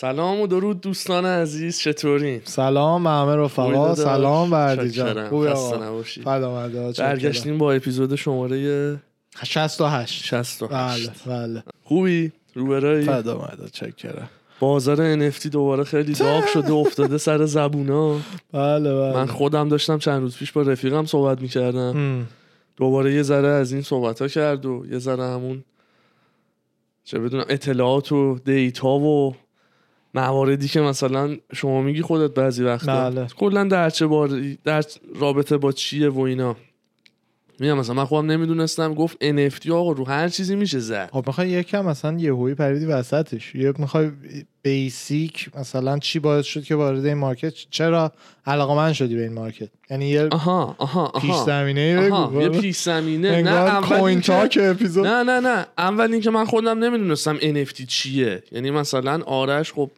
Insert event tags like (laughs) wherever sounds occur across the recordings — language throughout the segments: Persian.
سلام و درود دوستان عزیز چطورین؟ سلام همه رفقا. سلام بردی جان خوبی آقا؟ برگشتیم با اپیزود شماره 68 68 بله بله. خوبی؟ روبرایی؟ فدا مدا چکرم. بازار NFT دوباره خیلی داغ شده افتاده سر زبونا. بله بله. من خودم داشتم چند روز پیش با رفیقم صحبت می‌کردم. دوباره یه ذره از این صحبت ها کرد و یه ذره همون چه بدونم اطلاعات و data و مواردی که مثلا شما میگی خودت بعضی وقتا بله. کلا در چه بار در رابطه با چیه و اینا میگم مثلا من خودم نمی‌دونستم. گفت NFT آقا رو هر چیزی میشه زد. خب می‌خوای یکم مثلا یهویی پریدی وسطش. یه می‌خوای basic مثلا چی باعث شد که وارد این market چرا علاقه من شدی به این market یعنی یه آها آها پیش آها زمینه آها بگو یه پیش زمینه نه اول talk episode. نه نه نه. اول اینکه من خودم نمی‌دونستم NFT چیه. یعنی مثلا آرش خب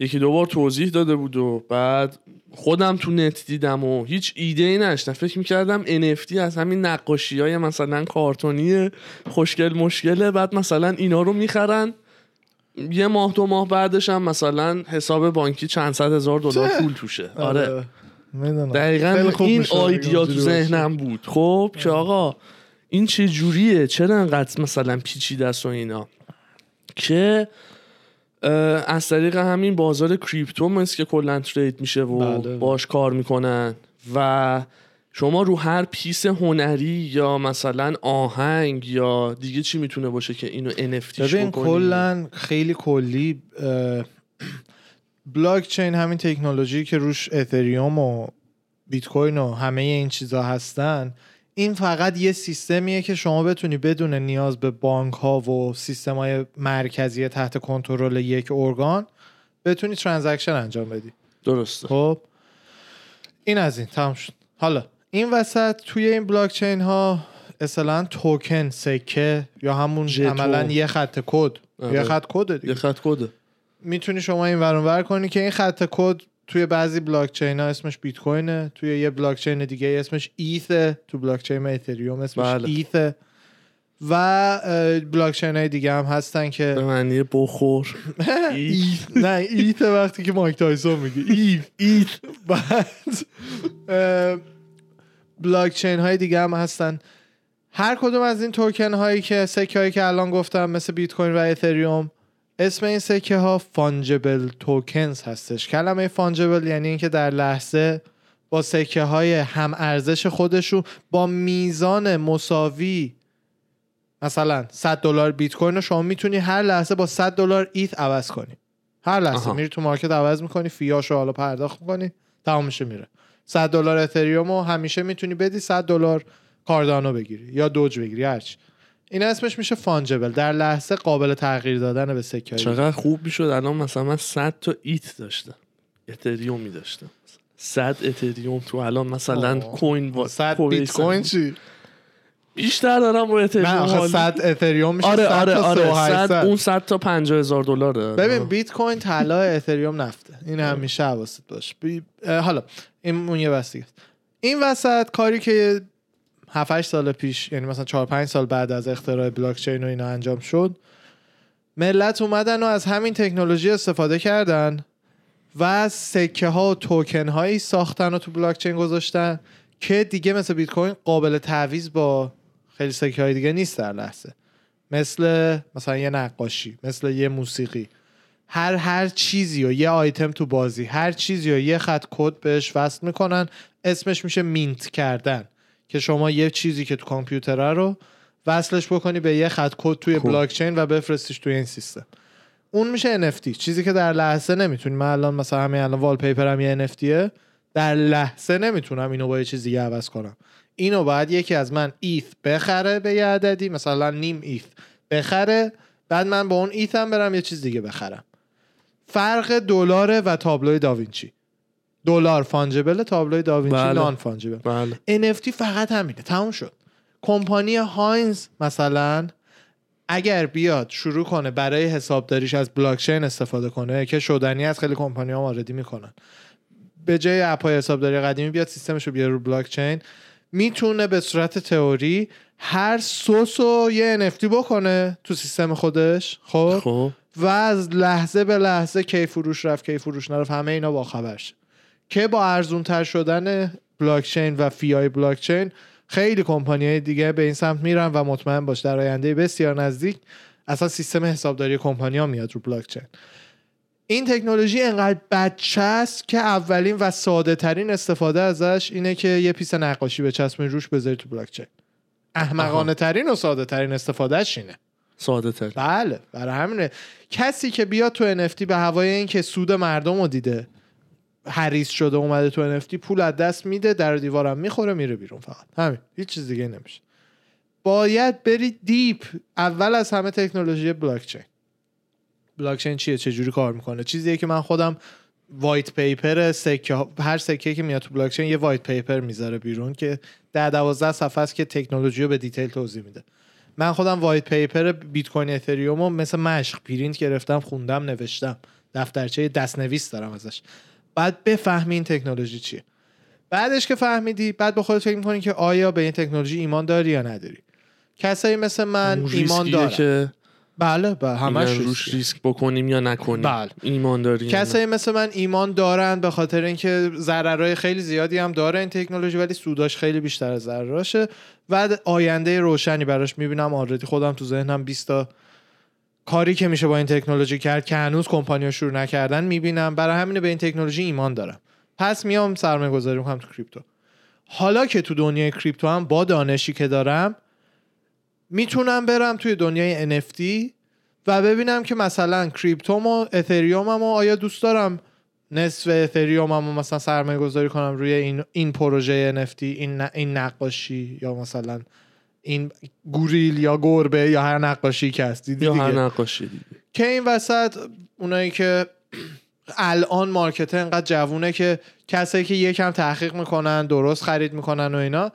یکی دو بار توضیح داده بود و بعد خودم تو نت دیدم و هیچ ایده ای نشتم فکر می‌کردم NFT از همین نقاشی های مثلا کارتونی خوشگل مشکله. بعد مثلا اینا رو می‌خرن. یه ماه دو ماه بعدش هم مثلا حساب بانکی چند صد هزار دلار پول توشه. آره. می‌دونم. دقیقا این آیدیا تو. ذهنم بود. خب که آقا این چه جوریه؟ چرا انقدر مثلا پیچیده است و اینا؟ که از طریق همین بازار crypto مثل که کلا trade میشه و بله. باش کار می‌کنن و شما رو هر piece هنری یا مثلا آهنگ یا دیگه چی می‌تونه باشه که اینو ببین بکنی کلا خیلی کلی بلاک چین همین تکنولوژی که روش اتریوم و بیت کوین و همه این چیزا هستن این فقط یه سیستمیه که شما بتونی بدون نیاز به بانک ها و سیستم های مرکزی تحت کنترل یک ارگان بتونی transaction انجام بدی. درسته. خب؟ این از این. تمام شد. حالا این وسط توی این بلاک چین ها اصلا توکن سکه یا همون. عملا یه خط کد. آره. یه خط کد یه دیگه. خط کده. می‌تونی شما این ور اون ور کنی که این خط کد توی بعضی بلاک چین ها اسمش بیت کوینه توی یه بلاک چین دیگه اسمش ETH ه تو بلاک چین اتریوم اسمش بله. ETH ه و اه، بلاک چین های دیگه هم هستن که به معنی بخور. (laughs) ETH. نه ETH وقتی که مایک تایسون میگه. ETH. ETH. بعد بلاک چین های دیگه هم هستن. هر کدوم از این توکن هایی که سکه هایی که الان گفتم مثل بیت کوین و اتریوم اسم این سکه ها فانجبل توکنز هستش. کلمه فانجبل یعنی اینکه در لحظه با سکه های هم ارزش خودشون با میزان مساوی مثلا 100 دلار بیت کوین رو شما می‌تونی هر لحظه با 100 دلار ایت عوض کنی. هر لحظه. میری تو مارکت عوض می‌کنی فیاشو حالا پرداخت می‌کنی تمام میشه میره. 100 دلار اتریوم رو همیشه می‌تونی بدی 100 دلار کاردانو بگیری یا دوج بگیری هرچی. این اسمش میشه فانجبل. در لحظه قابل تغییر دادن به سکه. چقدر خوب می‌شد. الان مثلا من 100 تا ایت داشتم. اتریومی داشتم. 100 اتریوم تو الان مثلا. کوین با 100 کوین بیت کوین چی؟ بیشتر دارم رو اتریوم نه آخه حال- 100 اتریوم میشه آره 100 آره آره 3800. 100 اون 100 تا 50 هزار دلاره. ببین. بیت کوین طلا اتریوم نفته. این همیشه حواست باش. بی... حالا این اون یه بستگی این وسط کاری که 7 8 سال پیش یعنی مثلا 4 5 سال بعد از اختراع بلاک چین و اینا انجام شد ملت اومدن و از همین تکنولوژی استفاده کردن و سکه ها و توکن هایی ساختن و تو بلاک چین گذاشتن که دیگه مثل بیت کوین قابل تعویض با خیلی سکه های دیگه نیست در لحظه. مثل مثلا یه نقاشی مثل یه موسیقی. هر هر چیزی و یه آیتم تو بازی هر چیزی و یه خط کد بهش وصل می‌کنن اسمش میشه mint کردن. که شما یه چیزی که تو کامپیوتره رو وصلش بکنی به یه خط کد توی خوب. بلاک چین و بفرستیش توی این سیستم. اون میشه NFT چیزی که در لحظه نمی‌تونی. من الان مثلا همین الان wallpaper م یه NFT ه در لحظه نمی‌تونم اینو با یه چیز دیگه عوض کنم. اینو باید یکی از من ETH بخره به یه عددی. مثلا نیم ETH بخره. بعد من با اون ETH م برم یه چیز دیگه بخرم. فرق دلار و تابلوی داوینچی. دلار فانجبل تابلوی داوینچی بله. نان فانجبل. بله. NFT فقط همینه. تموم شد. کمپانی هاینز مثلا اگر بیاد شروع کنه برای حسابداریش از بلاکچین استفاده کنه که شدنی از خیلی کمپانی ها واردی می‌کنن. به جای اپای حسابداری قدیمی بیاد سیستمش رو بیاره رو بلاکچین. می‌تونه به صورت تئوری هر سوس رو یه NFT بکنه تو سیستم خودش خب؟ خب. و از لحظه به لحظه کی فروش رفت کی فروش نرفت همه اینا با خبر شه. که با ارزون تر شدن بلاکچین و fee آی بلاکچین خیلی کمپانی های دیگه به این سمت میرن و مطمئن باش در آینده بسیار نزدیک اصلا سیستم حسابداری کمپانی ها میاد رو بلاکچین. این تکنولوژی انقدر بچه است که اولین و ساده ترین استفاده ازش اینه که یه piece نقاشی به چسبین روش بذاری تو بلاکچین. احمقانه ترین و ساده ترین استفادهش اینه. ساده تر بله برای همینه. کسی که بیاد تو NFT به هوای این که سود مردم رو دیده حریص شده اومده تو NFT پول از دست میده در دیوارم می‌خوره میره بیرون فقط. همین. هیچ چیز دیگه نمیشه. باید بری deep اول از همه تکنولوژی blockchain. blockchain چیه؟ چه جوری کار می‌کنه؟ چیزیه که من خودم white paper سکه هر سکه که میاد تو بلاکچین یه white paper می‌ذاره بیرون که در 12 صفحه است که تکنولوژی رو به detail توضیح میده. من خودم white paper بیت کوین اتریوم رو مثل مشق پرینت گرفتم خوندم نوشتم. دفترچه دستنویس دارم ازش. بعد بفهمی این تکنولوژی چیه. بعدش که فهمیدی بعد به خودت فکر می‌کنی که آیا به این تکنولوژی ایمان داری یا نداری. کسایی مثل من ایمان دارن. که بله بله همش روش. ریسک بکنیم یا نکنیم. بله. ایمان داریم کسایی مثل من ایمان دارن به خاطر اینکه ضررهای خیلی زیادی هم داره این تکنولوژی ولی سوداش خیلی بیشتر از ضرراشه. و آینده روشنی براش می‌بینم. آردی خودم تو ذهنم 20 تا کاری که میشه با این تکنولوژی کرد که هنوز کمپانیا شروع نکردن می‌بینم. برای همینه به این تکنولوژی ایمان دارم. پس میام سرمایه گذاری می‌کنم تو کریپتو. حالا که تو دنیای کریپتو هم با دانشی که دارم می‌تونم برم توی دنیای NFT و ببینم که مثلا کریپتوم و اتریوم هم آیا دوست دارم نصف اتریوم هم مثلا سرمایه گذاری کنم روی این این پروژه NFT این این نقاشی یا مثلا این گوریل یا گربه یا هر نقاشی که هست دیدی یا دیگه. هر نقاشی دیگه. که این وسط اونایی که الان market انقدر جوونه که کسایی که یکم تحقیق می‌کنن درست خرید می‌کنن و اینا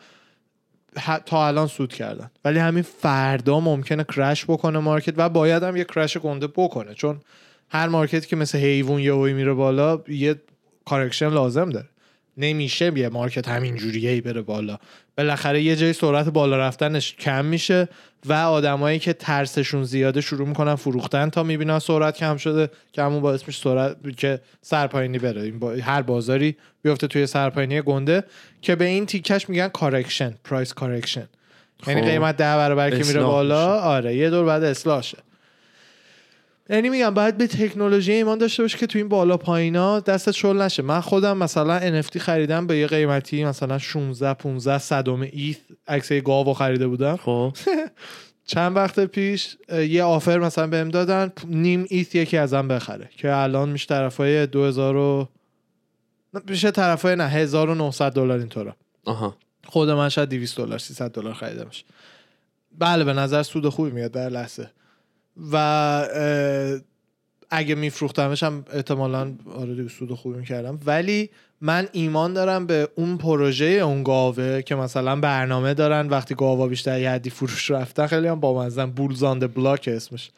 تا الان سود کردن. ولی همین فردا ممکنه crash بکنه market و باید هم یه crash گنده بکنه. چون هر market ی که مثل حیوان یهویی میره بالا یه correction لازم داره. نمیشه یه market همین جوریه بره بالا بالاخره یه جای سرعت بالا رفتنش کم میشه و آدمایی که ترسشون زیاده شروع می‌کنن فروختن تا می‌بینن سرعت کم شده که همون باعث میشه سرعت که سرپایینی بره این با... هر بازاری بیفته توی سرپایینی گنده که به این تیکش میگن correction price correction یعنی خب. قیمت ده برابر که میره بالا. آره یه دور بعد اصلاح شه یعنی میگم باید به تکنولوژی ایمان داشته باشه که تو این بالا پایینا دستت شل نشه. من خودم مثلا NFT خریدم به یه قیمتی مثلا 16 15 صدم ETH عکس یه گاو خریده بودم. خب. (laughs) چند وقت پیش یه آفر مثلا بهم دادن نیم ایث یکی ازم بخره که الان میشه طرفای 2000 و میشه طرفای نه 1900 دلار اینطورا آها. خود من شاید 200 دلار 300 دلار خریدمش. بله به نظر سود خوبی میاد در لحظه. و اگه میفروختمش هم احتمالا آره سود خوبی می‌کردم. ولی من ایمان دارم به اون پروژه اون گاوه که مثلا برنامه دارن وقتی گاوا بیشتر یه حدی فروش رفتن خیلی هم بامزن Bulls on the Block اسمش.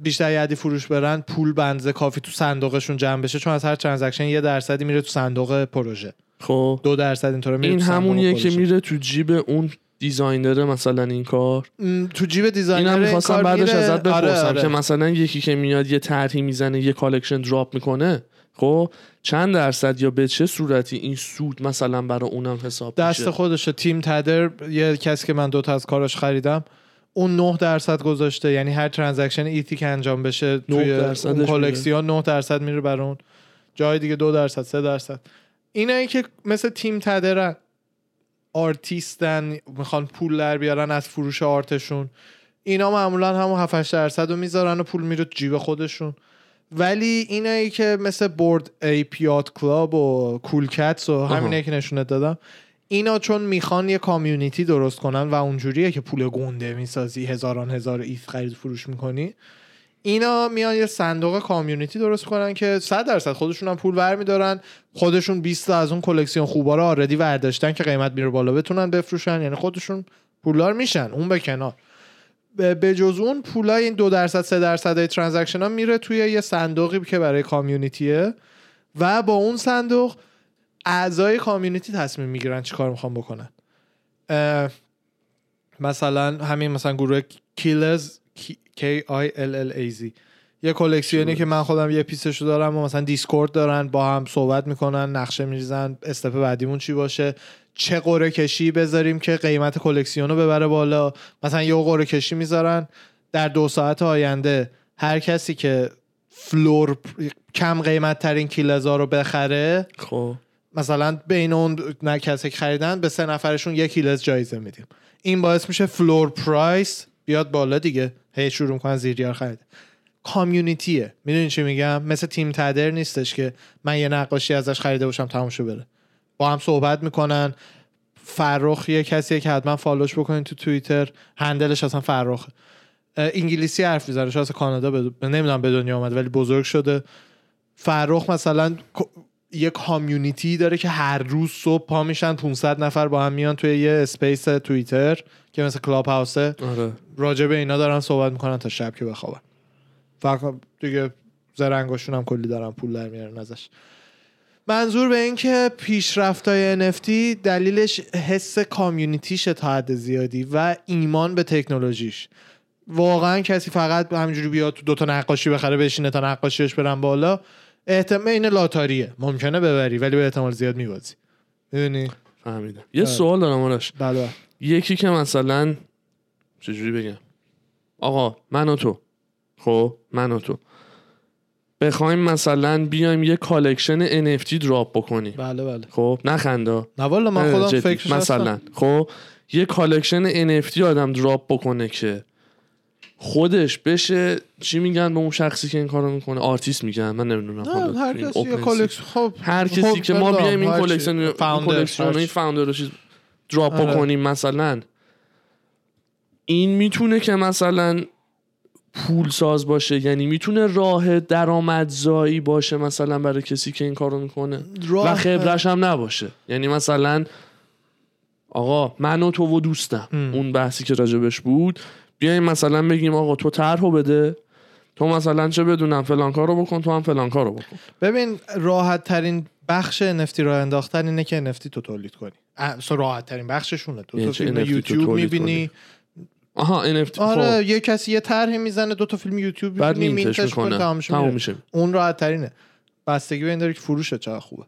بیشتر یه حدی فروش برن پول بنزه کافی تو صندوقشون جمع بشه چون از هر transaction یه درصدی میره تو صندوق پروژه. خب. دو درصد اینطوری میره این همونیه که. میره تو جیب اون designer ه مثلا این کار تو جیب designer اینم این می‌خواستم کار بعدش میره. ازت آره، بپرسم آره. که مثلا یکی که میاد یه طرحی می‌زنه یه collection drop می‌کنه خب چند درصد یا به چه صورتی این سود مثلا برای اونم حساب دست میشه خودشه Tim Tadder یه کسی که من دوتا از کاراش خریدم اون 9 درصد گذاشته یعنی هر transaction ی که انجام بشه 9 توی اون میره. کلکسیون 9 درصد میره بر اون جای دیگه 2 درصد 3 درصد اینایی که مثل Tim Tadder ن artist ن می‌خوان پول در بیارن از فروش art شون. اینا معمولا همون 7 8 درصد رو می‌ذارن و پول میره جیب خودشون. ولی اینایی که مثل Bored Ape Yacht Club و Cool Cats و همینه که نشونت دادم اینا چون می‌خوان یه community درست کنن و اونجوریه که پول گنده می‌سازی هزاران هزار ETH خرید فروش می‌کنی اینا میان یه صندوق community درست کنن که 100 درصد خودشون هم پول برمیدارن خودشون 20 تا از اون کلکسیون خوبا رو already ورداشتن که قیمت میره بالا بتونن بفروشن. یعنی خودشون پولدار میشن. اون به کنار. به جز اون پولای این دو درصد سه درصد transaction ها میره توی یه صندوقی که برای community ه و با اون صندوق اعضای community تصمیم می‌گیرن چی کار می‌خوان بکنن. مثلا همین مثلا گروه کیلز K I L L A Z. یه کلکسیونی که من خودم یه piece شو دارم و مثلا Discord دارن با هم صحبت می‌کنن نقشه میریزن step بعدیمون چی باشه؟ چه قرعه کشی بذاریم که قیمت کلکسیون رو ببره بالا؟ مثلا یه قرعه کشی می‌ذارن در دو ساعت آینده. هر کسی که floor کم قیمت ترین Killaz ا رو بخره خب. مثلا بین اون نه کسی که خریدن به سه نفرشون یک Killaz جایزه میدیم. این باعث میشه floor price بیاد بالا دیگه. هی شروع می‌کنن زیریار خرید. community ه می‌دونی چی میگم؟ مثل Tim Tadder نیستش که من یه نقاشی ازش خریده باشم تموم بره. با هم صحبت می‌کنن. فرخ یه کسیه که حتما follow ش بکنین تو توییتر. handle ش اصلا فرخه. اه، انگلیسی حرف می‌زنه. شاید کانادا به نمی‌دونم به دنیا اومد ولی بزرگ شده. فرخ مثلا یه community داره که هر روز صبح پا میشن 500 نفر با هم میان توی یه space توییتر. که مثل Clubhouse ه آره. راجع به اینا دارن صحبت می‌کنن تا شب که بخوابن. فقط دیگه زرنگاشون هم کلی دارن پول در میارن ازش. منظور به این که پیشرفت های NFT دلیلش حس کامیونیتیشه تا حد زیادی و ایمان به تکنولوژیش. واقعا کسی فقط همینجوری بیاد تو دوتا نقاشی بخره بشینه تا نقاشیش برن بالا احتمال این لاتاریه. ممکنه ببری ولی به احتمال زیاد میبازی. می‌دونی؟ فهمیدم. یه آره. سوال دارم آرش. بله. یکی که مثلا چجوری بگم؟ آقا من و تو. خب من و تو. بخوایم مثلا بیایم یه collection NFT drop بکنیم. بله بله. خب نخنده. نه والا من خودم جدی. فکرش. مثلا. خب یه collection NFT آدم drop بکنه که خودش بشه چی میگن به اون شخصی که این کارو می‌کنه؟ آرتیست میگن. من نمی‌دونم. نه هر کسی خب هر کسی خب، که ما بیایم این این founder، این. فاوندر رو چیز دراپ آره. بکنیم مثلا. این می‌تونه که مثلا پول ساز باشه یعنی می‌تونه راه درآمدزایی باشه مثلا برای کسی که این کارو می‌کنه. و خبرش هم نباشه. یعنی مثلا آقا من و تو و دوستم. ام. اون بحثی که راجبش بود. بیایم مثلا بگیم آقا تو طرحو بده. تو مثلا چه بدونم فلان کارو بکن تو هم فلان کارو بکن. ببین راحت ترین بخش NFT راه انداختن اینه که NFT تو تولید کنی. راحت ترین بخششونه. تو یعنی تو فیلم یوتیوب می‌بینی. آها NFT آره خب. یه کسی یه طرحی می‌زنه دو تا فیلم یوتیوب می‌بینی mint ش کنه تمام. میشه. اون راحت ترینه بستگی به این داره که فروشه چقدر خوبه.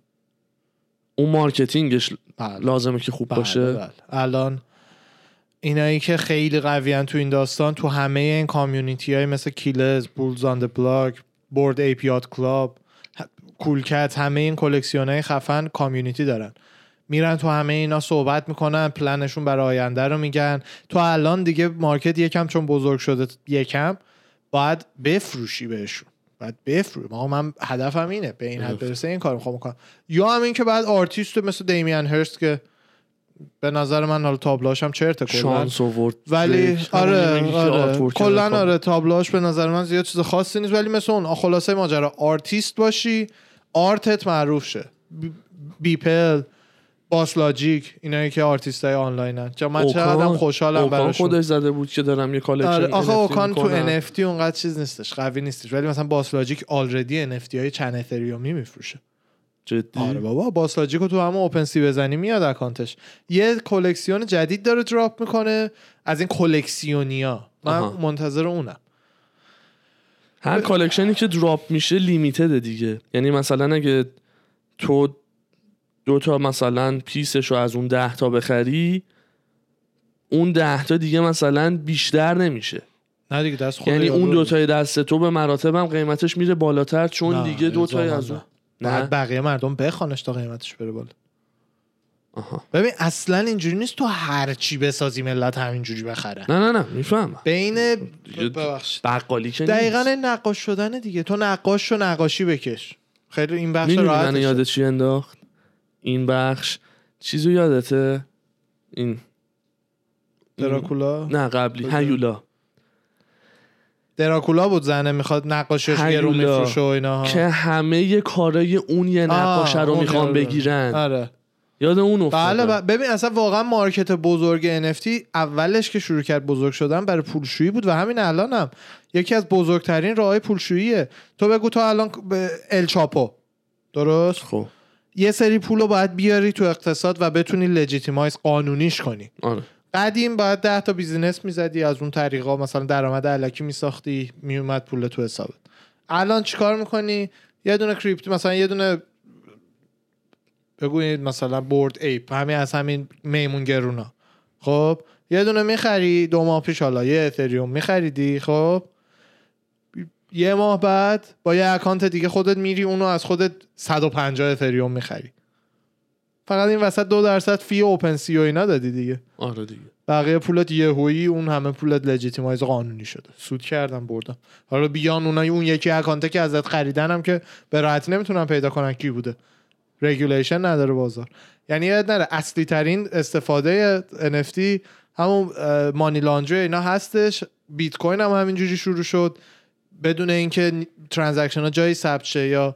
اون marketing ش بله. لازمه که خوب بله، باشه؟ بله. الان اینایی که خیلی قویان تو این داستان تو همه این community های مثل Killaz Bulls on the Block Bored Ape Yacht Club Cool Cats همه این کلکسیون های خفن community دارن. میرن تو همه اینا صحبت می‌کنن پلنشون برای آینده رو میگن. تو الان دیگه market یکم چون بزرگ شده یکم باید بفروشی بهشون. باید بفروشی آقا من هدفم اینه. به این حد برسه این کار می‌خوام بکنم. یا هم این که بعد آرتیست مثل Damien Hirst که به نظر من حالا تابلوهاش هم چرته کلا شانس آورد. ولی. آره آره. کلا. آره تابلوهاش به نظر من زیاد چیز خاصی نیست. ولی مثل اون خلاصه ماجرا آرتیست باشی art ت معروف شه. بی- Beeple BossLogic اینایی که آرتیست های آنلاینن. چه من چقدر خوشحالم اوکان براشون خودش زده بود که دارم یه collection آره آخه اوکان تو. NFT اونقدر چیز نیستش قوی نیستش. ولی مثلا BossLogic already NFT های چند اتریومی میفروشه. جدی؟ آره بابا BossLogic تو همه OpenSea بزنی میاد account ش یه کلکسیون جدید داره drop می‌کنه از این کلکسیونیا من آها. منتظر اونم. هر collection ی که drop میشه limited دیگه. یعنی مثلا اگه تو دو تا مثلا piece ش رو از اون ده تا بخری اون ده تا دیگه مثلا بیشتر نمیشه. نه دیگه دست خود یعنی اون دو تای دست تو به مراتب هم قیمتش میره بالاتر چون دیگه دو تای از اون. نه. بقیه مردم بخوانش تا قیمتش بره بالا. آها. ببین اصلا اینجوری نیست تو هر چی بسازی ملت همینجوری بخرن نه نه نه می‌فهمم. بین ببخشید. بقالی که دقیقا نقاش شدن دیگه. تو نقاش شو نقاشی بکش. خیلی این بخش می‌دونی من یادت چی انداخت؟ این بخش چیزو یادته؟ این این- دراکولا؟ نه قبلی. هیولا. دراکولا بود زنه می‌خواد نقاشیش گرون. میفروشه و اینا که همه کارای اون یه نقاشه رو می‌خوان بگیرن. آره. یاد اون افتادم بله ب- ببین اصلا واقعا مارکت بزرگ NFT اولش که شروع کرد بزرگ شدن برای پولشویی بود و همین الان هم یکی از بزرگترین راه پولشوییه. تو بگو تو الان به ال چاپو. درست؟ خب. یه سری پول رو باید بیاری تو اقتصاد و بتونی legitimize قانونیش کنی. آره. قدیم باید ده تا business می‌زدی از اون طریقا مثلا درآمد الکی میساختی میومد پول تو حسابت. الان چیکار می‌کنی؟ یه دونه crypto مثلا یه دونه بگویید مثلا Bored Ape همین از همین میمون گرونا. خب یه دونه می‌خری دو ماه پیش حالا یه اتریوم میخریدی خب؟ یه ماه بعد با یه اکانت دیگه خودت میری اونو از خودت 150 اتریوم می‌خری. فقط این وسط دو درصد fee OpenSea و اینا دادی دیگه. آره دیگه. بقیه پولت یهویی اون همه پولت legitimize قانونی شده. سود کردم بردم. حالا بیان اونای اون یکی اکانته که ازت خریدنم که به راحتی نمی‌تونن پیدا کنن کی بوده. regulation نداره بازار. یعنی یاد نره اصلی ترین استفاده NFT همون money laundry اینا هستش. بیت کوین هم همینجوری شروع شد. بدون اینکه transaction ها جایی ثبت شه یا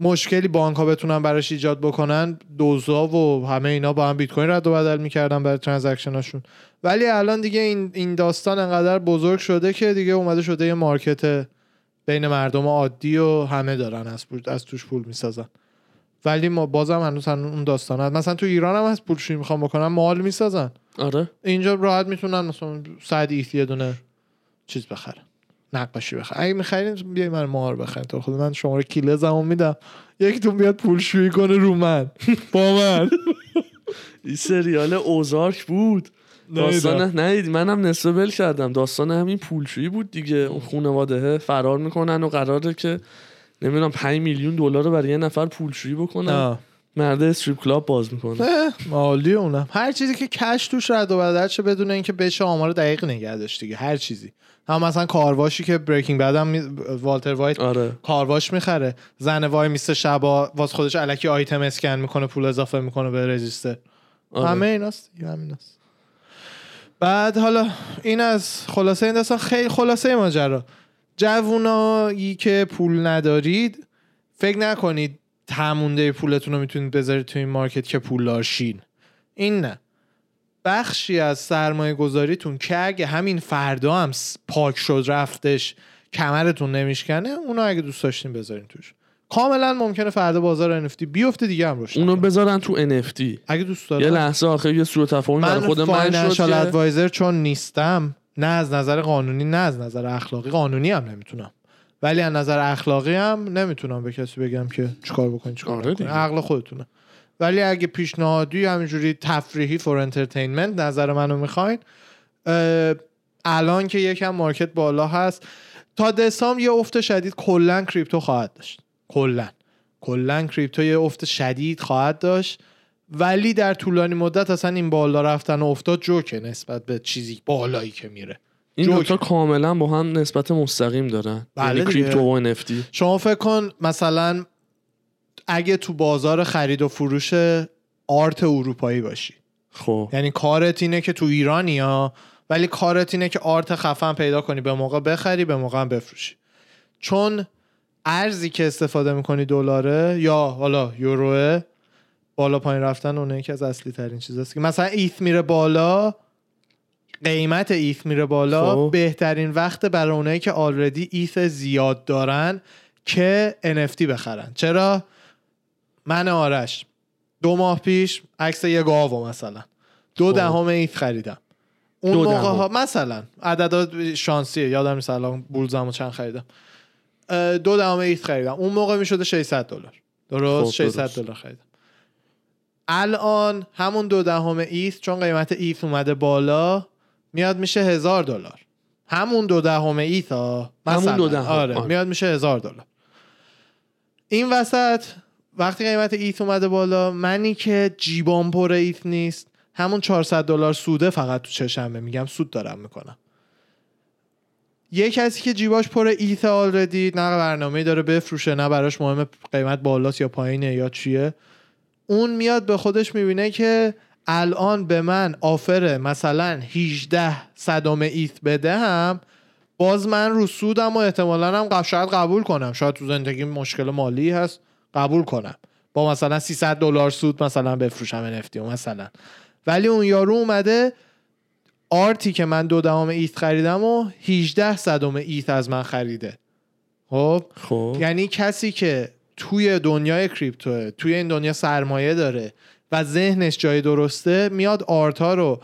مشکلی بانک ها بتونن براش ایجاد بکنن دزدا و همه اینا با هم بیت کوین رد و بدل می‌کردن برای transaction هاشون. ولی الان دیگه این این داستان انقدر بزرگ شده که دیگه اومده شده یه market بین مردم عادی و همه دارن از, از توش پول می‌سازن. ولی ما بازم هنوز هنوز اون داستان هست. مثلا تو ایران هم هست پولشویی می‌خوام بکنن مال می‌سازن. آره. اینجا راحت می‌تونن مثلا صد ایث یه دونه چیز بخرن. نقاشی بخرن. اگه می‌خرین بیای من مار بخرین تو خود من شماره کیله زمان میدم. یکیتون بیاد پولشویی کنه رو من. (laughs) با من. این سریال اوزارک بود. داستان ندید منم نصف بل کردم. داستان همین پولشویی بود دیگه. اون خانواده فرار می‌کنن و قراره که نمی‌دونم 5 میلیون دلار رو برای یه نفر پولشویی بکنن نه میره strip club باز می‌کنه. اه، عالی اونم. هر چیزی که cash توش رد و بدل شه بدون اینکه بشه آمار دقیق نگه داشت دیگه. هر چیزی. هم مثلا کارواشی که Breaking Bad هم می... والتر وایت آره. کارواش می‌خره. زنه وایمیسته شبا واس خودش علکی آیتم اسکن می‌کنه پول اضافه می‌کنه به register. آره. همه ایناست. دیگه همیناست بعد حالا این از خلاصه این داستان. خیلی خلاصه ماجرا. جوونایی که پول ندارید فکر نکنید تمونده پولتون رو می‌تونید بذارید تو این مارکت که پول شین این نه. بخشی از سرمایه گذاریتون که اگه همین فردا هم پاک شد رفتش کمرتون نمیشکنه اونو اگه دوست داشتین بذارین توش. کاملا ممکنه فردا بازار NFT بیفته دیگه هم روش اونو. بذارن تو NFT اگه دوست یه دارن لحظه آخه یه سوء تفاهم برای خود من شد که advisor چون نیستم. نه از نظر قانونی نه از نظر اخلاقی. قانونی هم نمی‌تونم. ولی از نظر اخلاقی هم نمی‌تونم به کسی بگم که چیکار بکنی چیکار آره. عقل خودتونه. ولی اگه پیشنهادی همینجوری تفریحی for entertainment نظر منو می‌خواین الان که یکم market بالا هست تا دسامبر یه افت شدید کلا crypto خواهد داشت. کلا. کلا crypto یه افت شدید خواهد داشت. ولی در طولانی مدت اصلا این بالا رفتن و افتاد جوکه نسبت به چیزی بالایی که میره. این. دوتا کاملا با هم نسبت مستقیم دارن. بله یعنی دیگه. کریپتو و NFT شما فکر کن مثلا اگه تو بازار خرید و فروش آرت اروپایی باشی. خب. یعنی کارت اینه که تو ایرانی ها ولی کارت اینه که آرت خفن پیدا کنی به موقع بخری به موقع هم بفروشی. چون ارزی که استفاده می‌کنی دلاره یا حالا یوروه بالا پایین رفتن اونه یکی از اصلی ترین چیزاست که مثلا ایث میره بالا قیمت ایث میره بالا خب. بهترین وقت برای اونایی که آلردی ایث زیاد دارن که NFT بخرن. چرا؟ من آرش. دو ماه پیش عکس یه گاو مثلا. دو خب. دهم ایث خریدم. اون دو موقع. ها مثلا عدد شانسیه. یادم نیست الان بولزمو چند خریدم. دو دهم ایث خریدم. اون موقع می‌شده 600 دلار. درست؟ خب، 600 درست. دلار خریدم. الان همون دو دهم ایث چون قیمت ایث اومده بالا میاد میشه هزار دلار همون دو دهم ایث ها همون. دو دهم. آره آره. میاد میشه هزار دلار این وسط وقتی قیمت ایث اومده بالا منی که جیبام پر ایث نیست همون 400 دلار سوده فقط تو چشمه میگم سود دارم می‌کنم یه کسی که جیباش پر ایث آلردی نه برنامه داره بفروشه نه براش مهم قیمت بالاست یا پایینه یا چیه اون میاد به خودش می‌بینه که الان به من آفر مثلا 18 صدم ایث بدهم باز من رو سودم و احتمالا هم شاید قبول کنم. شاید تو زندگی مشکل مالی هست قبول کنم. با مثلا 300 دلار سود مثلا بفروشم NFT مثلا. ولی اون یارو اومده art ی که من دو دهم ETH خریدم و 18 صدم ETH از من خریده. خب؟ خب. یعنی کسی که توی دنیای crypto ه توی این دنیا سرمایه داره و ذهنش جای درسته میاد art ا رو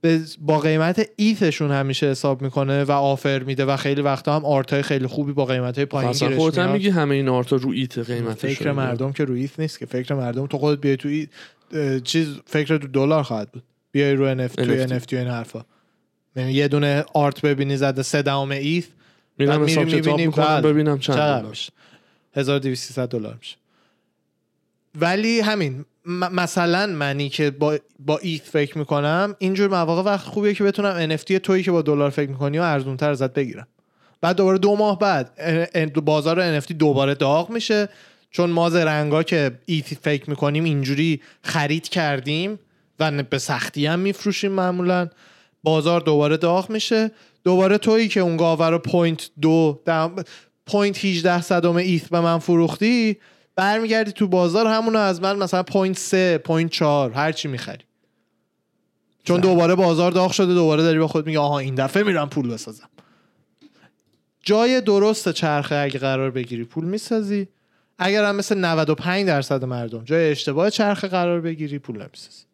به- با قیمت ETH شون همیشه حساب می‌کنه و offer میده و خیلی وقتا هم art ای خیلی خوبی با قیمت های پایین گیرش خودت هم. میگی همه این art ا رو ETH قیمتش فکر مردم که روی ETH نیست که فکر مردم تو خودت بیای توی اه، چیز فکر تو دلار خواهد بود بیای رو NF توی NFT. NFT و این حرفا یعنی یه دونه آرت ببینی زده سه دهم ایت میرم بعد حساب میری کتاب می‌بینی، می‌کنم بله. ببینم چند 1200 دلار میشه. ولی همین م- مثلا منی که با با ایت فکر می‌کنم اینجور مواقع وقت خوبیه که بتونم NFT تویی که با دلار فکر می‌کنی و ارزونتر ازت بگیرم. بعد دوباره دو ماه بعد بازار NFT دوباره داغ میشه. چون ما زرنگا که ETH فکر می‌کنیم اینجوری خرید کردیم و به سختی هم میفروشیم معمولا. بازار دوباره داغ میشه. دوباره تویی که اون گاوه رو point دو point 18 صدم ETH به من فروختی برمیگردی تو بازار همونو از من مثلا point سه point چهار هر چی می‌خری. چون دوباره بازار داغ شده دوباره داری با خود میگه آها این دفعه میرم پول بسازم. جای درست چرخه اگه قرار بگیری پول می‌سازی. اگر هم مثل 95 درصد مردم جای اشتباه چرخه قرار بگیری پول نمی‌سازی.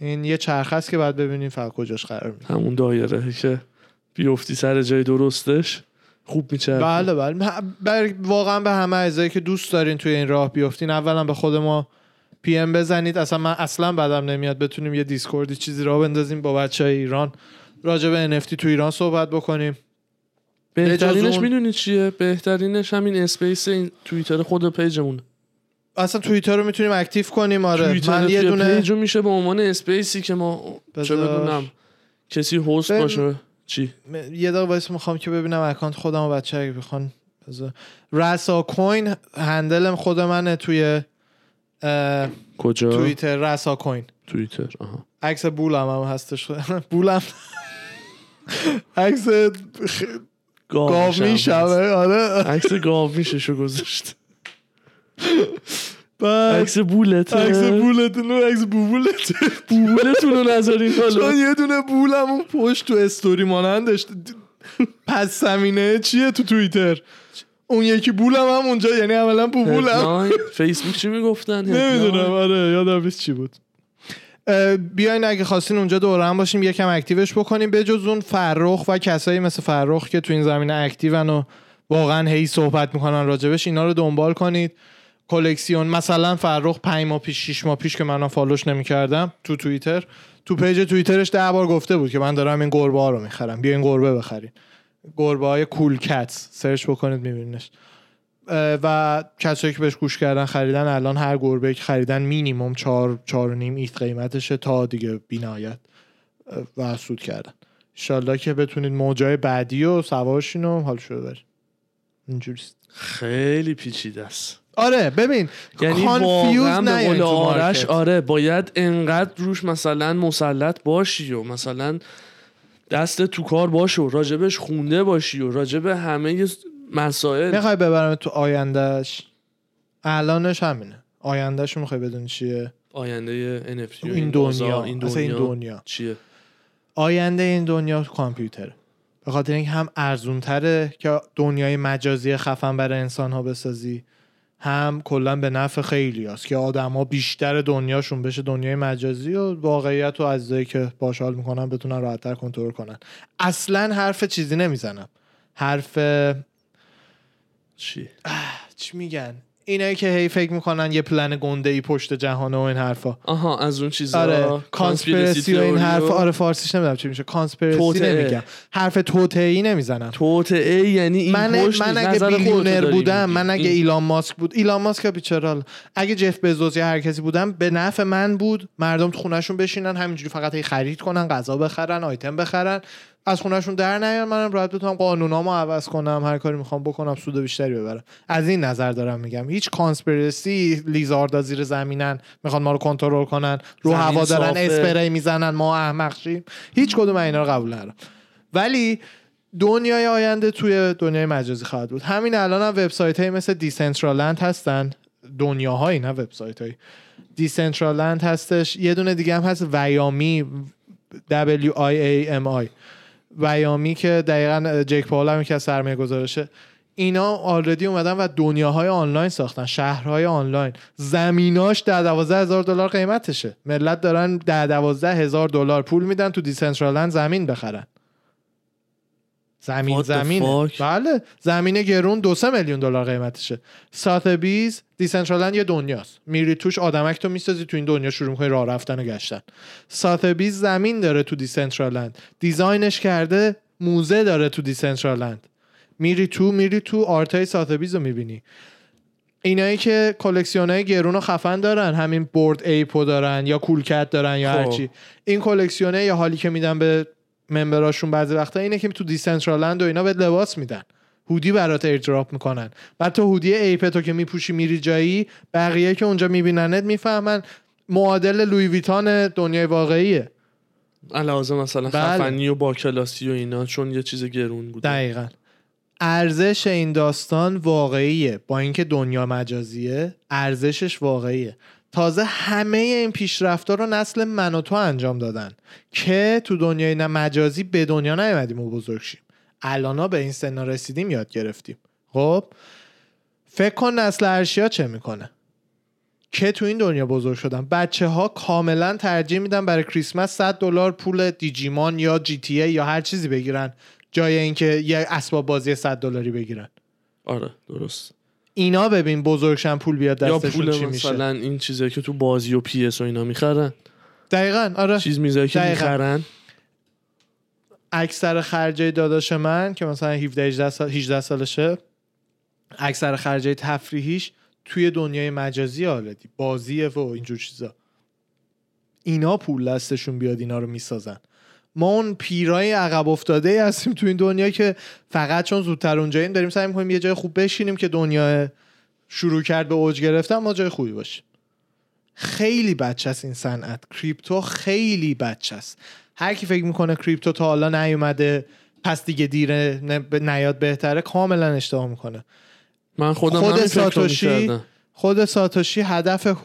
این یه چرخه است که باید ببینیم فقط کجاش قرار می‌گیره. همون دایره که بیفتی سر جای درستش. خوب میچرخی. بله بله. بر واقعا به همه اعضایی که دوست دارین توی این راه بیفتین اولا به خود ما PM بزنید. اصلا من اصلا بدم نمیاد بتونیم یه Discord ی چیزی راه بندازیم با بچه های ایران. راجع به NFT تو ایران صحبت بکنیم. بهترینش می‌دونی چیه؟ بهترینش همین space این توییتر خود page مون. اصلا توییتر رو می‌تونیم active کنیم آره. من یه دونه page و میشه به عنوان space ی که ما چه بذار. بدونم کسی هست باشه. چی؟ یه دقیقه وایس می‌خوام که ببینم اکانت خودم و بچه اگه بخوان. رسا کوین handle خود منه توی کجا؟ توییتر رسا کوین. توییتر آها. عکس بولم هم هستش. (laughs) بولم. عکس گاو میشم. میشمه آره. عکس گاو میششو گذاشت. بعد (laughs) عکس بولت عکس بولتون و عکس بوبولت بولتون رو نذارین چون حالا یه دونه بولم اون پشت تو استوری مانندش. پس زمینه چیه تو توییتر؟ اون یکی بولم هم اونجا یعنی عملا هدلاین. فیسبوک چی می‌گفتن؟ نمی‌دونم. آره یادم نیست چی بود. بیاین اگه خواستین اونجا دور هم باشیم یکم active ش بکنیم. بجز اون فرخ و کسایی مثل فرخ که تو این زمینه active ن و واقعا هی صحبت می‌کنن راجبش اینا رو دنبال کنید. کلکسیون. مثلا فرخ 5 ماه پیش 6 ماه پیش که من follow ش نمی‌کردم تو توییتر. تو page توییترش ده بار گفته بود که من دارم این گربه ها رو می‌خرم. بیاین گربه بخرین. گربه های Cool Cats. search بکنید میبینیش و کسایی که بهش گوش کردن خریدن الان هر گربه که خریدن مینیمم چهار چهار و نیم ETH قیمتشه تا دیگه بینایت و سود کردن. انشالله که بتونید موجای بعدی رو سوار شین و حال شده برید خیلی پیچیده است. آره ببین یعنی confuse واقعا به آرش. آره باید انقدر روش مثلا مسلط باشی و مثلا دست تو کار باشی و راجبش خونده باشی و راجب همه مسائل. می‌خوای ببرم تو آیندهش؟ الانش همینه. آیندهش می‌خوای بدونی چیه؟ آینده NFT این بازار، دنیا. این دنیا, این دنیا چیه؟ آینده این دنیا کامپیوتره. به خاطر اینکه هم ارزون تره که دنیای مجازی خفن برای انسان ها بسازی. هم کلا به نفع خیلی هست که آدما بیشتر دنیاشون بشه دنیای مجازی و واقعیت و عزیزایی که باش حال می‌کنن بتونن راحتتر کنترل کنن. اصلا حرف چیزی نمی‌زنم. حرف چی؟ چی میگن؟ اینایی که هی فکر می‌کنن یه پلن گنده ای پشت جهانه و این حرفا. آها از اون چیزا. آره conspiracy و این حرف theory و آره فارسیش نمی‌دونم چی میشه. conspiracy. نمیگم. حرف توطئه‌ای نمی‌زنم. توطئه یعنی این من پشت من. اگه billionaire بودم. من اگه این- ایلان ماسک بود ایلان ماسک بیچاره اگه جف بزوس یا هر کسی بودم به نفع من بود مردم تو خونهشون بشینن همینجوری فقط هی خرید کنن غذا بخرن آیتم بخرن. از خونهشون در نیان. منم راحت بتونم قانونامو عوض کنم هر کاری می‌خوام بکنم سود بیشتری ببرم. از این نظر دارم میگم. هیچ conspiracy lizard ا زیر زمینن می‌خوان ما رو کنترل کنن رو هوا دارن. اسپری می‌زنن ما احمق شیم هیچ کدوم اینا رو قبول ندارم. ولی دنیای آینده توی دنیای مجازی خواهد بود. همین الان هم وبسایت های مثل Decentraland هستن. دنیاهایی نه وبسایت های Decentraland هستش. یه دونه دیگه هم هست ویامی W I A M I. ویامی که دقیقا جک پاول هم که از سرمایه گذارشه اینا already اومدن و دنیاهای آنلاین ساختن شهرهای آنلاین. زمیناش ده دوازده هزار دلار قیمتشه. ملت دارن ده دوازده هزار دلار پول میدن تو Decentraland زمین بخرن. زمین زمین؟ بله زمین گرون دو سه میلیون دلار قیمتشه. Sotheby's Decentraland یه دنیاست. میری توش آدمک تو می‌سازی تو این دنیا شروع می‌کنی راه رفتن و گشتن. Sotheby's زمین داره تو Decentraland. design ش کرده موزه داره تو Decentraland. میری تو میری تو art ای Sotheby's رو می‌بینی. اینایی که کلکسیون های گرون و خفن دارن همین Bored Ape و دارن یا Cool Cat دارن یا خب. هرچی. این کلکسیونه یا حالی که میدن به member اشون بعضی وقتا اینه که تو Decentraland و اینا یه لباس میدن. هودی برات airdrop می‌کنن. بعد تو هودی Ape تو که میپوشی میری جایی بقیه که اونجا میبیننت می‌فهمن معادل لوی ویتان دنیای واقعیه. علاوه مثلا بله. خفنی و با کلاسی و اینا چون یه چیز گرون بود دقیقا. ارزش این داستان واقعیه. با اینکه دنیا مجازیه ارزشش واقعیه. تازه همه این پیشرفتها رو نسل من و تو انجام دادن. که تو دنیای نه مجازی به دنیا نیومدیم و بزرگ شیم. الانا به این سنا رسیدیم یاد گرفتیم. خب؟ فکر کن نسل ارشیا چه می‌کنه؟ که تو این دنیا بزرگ شدن. بچه ها کاملا ترجیح میدن برای کریسمس 100 دلار پول دیجیمان یا GTA یا هر چیزی بگیرن. جای اینکه یه اسباب بازی 100 دلاری بگیرن. آره درست. اینا ببین بزرگشن پول بیاد یا دستشون چی میشه. مثلا این چیزایی که تو بازی و PS و اینا می‌خرن. دقیقا آره. چیز میزایی که دقیقاً. می‌خرن. اکثر خرجه داداش من که مثلا 17 18 سال 18 سالشه اکثر خرجه تفریحیش توی دنیای مجازی آلدی بازیه و اینجور چیزا. اینا پول دستشون بیاد اینا رو می‌سازن. ما اون پیرای عقب افتاده ای هستیم تو این دنیا که فقط چون زودتر اونجاییم داریم سعی می‌کنیم یه جای خوب بشینیم که دنیا شروع کرد به اوج گرفتن ما جای خوبی باشیم. خیلی بچه است این صنعت. کریپتو خیلی بچه است. هر کی فکر می‌کنه کریپتو تا حالا نیومده پس دیگه دیره نیاد بهتره کاملا اشتباه می‌کنه. من خودم خود ساتوشی. خود ساتوشی هدف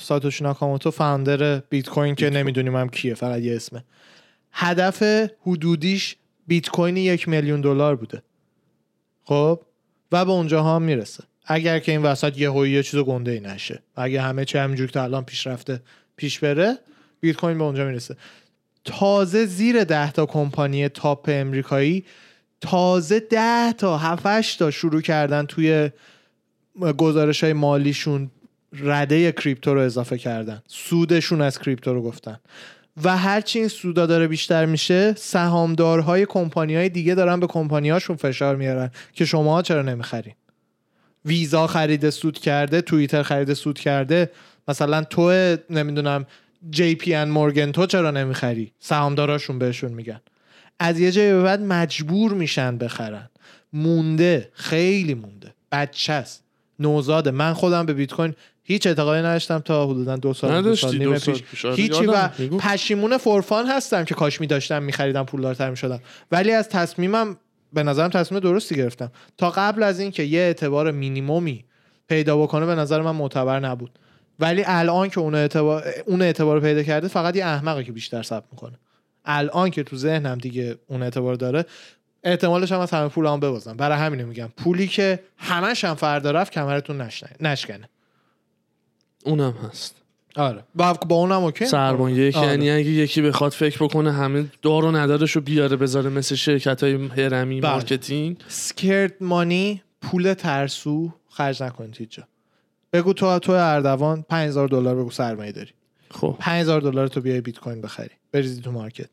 ساتوشی ناکاموتو فاوندر بیت کوین که نمی‌دونیم هم کیه فقط یه اسمه. هدف حدودیش بیت کوین یک میلیون دلار بوده. خب؟ و به اونجا هم می‌رسه. اگر که این وسط یه یه چیز گنده ای نشه و اگه همه چی همینجور که الان پیش رفته پیش بره بیت کوین به اونجا می‌رسه. تازه زیر ده تا کمپانی تاپ امریکایی تازه ده تا هفتش تا شروع کردن توی گزارش های مالیشون رده کریپتو رو اضافه کردن. سودشون از کریپتو رو گفتن. و هرچی این سودا داره بیشتر میشه سهامدارهای کمپانی های دیگه دارن به کمپانی هاشون فشار میارن که شما چرا نمی‌خرین؟ ویزا خرید سود کرده توییتر خرید سود کرده مثلا تو نمی‌دونم جی پی ان مورگن تو چرا نمی‌خری؟ سهامداراشون بهشون میگن. از یه جایی به بعد مجبور میشن بخرن. مونده خیلی مونده. بچه است نوزاده. من خودم به بیت کوین هیچ اعتقادی نداشتم تا حدودا دو سال دو سال دو سال پیش. پیش. آره، هیچی و میگو. پشیمون فورفان هستم که کاش میداشتم میخریدم پولدارتر می‌شدم. ولی از تصمیمم به نظرم تصمیم درستی گرفتم. تا قبل از اینکه یه اعتبار مینیمومی پیدا بکنه به نظر من معتبر نبود. ولی الان که اون اعتبار اون اعتبار پیدا کرده فقط یه احمقه که بیشتر ثبت می‌کنه. الان که تو ذهنم دیگه اون اعتبار داره احتمالش هم از همه پول هم ببازم. برای همینو میگم. پولی که همش هم فردا رفت کمرتون نشکنه. اونم هست. آره. با, با اونم اوکی؟ سرمایه که آره. یعنی اگه یکی بخواد فکر بکنه همه دار و ندارش رو بیاره بذاره مثل شرکت های هرمی بله. marketing. scared money پول ترسو خرج نکنید هیچ جا بگو تو تو اردوان 5000 دلار بگو سرمایه داری. خب. 5000 دلار تو بیای بیت کوین بخری بریزی تو market.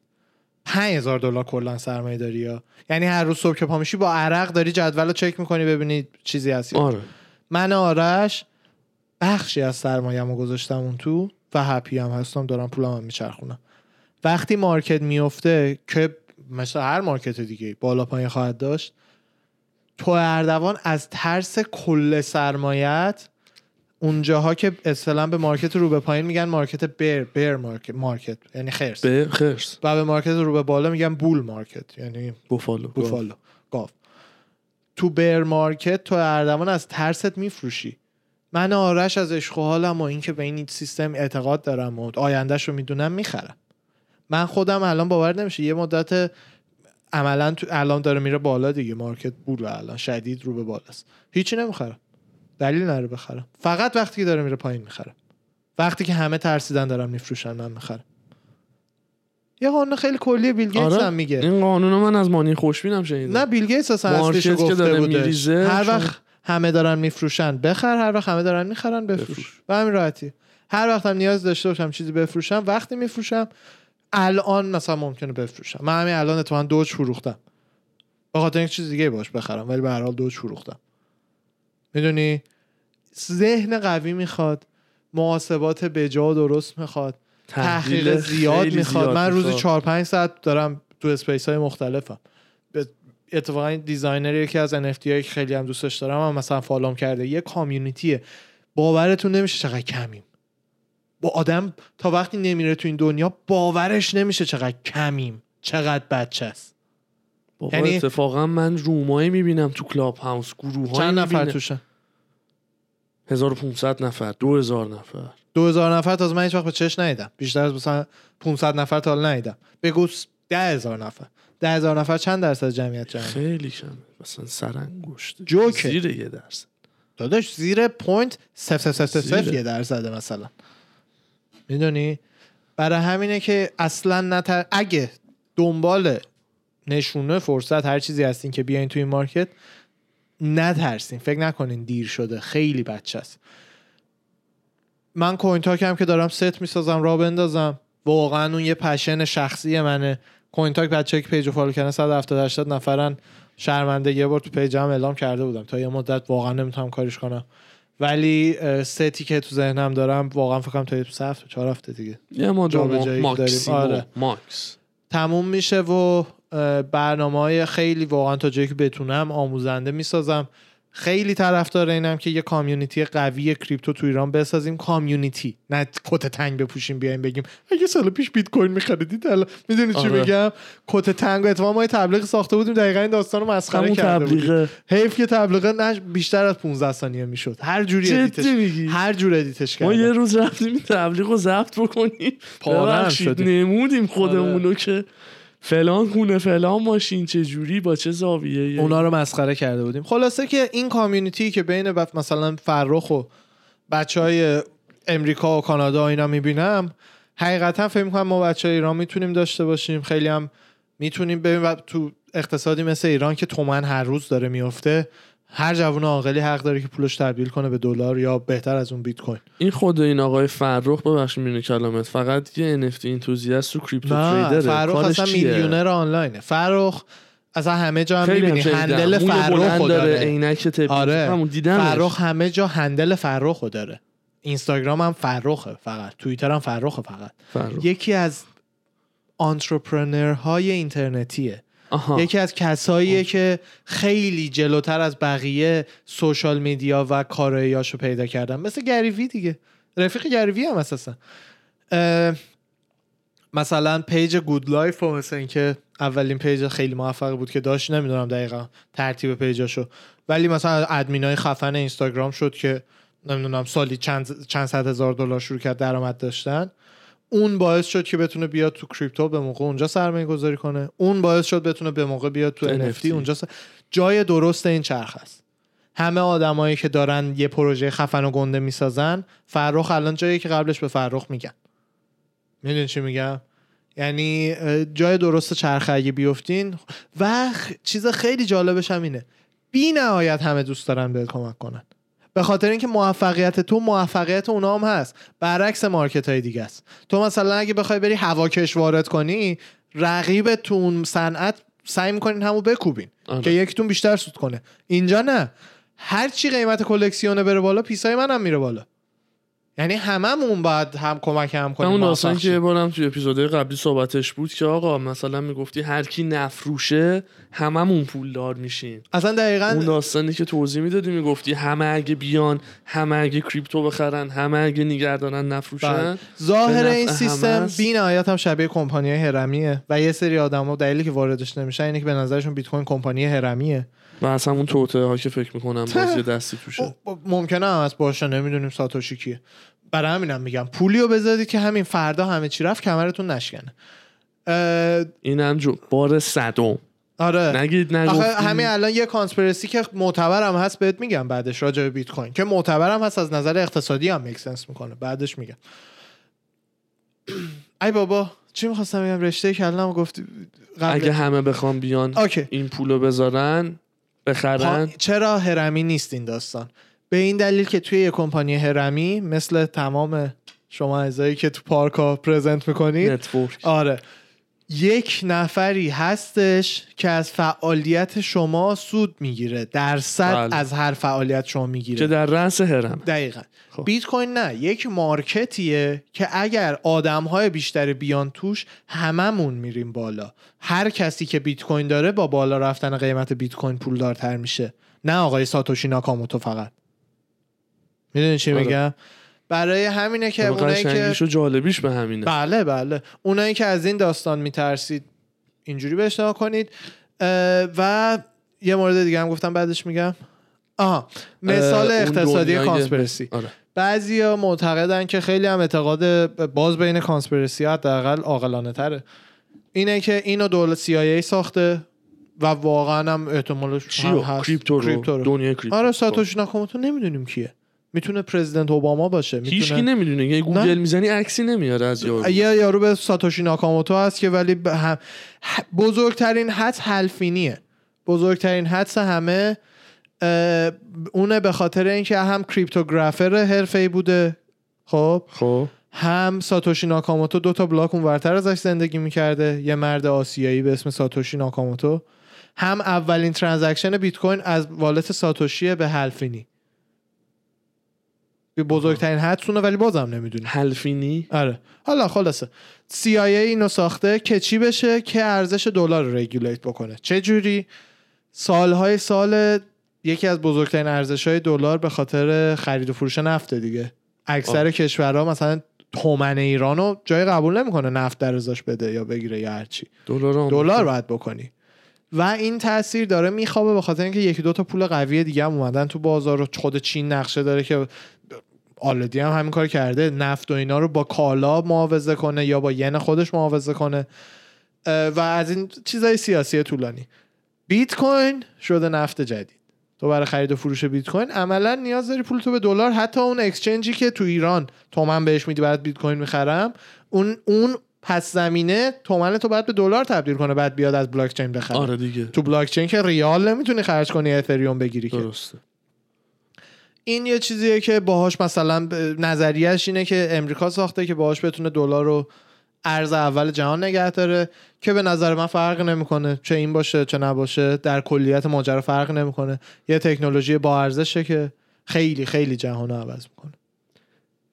5000 دلار کلا سرمایه داری یا؟ یعنی هر روز صبح که پا میشی با عرق داری جدول رو چک می‌کنی ببینی چیزی هست. آره. من آرش بخشی از سرمایه‌مو گذاشتم اون تو و happy هم هستم دارم پولم هم میچرخونم. وقتی market میفته که مثل هر market دیگه بالا پایین خواهد داشت تو اردوان از ترس کل سرمایت اونجاها که اصطلاحا به market رو به پایین میگن market bear bear market market یعنی خرس. به خرس. و به market رو به بالا میگن bull market یعنی بوفالو بوفالو گاو. تو bear market تو اردوان از ترست میفروشی. من آرش از عشق و حالم و اینکه به این سیستم اعتقاد دارم و آیندهش رو می‌دونم می‌خرم. من خودم الان باور نمیشه. یه مدت عملا تو الان داره میره بالا دیگه. market bull الان. شدید رو به بالاست. هیچی نمی‌خرم. دلیل نداره بخرم. فقط وقتی که داره میره پایین می‌خرم. وقتی که همه ترسیدن دارن میفروشن من می‌خرم. یه قانون خیلی کلی بیل گیتس آره. هم میگه. این قانون من از مانی خوشبینم شنیدم. نه بیل گیتس اصلا که گفته میریزه، هر وقت همه دارن میفروشن. بخر هر وقت همه دارن می‌خرن بفروش. بفروش. به همین راحتی. هر وقت هم نیاز داشته باشم چیزی بفروشم وقتی میفروشم الان مثلا ممکنه بفروشم. من همین الان اتفاقا دوج فروختم. به خاطر اینکه چیز دیگه باش بخرم ولی به هر حال دوج فروختم. می‌دونی؟ ذهن قوی می‌خواد محاسبات بجا و درست می‌خواد تحقیق زیاد می‌خواد. من روزی می‌خواد. 4 5 ساعت دارم تو اسپیس های مختلفم. اتفاقا این designer یکی از NFT هایی که خیلی هم دوستش دارم هم مثلا follow م کرده. یه community ه باورتون نمیشه چقدر کمیم. با آدم تا وقتی نمیره تو این دنیا باورش نمیشه چقدر کمیم. چقدر بچه است. بابا یعنی- اتفاقا من room ایی می‌بینم تو Clubhouse گروه چند نفر توشن 1500 نفر 2000 نفر. 2000 نفر تا من هیچ وقت به چش ندیدم. بیشتر از مثلا 500 نفر تا حالا ندیدم. بگو 10000 نفر. 10000 نفر چند درصد جمعیت جمعیت خیلی کمه مثلا سرانگشت. جوکه. زیر یه درصد. داداش زیر point صفر صفر صفر صفر زیره. یه درصده مثلا. می‌دونی؟ برای همینه که اصلا نتر اگه دنبال نشونه فرصت هر چیزی هستین که بیاین توی این market نترسین. فکر نکنین دیر شده. خیلی بچه است. من Coin Talk هم که دارم ست می‌سازم را بندازم. واقعا اون یه passion شخصی منه. Coin Talk بچه که page رو follow کردن 170 80 نفرن. شرمنده یه بار تو page م اعلام کرده بودم. تا یه مدت واقعا نمی‌تونم کارش کنم. ولی ستی که تو ذهنم دارم. واقعا فکرم تا سه هفته چهار هفته دیگه. یه ما دو جابجایی ما- که داریم. ماکسیموم آره. max. تموم میشه و برنامه های خیلی واقعا تا جایی که بتونم آموزنده می‌سازم. خیلی طرفدار اینم که یه community قوی crypto تو ایران بسازیم. community. نه کت تنگ بپوشیم بیایم بگیم. اگه سال پیش بیت کوین میخریدید الان می‌دونی چی آره. میگم؟ کت تنگ. و اتفاقا ما یه تبلیغ ساخته بودیم. دقیقا این داستان رو مسخره کرده بودیم. حیف که تبلیغ نش بیشتر از 15 ثانیه می‌شد. هر جوری edit ش هر جور ادیتش ما کردم یه روز رفتیم تبلیغ رو ضبط بکنیم. پاره شدیم. نمودیم خودمونو آره. که. فلان خونه فلان ماشین چه جوری با چه زاویه اونا رو مسخره کرده بودیم. خلاصه که این community که بین بف- مثلا فرخ و بچه های امریکا و کانادا اینا می‌بینم حقیقتا فکر می‌کنم ما بچه ایران می‌تونیم داشته باشیم. خیلی هم می‌تونیم ببین و تو اقتصادی مثل ایران که تومن هر روز داره میفته هر جوان عاقلی حق داره که پولش تبدیل کنه به دلار یا بهتر از اون بیت کوین. این خود این آقای فرخ ببخشید میونه کلامت فقط یه NFT انتوزیاست رو کریپتو تریدره فرخ اصلا؟ میلیونر آنلاینه. فرخ اصلا همه جا هم می‌بینی. هندل فرخ داره عینک تبدیل آره. همون دیدمش فرخ همه جا هندل فرخ داره. اینستاگرام هم فرخه فقط. توییتر هم فرخه فقط. فرخ. یکی از entrepreneur های اینترنتیه. آها. یکی از کساییه که خیلی جلوتر از بقیه social media و کاراییاشو پیدا کردن. مثل Gary Vee دیگه. رفیق Gary Vee هم اساسا. مثلا page Good Life و مثل اینکه اولین page خیلی موفق بود که داشت نمی‌دونم دقیقا ترتیب page اشو. ولی مثلا ادمینای خفن اینستاگرام شد که نمی‌دونم سالی چند چند صد هزار دلار شروع کرد درآمد داشتن. اون باعث شد که بتونه بیاد تو کریپتو به موقع اونجا سرمایه گذاری کنه. اون باعث شد بتونه به موقع بیاد تو NFT. اونجا س... جای درست این چرخ است. همه آدمایی که دارن یه پروژه خفن و گنده می‌سازن فرخ الان جایی که قبلش به فرخ میگن. می‌دونی چی میگم؟ یعنی جای درست چرخه اگه بیفتین. و خ- چیز خیلی جالبش هم اینه. بی نهایت همه دوست دارن بهت کمک کنن. به خاطر اینکه موفقیت تو موفقیت اونا هم هست. برعکس مارکت های دیگه است. تو مثلا اگه بخوای بری هواکش وارد کنی رقیب تو اون صنعت سعی می‌کنین همو بکوبین آره. که یکیتون بیشتر سود کنه. اینجا نه. هر چی قیمت کلکسیونه بره بالا پیسای منم میره بالا. یعنی هممون باید هم کمک هم کنیم. موفق داستان که بارم توی اپیزودهای قبلی صحبتش بود که آقا مثلا می‌گفتی هر کی نفروشه هممون پولدار میشیم. اصلا دقیقا اون داستانی که توضیح می‌دادی می‌گفتی همه اگه بیان همه اگه کریپتو بخرن همه اگه نگردارن نفروشن. بله. ظاهر این سیستم همه است. بی نهایت هم شبیه کمپانی هرمیه و یه سری آدما دلیلی که واردش نمیشن اینه که به نظرشون بیت کوین کمپانی هرمیه. و از همون توته ها که فکر می‌کنم (laughs) بازی دستی توشه. ممکنه هم از باشه نمی‌دونیم ساتوشی کیه. برای همینم میگم پولیو بذارید که همین فردا همه چی رفت کمرتون نشکنه. اه، اینم جو بار صدم. آره. نگید نگفتی. همین الان یه conspiracy که معتبرم هست بهت میگم بعدش راجع به بیت کوین که معتبرم هست از نظر اقتصادی هم make sense می‌کنه. بعدش میگم. (clears throat) ای بابا چی می‌خواستم بگم؟ رشته کلام گفتی قبل. اگه همه بخوام بیان okay. این پولو بذارن بخرن؟ ها- چرا هرمی نیست این داستان؟ به این دلیل که توی یه کمپانی هرمی مثل تمام شما اعضایی که تو پارک ها present می‌کنید network آره. یک نفری هستش که از فعالیت شما سود می‌گیره. درصد بله. از هر فعالیت شما می‌گیره. که در رأس هرم دقیقا. خب. بیت کوین نه یک market یه که اگر آدم های بیشتری بیان توش هممون میریم بالا. هر کسی که بیت کوین داره با بالا رفتن قیمت بیت کوین پولدارتر میشه. نه آقای ساتوشی ناکاموتو فقط. می‌دونی چی آره. میگم؟ برای همینه که خب، اونایی که جالبیش به همینه. بله بله. اونایی که از این داستان میترسید اینجوری بهش نگاه کنید. و یه مورد دیگه هم گفتم بعدش میگم. آها مثال اقتصادی conspiracy آره. بعضیا معتقدن که خیلی هم اعتقاد باز بین conspiracy حداقل عاقلانه تره. اینه که اینو دولت CIA ساخته و واقعا هم احتمالش هست. کریپتو رو؟ کریپتو رو. دنیای کریپتو. آره خب. ساتوشی ناکاموتو نمی‌دونیم کیه. می‌تونه پرزیدنت اوباما باشه هیچکی می‌تونه نمی‌دونه یه گوگل. می‌زنی عکسی نمیاره از یارو. یه یارو به ساتوشی ناکاموتو هست که ولی هم... بزرگترین حدس حلفینیه. بزرگترین حدس همه اونه به خاطر اینکه هم کریپتوگرافر حرفه‌ای بوده خب؟ خب. هم ساتوشی ناکاموتو دو تا block اونورتر ازش زندگی می‌کرده یه مرد آسیایی به اسم ساتوشی ناکاموتو. هم اولین transaction بیت کوین از wallet ساتوشی به Hal Finney. یه بزرگترین حدسشونه ولی بازم نمی‌دونی. Hal Finney؟ آره. حالا خلاصه. CIA اینو ساخته که چی بشه؟ که ارزش دلار رو regulate بکنه. چه جوری؟ سالهای سال یکی از بزرگترین ارزش های دلار به خاطر خرید و فروش نفت دیگه. اکثر آه. کشورها مثلا تومن ایرانو جای قبول نمی‌کنه نفت در ازاش بده یا بگیره یا هرچی دلار. دلار باید بکنی. و این تاثیر داره میخوابه به خاطر اینکه یکی دو تا پول قوی دیگه هم اومدن تو بازار و خود چین نقشه داره که آلدی هم همین کار کرده. نفت و اینا رو با کالا معاوضه کنه یا با ین خودش معاوضه کنه. و از این چیزای سیاسی طولانی. بیت کوین شده نفت جدید. تو برای خرید و فروش بیت کوین عملا نیاز داری پول تو به دلار. حتی اون exchange ی که تو ایران تومن بهش میدی برات بیت کوین می‌خرم اون اون پس زمینه تومن تو باید به دلار تبدیل کنه بعد بیاد از بلاک چین بخره. آره دیگه. تو بلاک چین که ریال نمی‌تونی خرج کنی اتریوم بگیری که. درسته. این یه چیزیه که باهاش مثلا نظریهش اینه که امریکا ساخته که باهاش بتونه دلار رو ارز اول جهان نگه داره که به نظر من فرق نمی‌کنه چه این باشه چه نباشه در کلیت ماجرا فرق نمی‌کنه. یه تکنولوژی با ارزشه که خیلی خیلی جهان رو عوض می‌کنه.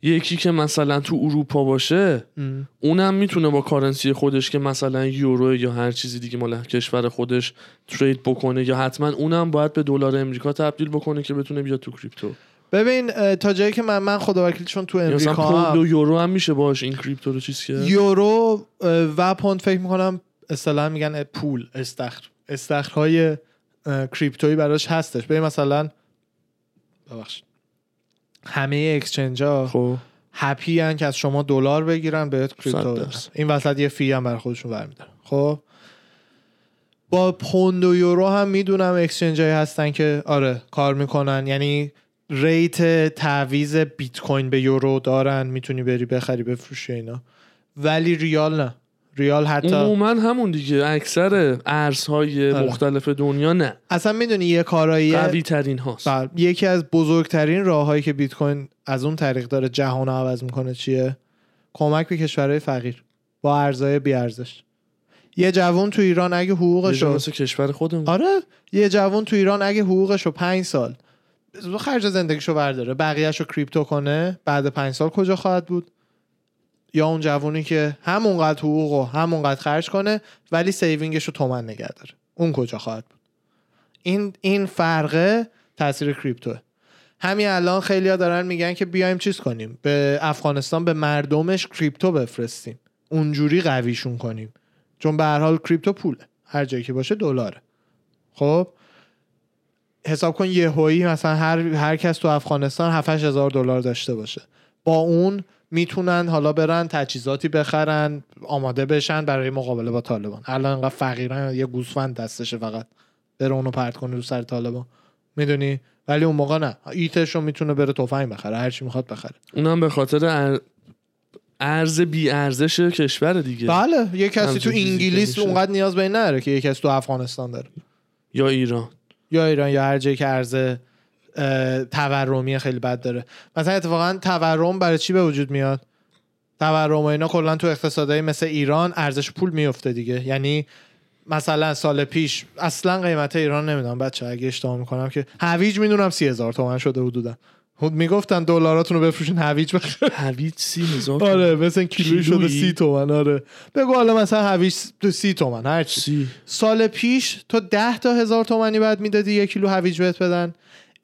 یکی که مثلا تو اروپا باشه اونم می‌تونه با کارنسی خودش که مثلا یورو یا هر چیزی دیگه مال کشور خودش ترید بکنه یا حتما اونم باید به دلار امریکا تبدیل بکنه که بتونه بیاد تو کریپتو. ببین تا جایی که من من خدا وکیل چون تو امریکا هم پوند و یورو هم میشه باش این کریپتو رو چیز کرد؟ یورو و پوند فکر می‌کنم اصطلاحا میگن پول استخر استخرهای کریپتویی براش هستش. ببین مثلا ببخشید. همه exchange ها خب. happy ان که از شما دلار بگیرن بهت کریپتو بدن. این وسط یه fee هم برای خودشون برمیدارن. خب؟ با پوند و یورو هم می‌دونم exchange هایی هستن که آره کار می‌کنن. یعنی ریت تعویز بیت کوین به یورو دارن می‌تونی بری بخری بفروشی اینا. ولی ریال نه. ریال حتی عموما همون دیگه اکثر ارزهای آره. مختلف دنیا نه. اصلا می‌دونی یه کارایی قوی ترین هاست. بله. یکی از بزرگترین راههایی که بیت کوین از اون طریق داره جهان عوض می‌کنه چیه؟ کمک به کشورهای فقیر. با ارزهای بی ارزش یه جوون تو ایران اگه حقوقش رو مثل کشور خودمون. آره. یه جوون تو ایران اگه حقوقش رو پنج سال خرج زندگیشو برداره. بقیهش رو کریپتو کنه بعد پنج سال کجا خواهد بود؟ یا اون جوونی که همونقدر حقوق و همونقدر خرج کنه ولی saving ش رو تومن نگه داره. اون کجا خواهد بود؟ این این فرقه تاثیر کریپتوه. همین الان خیلیا دارن میگن که بیایم چیز کنیم؟ به افغانستان به مردمش کریپتو بفرستیم. اونجوری قویشون کنیم. چون به هر حال کریپتو پوله. هر جایی که باشه دلاره. خب؟ حساب کن یه هایی مثلا هر هر کس تو افغانستان 7 هزار دلار داشته باشه. با اون می‌تونن حالا برن تجهیزاتی بخرن آماده بشن برای مقابله با طالبان. الان انقدر فقیرن یه گوسفند دستشه فقط. بره اونو پرت کنه رو سر طالبان. می‌دونی؟ ولی اون موقع نه. ایتش رو می‌تونه بره تفنگ بخره هرچی می‌خواد بخره. اونم به خاطر ار- ارز بی ارزش کشور دیگه. بله یه کسی تو انگلیس. اونقدر نیاز به این نداره که یه کسی تو افغانستان داره. یا ایران. یا ایران یا هر جایی که ارز تورمی خیلی بد داره. مثلا اتفاقا تورم برای چی به وجود میاد؟ تورم و اینا کلا تو اقتصادهای مثل ایران ارزش پول میفته دیگه. یعنی مثلا سال پیش اصلا قیمت ایران نمی‌دونم بچه اگه اشتباه می‌کنم که هویج می‌دونم سی هزار تومن شده حدودا. می‌گفتن دلاراتون رو بفروشین هویج بخ... هویج سی هزار آره مثلا کیلویی شده؟ سی تومن آره. بگو حالا مثلا هویج تو سی تومن هرچی سی. سال پیش تو ده تا هزار تومنی بعد می‌دادی یک کیلو هویج بهت بدن.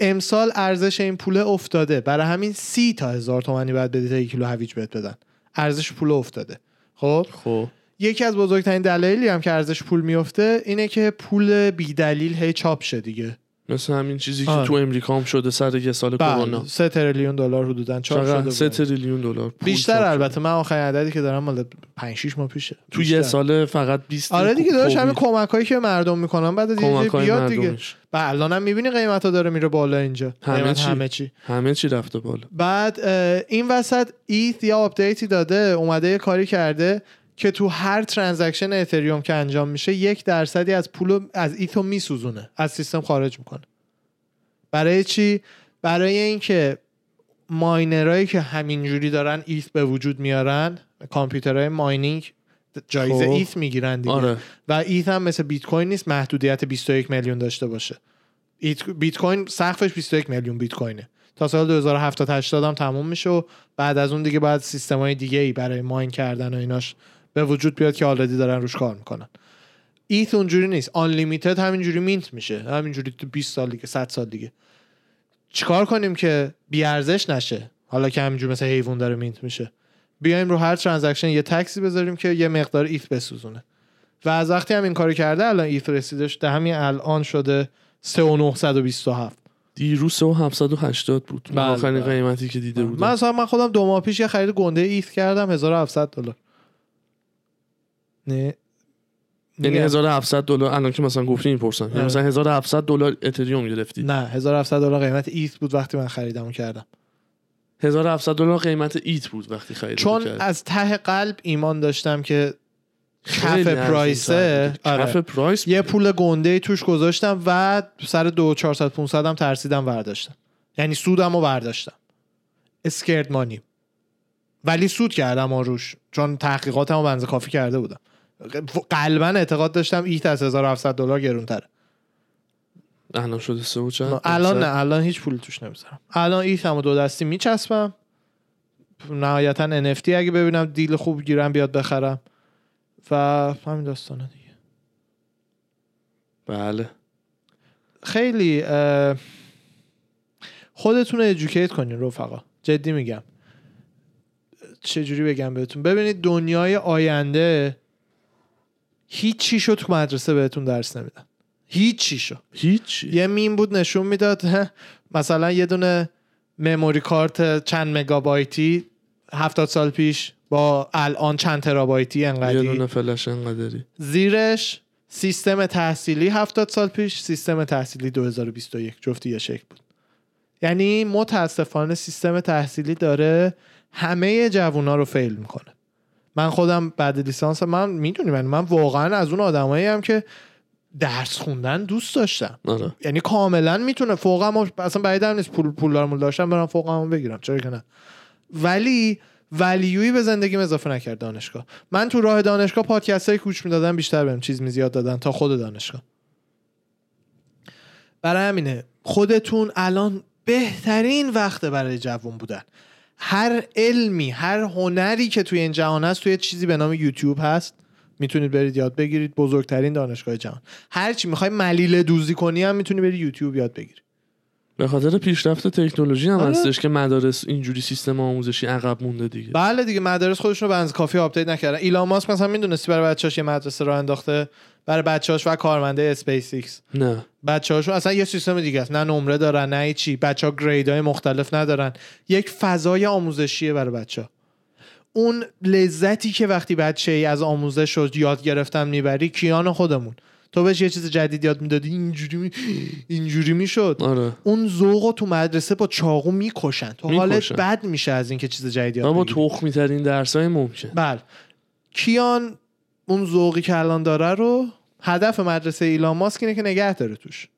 امسال ارزش این پول افتاده. برای همین سی تا هزار تومنی بعد بدی تا یک کیلو هویج بهت بدن. ارزش پول افتاده. خب؟ خب. یکی از بزرگترین دلایلی هم که ارزش پول میفته اینه که پول بیدلیل هی چاپ شه دیگه. مثل همین چیزی که آره. تو امریکا هم شده سر یه سال کرونا بله سه تریلیون دلار حدودا چاپ چقدر شده سه بود. تریلیون دلار بیشتر البته من آخرین عددی که دارم مال 5 6 ماه پیشه تو بیشتر. یه سال فقط 20 آره دیگه داشت همه کووید. کمک هایی که مردم می‌کنن بعد دیگه بیاد دیگه. و الان هم می‌بینی قیمت ها داره میره بالا اینجا همه چی. همه چی همه چی رفته بالا بعد این وسط ETH یه آپدیتی داده اومده یه کاری کرده که تو هر transaction اتریوم که انجام میشه یک درصدی از پول از ETH و میسوزونه از سیستم خارج می‌کنه. برای چی؟ برای اینکه ماینرایی که همینجوری دارن ETH به وجود میارن کامپیوترهای mining جایزه خب. ETH می‌گیرن دیگه. آره. و ETH هم مثل بیت کوین نیست محدودیت 21 میلیون داشته باشه. ETH بیت کوین سقفش 21 میلیون بیت کوینه تا سال 2070 80 هم تموم میشه و بعد از اون دیگه باید سیستم های دیگه ای برای mine کردن و ایناش به وجود بیاد که already دارن روش کار می‌کنن. ETH اونجوری نیست. Unlimited همینجوری mint میشه. همینجوری تو 20 سال دیگه 100 سال دیگه. چیکار کنیم که بی ارزش نشه؟ حالا که همینجوری مثل حیوان داره mint میشه. بیایم رو هر transaction یه tax ی بذاریم که یه مقدار ETH بسوزونه. و از وقتی هم این کارو کرده الان ETH رسیدش ده همین الان شده 3927 دیروز سه و 780 بود. بله، آخرین بله. قیمتی که دیده بودم. من اصلا من خودم دو ماه پیش یه خرید گنده ETH کردم 1700 دلار. نه. یعنی میگم. 1700 دلار الان که مثلا گفتی می‌پرسن. یعنی آره. مثلا 1700 دلار اتریوم گرفتی. نه 1700 دلار قیمت ایت بود وقتی من خریدم و کردم 1700 دلار قیمت ایت بود وقتی خرید چون از ته قلب ایمان داشتم که کف پرایسه. آره. پرایس یه پول گنده ای توش گذاشتم و سر دو 400 500 هم ترسیدم برداشتم یعنی سودم رو برداشتم اسکرد مانی ولی سود کردم آن روش چون تحقیقاتم رو بنز کافی کرده بودم. قلبا اعتقاد داشتم ایت از 1700 دلار گرونتره. الان شده سه چند؟ الان؟ نه الان هیچ پولی توش نمی‌ذارم. الان ایت هم دو دستی میچسبم. نهایتا NFT اگه ببینم دیل خوب گیرم بیاد بخرم. و همین داستانه دیگه. بله. خیلی خودتون رو educate کنین رفقا. جدی میگم. چجوری بگم بهتون؟ ببینید دنیای آینده هیچ چیشو تو مدرسه بهتون درس نمیدن. هیچ چیشو. هیچ یه میم بود نشون می‌داد مثلا یه دونه memory card چند مگابایتی هفتاد سال پیش با الان چند ترابایتی یه انقدری دونه فلش انقدری. زیرش سیستم تحصیلی 70 سال پیش سیستم تحصیلی 2021 جفتی یه شکل بود. یعنی متاسفانه سیستم تحصیلی داره همه جوونا رو فیل می‌کنه. من خودم بعد لیسانس من می‌دونی من من واقعا از اون آدمایی هم که درس خوندن دوست داشتم. آره. یعنی کاملا می‌تونه فوقم اصلا بعیدم نیست پول پولارمو داشتم برم فوقمو بگیرم چرا که نه. ولی ولیوی به زندگیم اضافه نکرد دانشگاه. من تو راه دانشگاه پادکست های کوچ می‌دادم بیشتر بهم چیز میزیاد دادن تا خود دانشگاه. برای همینه خودتون الان بهترین وقت برای جوون بودن. هر علمی هر هنری که توی این جهان هست توی چیزی به نام یوتیوب هست. می‌تونید برید یاد بگیرید. بزرگترین دانشگاه جهان. هر چی می‌خوای ملیله دوزی کنی هم می‌تونی بری یوتیوب یاد بگیری. به خاطر پیشرفت تکنولوژی هم آره. هستش که مدارس اینجوری سیستم آموزشی عقب مونده دیگه. بله دیگه مدارس خودشون رو بنز کافی آپدیت نکردن. ایلان ماسک مثلا می‌دونستی برای بچه‌اش یه مدرسه راه انداخته؟ برای بچه‌هاش و کارمنده اسپیس ایکس نه بچه‌هاشون اصلا یه سیستم دیگه است. نه نمره دارن نه چی بچه‌ها grade های مختلف ندارن. یک فضای آموزشیه برای بچه اون لذتی که وقتی بچه ای از آموزش و یاد گرفتن می‌بری کیان خودمون. تو بهش یه چیز جدید یاد می‌دادی اینجوری می... اینجوری می‌شد. آره. اون ذوق تو مدرسه با چاقو می‌کشن. تو حالت می‌کشن. بد میشه از اینکه چیز جدید یاد بگیری. تخمی ترین درس های ممکن. بله. کیان اون ذوقی که الان داره رو هدف مدرسه ایلان ماسک اینه که نگه داره توش.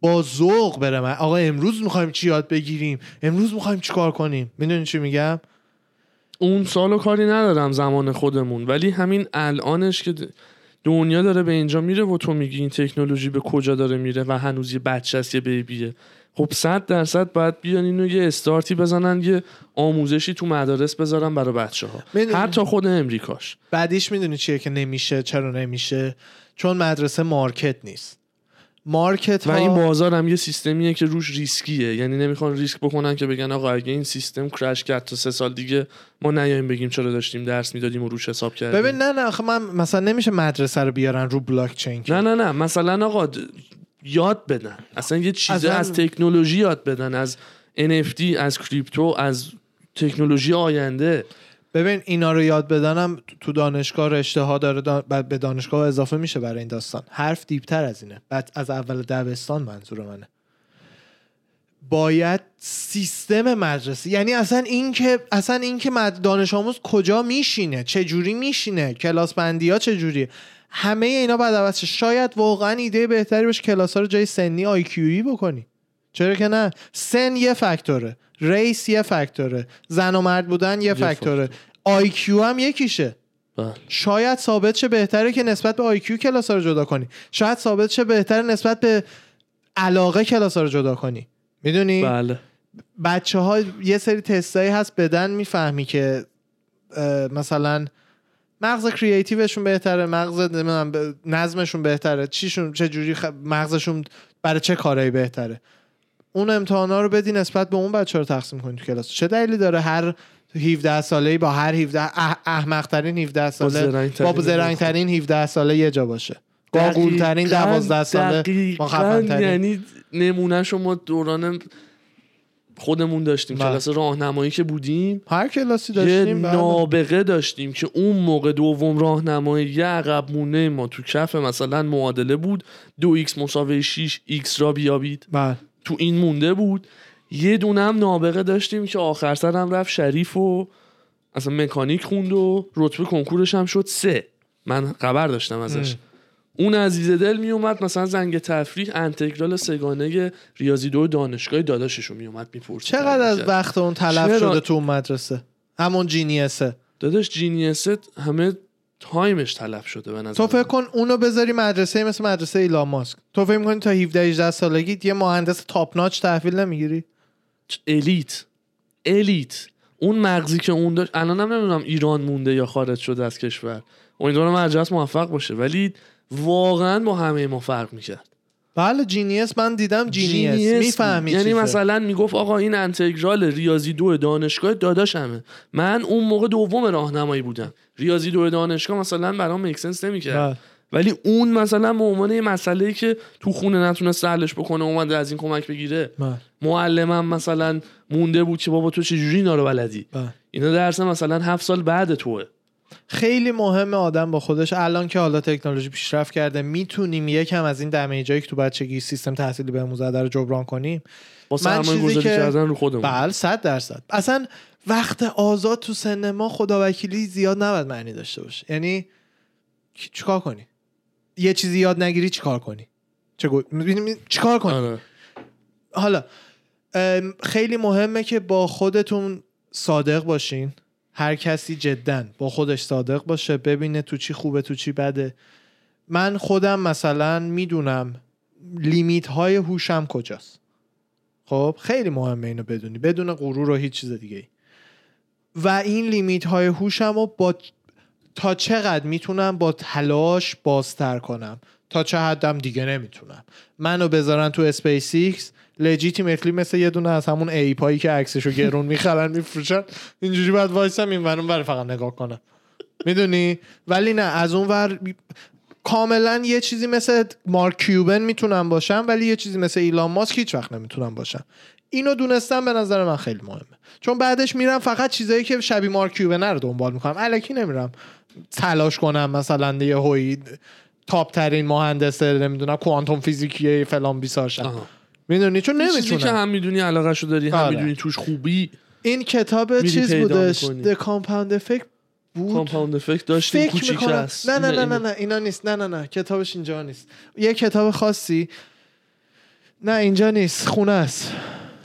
با ذوق بره من. آقا امروز می‌خوایم چی یاد بگیریم؟ امروز می‌خوایم چی کار کنیم؟ می‌دونی چی میگم؟ اون سالو کاری ندارم زمان خودمون ولی همین الانش که دنیا داره به اینجا میره و تو میگی این تکنولوژی به کجا داره میره و هنوز یه بچه است یه بیبیه. خب صد درصد باید بیان اینو یه استارتی بزنن یه آموزشی تو مدارس بذارن برای بچه ها می‌دونی- حتی خود امریکاش. بعدیش می‌دونی چیه که نمیشه چرا نمیشه؟ چون مدرسه market نیست. market و ها این بازار هم یه سیستمیه که روش ریسکیه. یعنی نمی‌خوان ریسک بکنن که بگن آقا اگه این سیستم crash کرد تا سه سال دیگه ما نیایم بگیم چرا داشتیم درس می‌دادیم و روش حساب کردیم. ببین نه نه آخه من مثلا نمیشه مدرسه رو بیارن رو بلاک چین نه نه نه. مثلا آقا یاد بدن. اصلا یه چیزه اصلا- از تکنولوژی یاد بدن از NFT از کریپتو از تکنولوژی آینده. ببین اینا رو یاد بدنم تو دانشگاه رشته ها داره دا- بعد به دانشگاه اضافه میشه برای این داستان. حرف دیپتر از اینه. بعد از اول دبستان منظور منه. باید سیستم مدرسه یعنی اصلا این که اصلا این که مد- دانش آموز کجا میشینه؟ چه جوری میشینه؟ کلاس بندی ها چه جوریه همه اینا بعد عوض. شاید واقعا ایده بهتری باشه کلاس ها رو جای سنی آی بکنی. چرا که نه؟ سن یه فاکتوره. race یه فاکتوره. زن و مرد بودن یه فاکتوره. IQ هم یکیشه. بله. شاید ثابت شه بهتره که نسبت به IQ کلاس ها رو جدا کنی. شاید ثابت شه بهتره نسبت به علاقه کلاس ها رو جدا کنی. می‌دونی؟ بله. بچه ها یه سری تستایی هست بدن می‌فهمی که مثلا مغز creative شون بهتره مغز نظمشون بهتره چیشون چه جوری خ... مغزشون برای چه کارایی بهتره. اون امتحانا رو بدی نسبت به اون بچه رو تقسیم کنی تو کلاس. چه دلیلی داره هر 17 ساله با هر 17 اح... احمقترین 17 ساله با زرنگترین 17 ساله یه جا باشه. با دقیقاً- 12 ساله با خفن‌ترین. یعنی نمونه شما دوران خودمون داشتیم بله. کلاس راهنمایی که بودیم هر کلاسی یه داشتیم بله. نابغه داشتیم که اون موقع دوم راهنمایی یه عقب مونده ما تو کف مثلا معادله بود. دو ایکس مساوی 6 ایکس را بیابید. بله. تو این مونده بود. یه دونه هم نابغه داشتیم که آخر سر هم رفت شریف و اصلا مکانیک خوند و رتبه کنکورش هم شد سه. من خبر داشتم ازش. اون عزیز دل می اومد مثلا زنگ تفریح انتگرال سگانه ریاضی دو دانشگاه داداششو می اومد می‌پرسید چقدر از وقت اون تلف؟ شده تو اون مدرسه؟ همون genius ه. داداش genius همه تایمش تلف شده به نظر تو فکر کن اونو بذاری مدرسه مثل مدرسه ایلان ماسک. تو فکر می‌کنی تا 17 18 سالگی یه مهندس top notch تحویل نمی‌گیری؟ elite. elite. اون مغزی که اون داشت الان هم نمی‌دونم ایران مونده یا خارج شده از کشور. امیدوارم هرجا هست موفق باشه. ولی واقعا با همه ما فرق می‌کرد. بله genius من دیدم genius. می‌فهمی یعنی چیزه. مثلا می‌گفت آقا این انتگرال ریاضی دو دانشگاه داداشمه. من اون موقع دوم راهنمایی بودم. ریاضی دو دانشگاه مثلا برام make sense نمی‌کرد. بله. ولی اون مثلا به عنوان یه مسئله که تو خونه نتونست حلش بکنه اومده از این کمک بگیره. بله. معلمم مثلا مونده بود که بابا تو چجوری اینا رو بلدی؟ بله. اینا درس مثلا هفت سال بعد توئه. خیلی مهمه آدم با خودش. الان که حالا تکنولوژی پیشرفت کرده می‌تونیم یکم از این damage هایی که تو بچگی سیستم تحصیلی بهمون زده رو جبران کنیم. با من سرمایه چیزی گذاری که- کردن رو خودمون. بله صد درصد. اصلا وقت آزاد تو سن ما خداوکیلی زیاد نباید معنی داشته باشه. یعنی چیکار کنی؟ یه چیزی یاد نگیری چیکار کنی؟ چه گو... می‌بینی- چیکار کنی؟ آره. حالا خیلی مهمه که با خودتون صادق باشین. هر کسی جدا با خودش صادق باشه ببینه تو چی خوبه تو چی بده. من خودم مثلا می‌دونم limit های هوشم کجاست. خب خیلی مهمه اینو بدونی بدون غرور و هیچ چیز دیگه. و این limit های هوشم رو با تا چقدر می‌تونم با تلاش بازتر کنم؟ تا چه حدم دیگه نمی‌تونم. منو بذارن تو اسپیس ایکس legitimately مثل یه دونه از همون ape هایی که عکسشو گرون می‌خرن میفروشن. اینجوری باید وایسم این ور اون ور فقط نگاه کنم می‌دونی؟ ولی نه از اون ور کاملا یه چیزی مثل مارک کیوبن می‌تونم باشم ولی یه چیزی مثل ایلان ماسک هیچ وقت نمی‌تونم باشم. اینو دونستم به نظر من خیلی مهمه. چون بعدش میرم فقط چیزایی که شبیه مارک کیوبنر رو دنبال می‌کنم. الکی نمیرم تلاش کنم مثلا یه هوی تاپ ترین مهندس نمی‌دونم کوانتوم فیزیکی فلان بیسارشم. می‌دونی؟ چون چیزی که نمی‌تونم هم می‌دونی علاقه شو داری هم آره. می‌دونی توش خوبی. این کتاب چیز بودش. The Compound Effect بود؟ Compound Effect داشتیم فکر کوچیک هست نه نه نه نه. نه اینا نیست. نه نه نه کتابش اینجا نیست. یه کتاب خاصی. نه اینجا نیست. خونه است.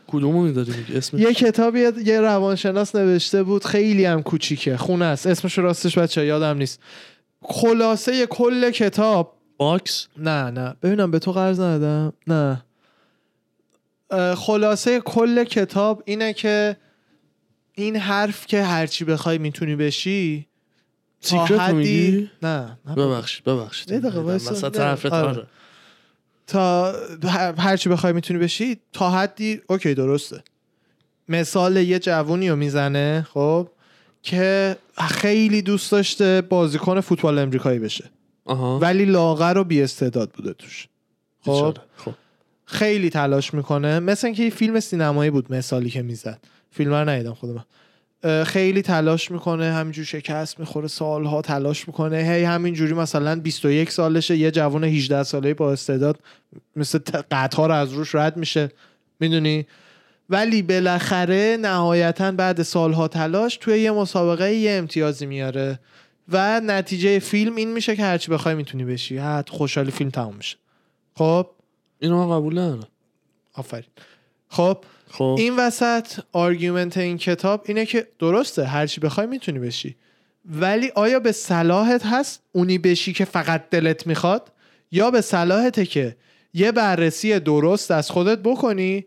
کدومو می‌داری میگه اسم یه کتابی یه روانشناس نوشته بود. خیلی هم کوچیکه. خونه است. اسمش راستش بچه یادم نیست. خلاصه کل کتاب. باکس؟ نه نه. ببینم به تو قرض ندادم. نه. خلاصه کل کتاب اینه که این حرف که هرچی بخوای می‌تونی بشی تا Secret حدی- نه. ببخشید ببخشید. نه، آره. آره. تا هر هر چی بخوای می‌تونی بشی تا حدی okay درسته. مثال یه جوونی رو می‌زنه خب که خیلی دوست داشته بازیکن فوتبال امریکایی بشه. آها. ولی لاغر و بی استعداد بوده توش. خب. خب. خیلی تلاش می‌کنه. مثل اینکه یه فیلم سینمایی بود مثالی که می‌زد. فیلم رو ندیدم خود من اه، خیلی تلاش می‌کنه همینجور شکست می‌خوره سالها تلاش می‌کنه. هی همینجوری مثلا 21 سالشه یه جوان 18 ساله با استعداد مثل قطار از روش رد میشه. می‌دونی؟ ولی بالاخره نهایتا بعد سالها تلاش توی یه مسابقه یه امتیازی میاره. و نتیجه فیلم این میشه که هرچی بخوای می‌تونی بشی. حد خوشحالی فیلم تموم میشه. خب؟ اینو من قبول ندارم. آفرین. خب خب. این وسط argument این کتاب اینه که درسته هرچی بخوای می‌تونی بشی. ولی آیا به صلاحت هست اونی بشی که فقط دلت می‌خواد؟ یا به صلاحته که یه بررسی درست از خودت بکنی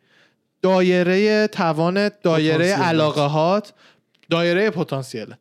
دایره توانت دایره پتانسیلت. علاقه هات دایره پتانسیل.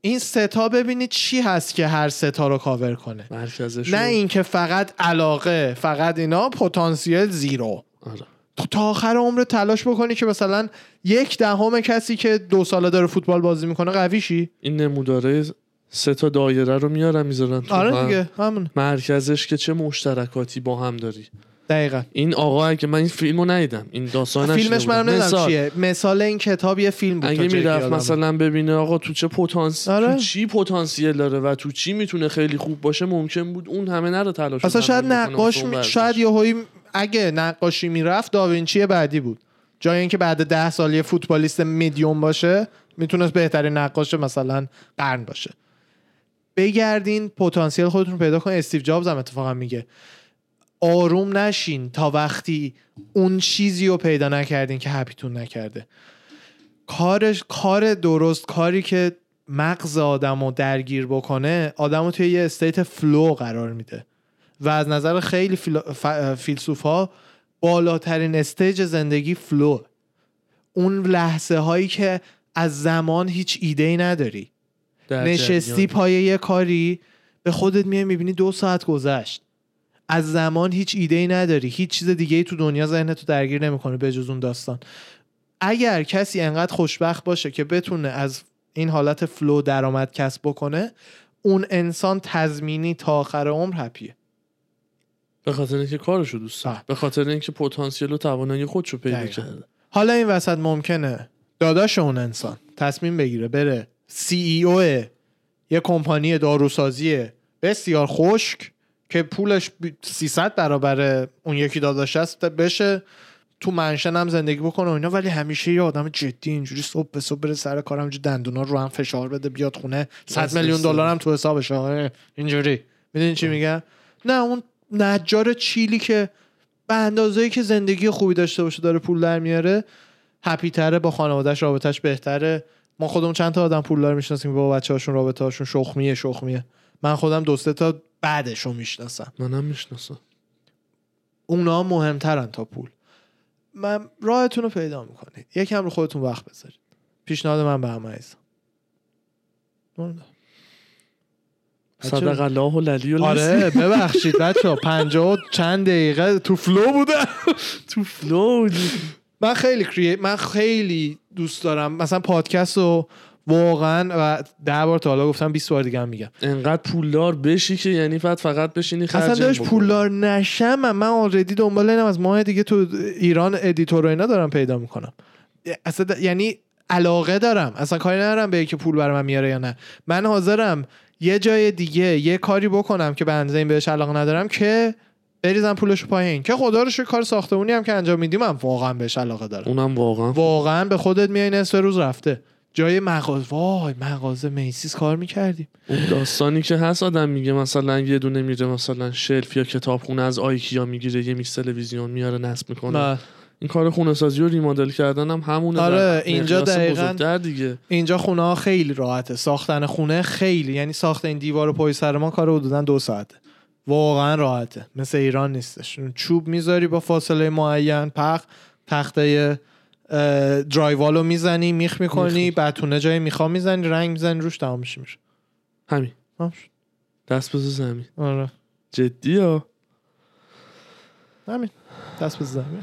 این سه تا ببینید چی هست که هر سه تا رو کاور کنه. مرکزش نه اینکه فقط علاقه فقط اینا پتانسیل zero. آره. تو تا آخر عمر تلاش بکنی که مثلا یک دهم کسی که دو ساله داره فوتبال بازی می‌کنه قوی شی این نموداره سه تا دایره رو میارن می‌ذارن تو آره. دیگه همون. مرکزش که چه مشترکاتی با هم داری. دقیقا. این آقا اگه من این فیلمو ندیدم. این داستان فیلمش من نمی‌دونم مثال. چیه. مثال این کتاب یه فیلم بود اگه که می‌رفت. مثلا ببینه آقا تو چه پتانسیل آره. تو چی پتانسیل داره و تو چی می‌تونه خیلی خوب باشه ممکن بود اون همه نره تلاش اصلا شاید نقاش می... شاید یه اگه نقاشی می‌رفت داوینچی بعدی بود. جای اینکه بعد ده سال یه فوتبالیست میدیوم باشه می‌تونست بهترین نقاش مثلا قرن باشه. بگردین پتانسیل خودتون پیدا کنین استیو جابز هم اتفاقا میگه. آروم نشین تا وقتی اون چیزی رو پیدا نکردین که happy تون نکرده. کارش کار درست کاری که مغز آدم رو درگیر بکنه آدم رو توی یه state flow قرار میده. و از نظر خیلی فیلسوف ها بالاترین stage زندگی flow اون لحظه هایی که از زمان هیچ ایده ای نداری نشستی جریان. پای یه کاری به خودت میای می‌بینی دو ساعت گذشت. از زمان هیچ ایده ای نداری. هیچ چیز دیگه ای تو دنیا ذهنتو درگیر نمی‌کنه به جز اون داستان. اگر کسی انقدر خوشبخت باشه که بتونه از این حالت flow درآمد کسب بکنه اون انسان تضمینی تا آخر عمر هپیه به خاطر اینکه کارشو دوست داره. به خاطر اینکه پتانسیل و توانایی خودشو پیدا. کرده. حالا این وسط ممکنه داداش اون انسان تصمیم بگیره بره. سی ای او یه کمپانی داروسازی بسیار خشک. که پولش بی- 300 برابر اون یکی داداش است بشه تو منشن هم زندگی بکنه و اینا. ولی همیشه یه آدم جدی اینجوری صبح به صبح بره سر کار همینجوری دندونا رو هم فشار بده بیاد خونه. 100 دست میلیون. دلار هم تو حسابش آره اینجوری. می‌دونی چی میگم؟ نه اون نجار چیلی که به اندازه‌ای که زندگی خوبی داشته باشه داره پول در میاره هپی تره با خانوادهش رابطش بهتره. ما خودمون چند تا آدم پولدار می‌شناسیم با بچه هاشون رابطه هاشون شخمیه شخمیه. من خودم دو تا بعدش رو می‌شناسم. منم می‌شناسم. اونا مهمترن تا پول. من راهتون رو پیدا می‌کنید. یکم رو خودتون وقت بذارید. پیشنهاد من به همه عزیزم. صدق الله و للی و آره ببخشید بچه ها پنجاه چند دقیقه تو flow بودم تو flow من خیلی من خیلی دوست دارم. مثلا پادکست رو واقعا و ده بار تا حالا گفتم 20 بار دیگه هم میگم. انقدر پولدار بشی که یعنی فقط فقط بشینی خرج اصلا بکنی. پولدار نشم من, already دنبال اینم از ماه دیگه تو ایران editor و اینا دارم پیدا می‌کنم. اصلا د- یعنی علاقه دارم. اصلا کاری ندارم به که پول برای من میاره یا نه. من حاضرم یه جای دیگه یه کاری بکنم که به اندازه این بهش علاقه ندارم که بریزم پولش پایین. که خدا رو کار ساختمونی هم که انجام میدیم من واقعا بهش علاقه دارم. اونم واقعا واقعا به خودت میای نصف روز رفته. جای مغازه. وای مغازه میسیز کار می‌کردیم. اون داستانی که هست آدم میگه مثلا یه دونه میره مثلا شلف یا کتابخونه از آیکیا می‌گیره یه میز تلویزیون میاره نصب می‌کنه. این کار خونه سازی و ریمادل کردن هم همونه آره، اینجا دقیقاً دیگه. اینجا خونه ها خیلی راحته. ساختن خونه خیلی یعنی ساخت این دیوار و پای سر ما کار حدودا دو ساعته. واقعا راحته. مثل ایران نیستش. چوب می‌ذاری با فاصله معین پخ تخته درایوالو می‌زنی میخ می‌کنی بتونه جای میخوا می‌زنی رنگ می‌زنی روش تمام میشه میشه. همین. دست بزن زمین آره. جدی ها؟ همین. دست به زمین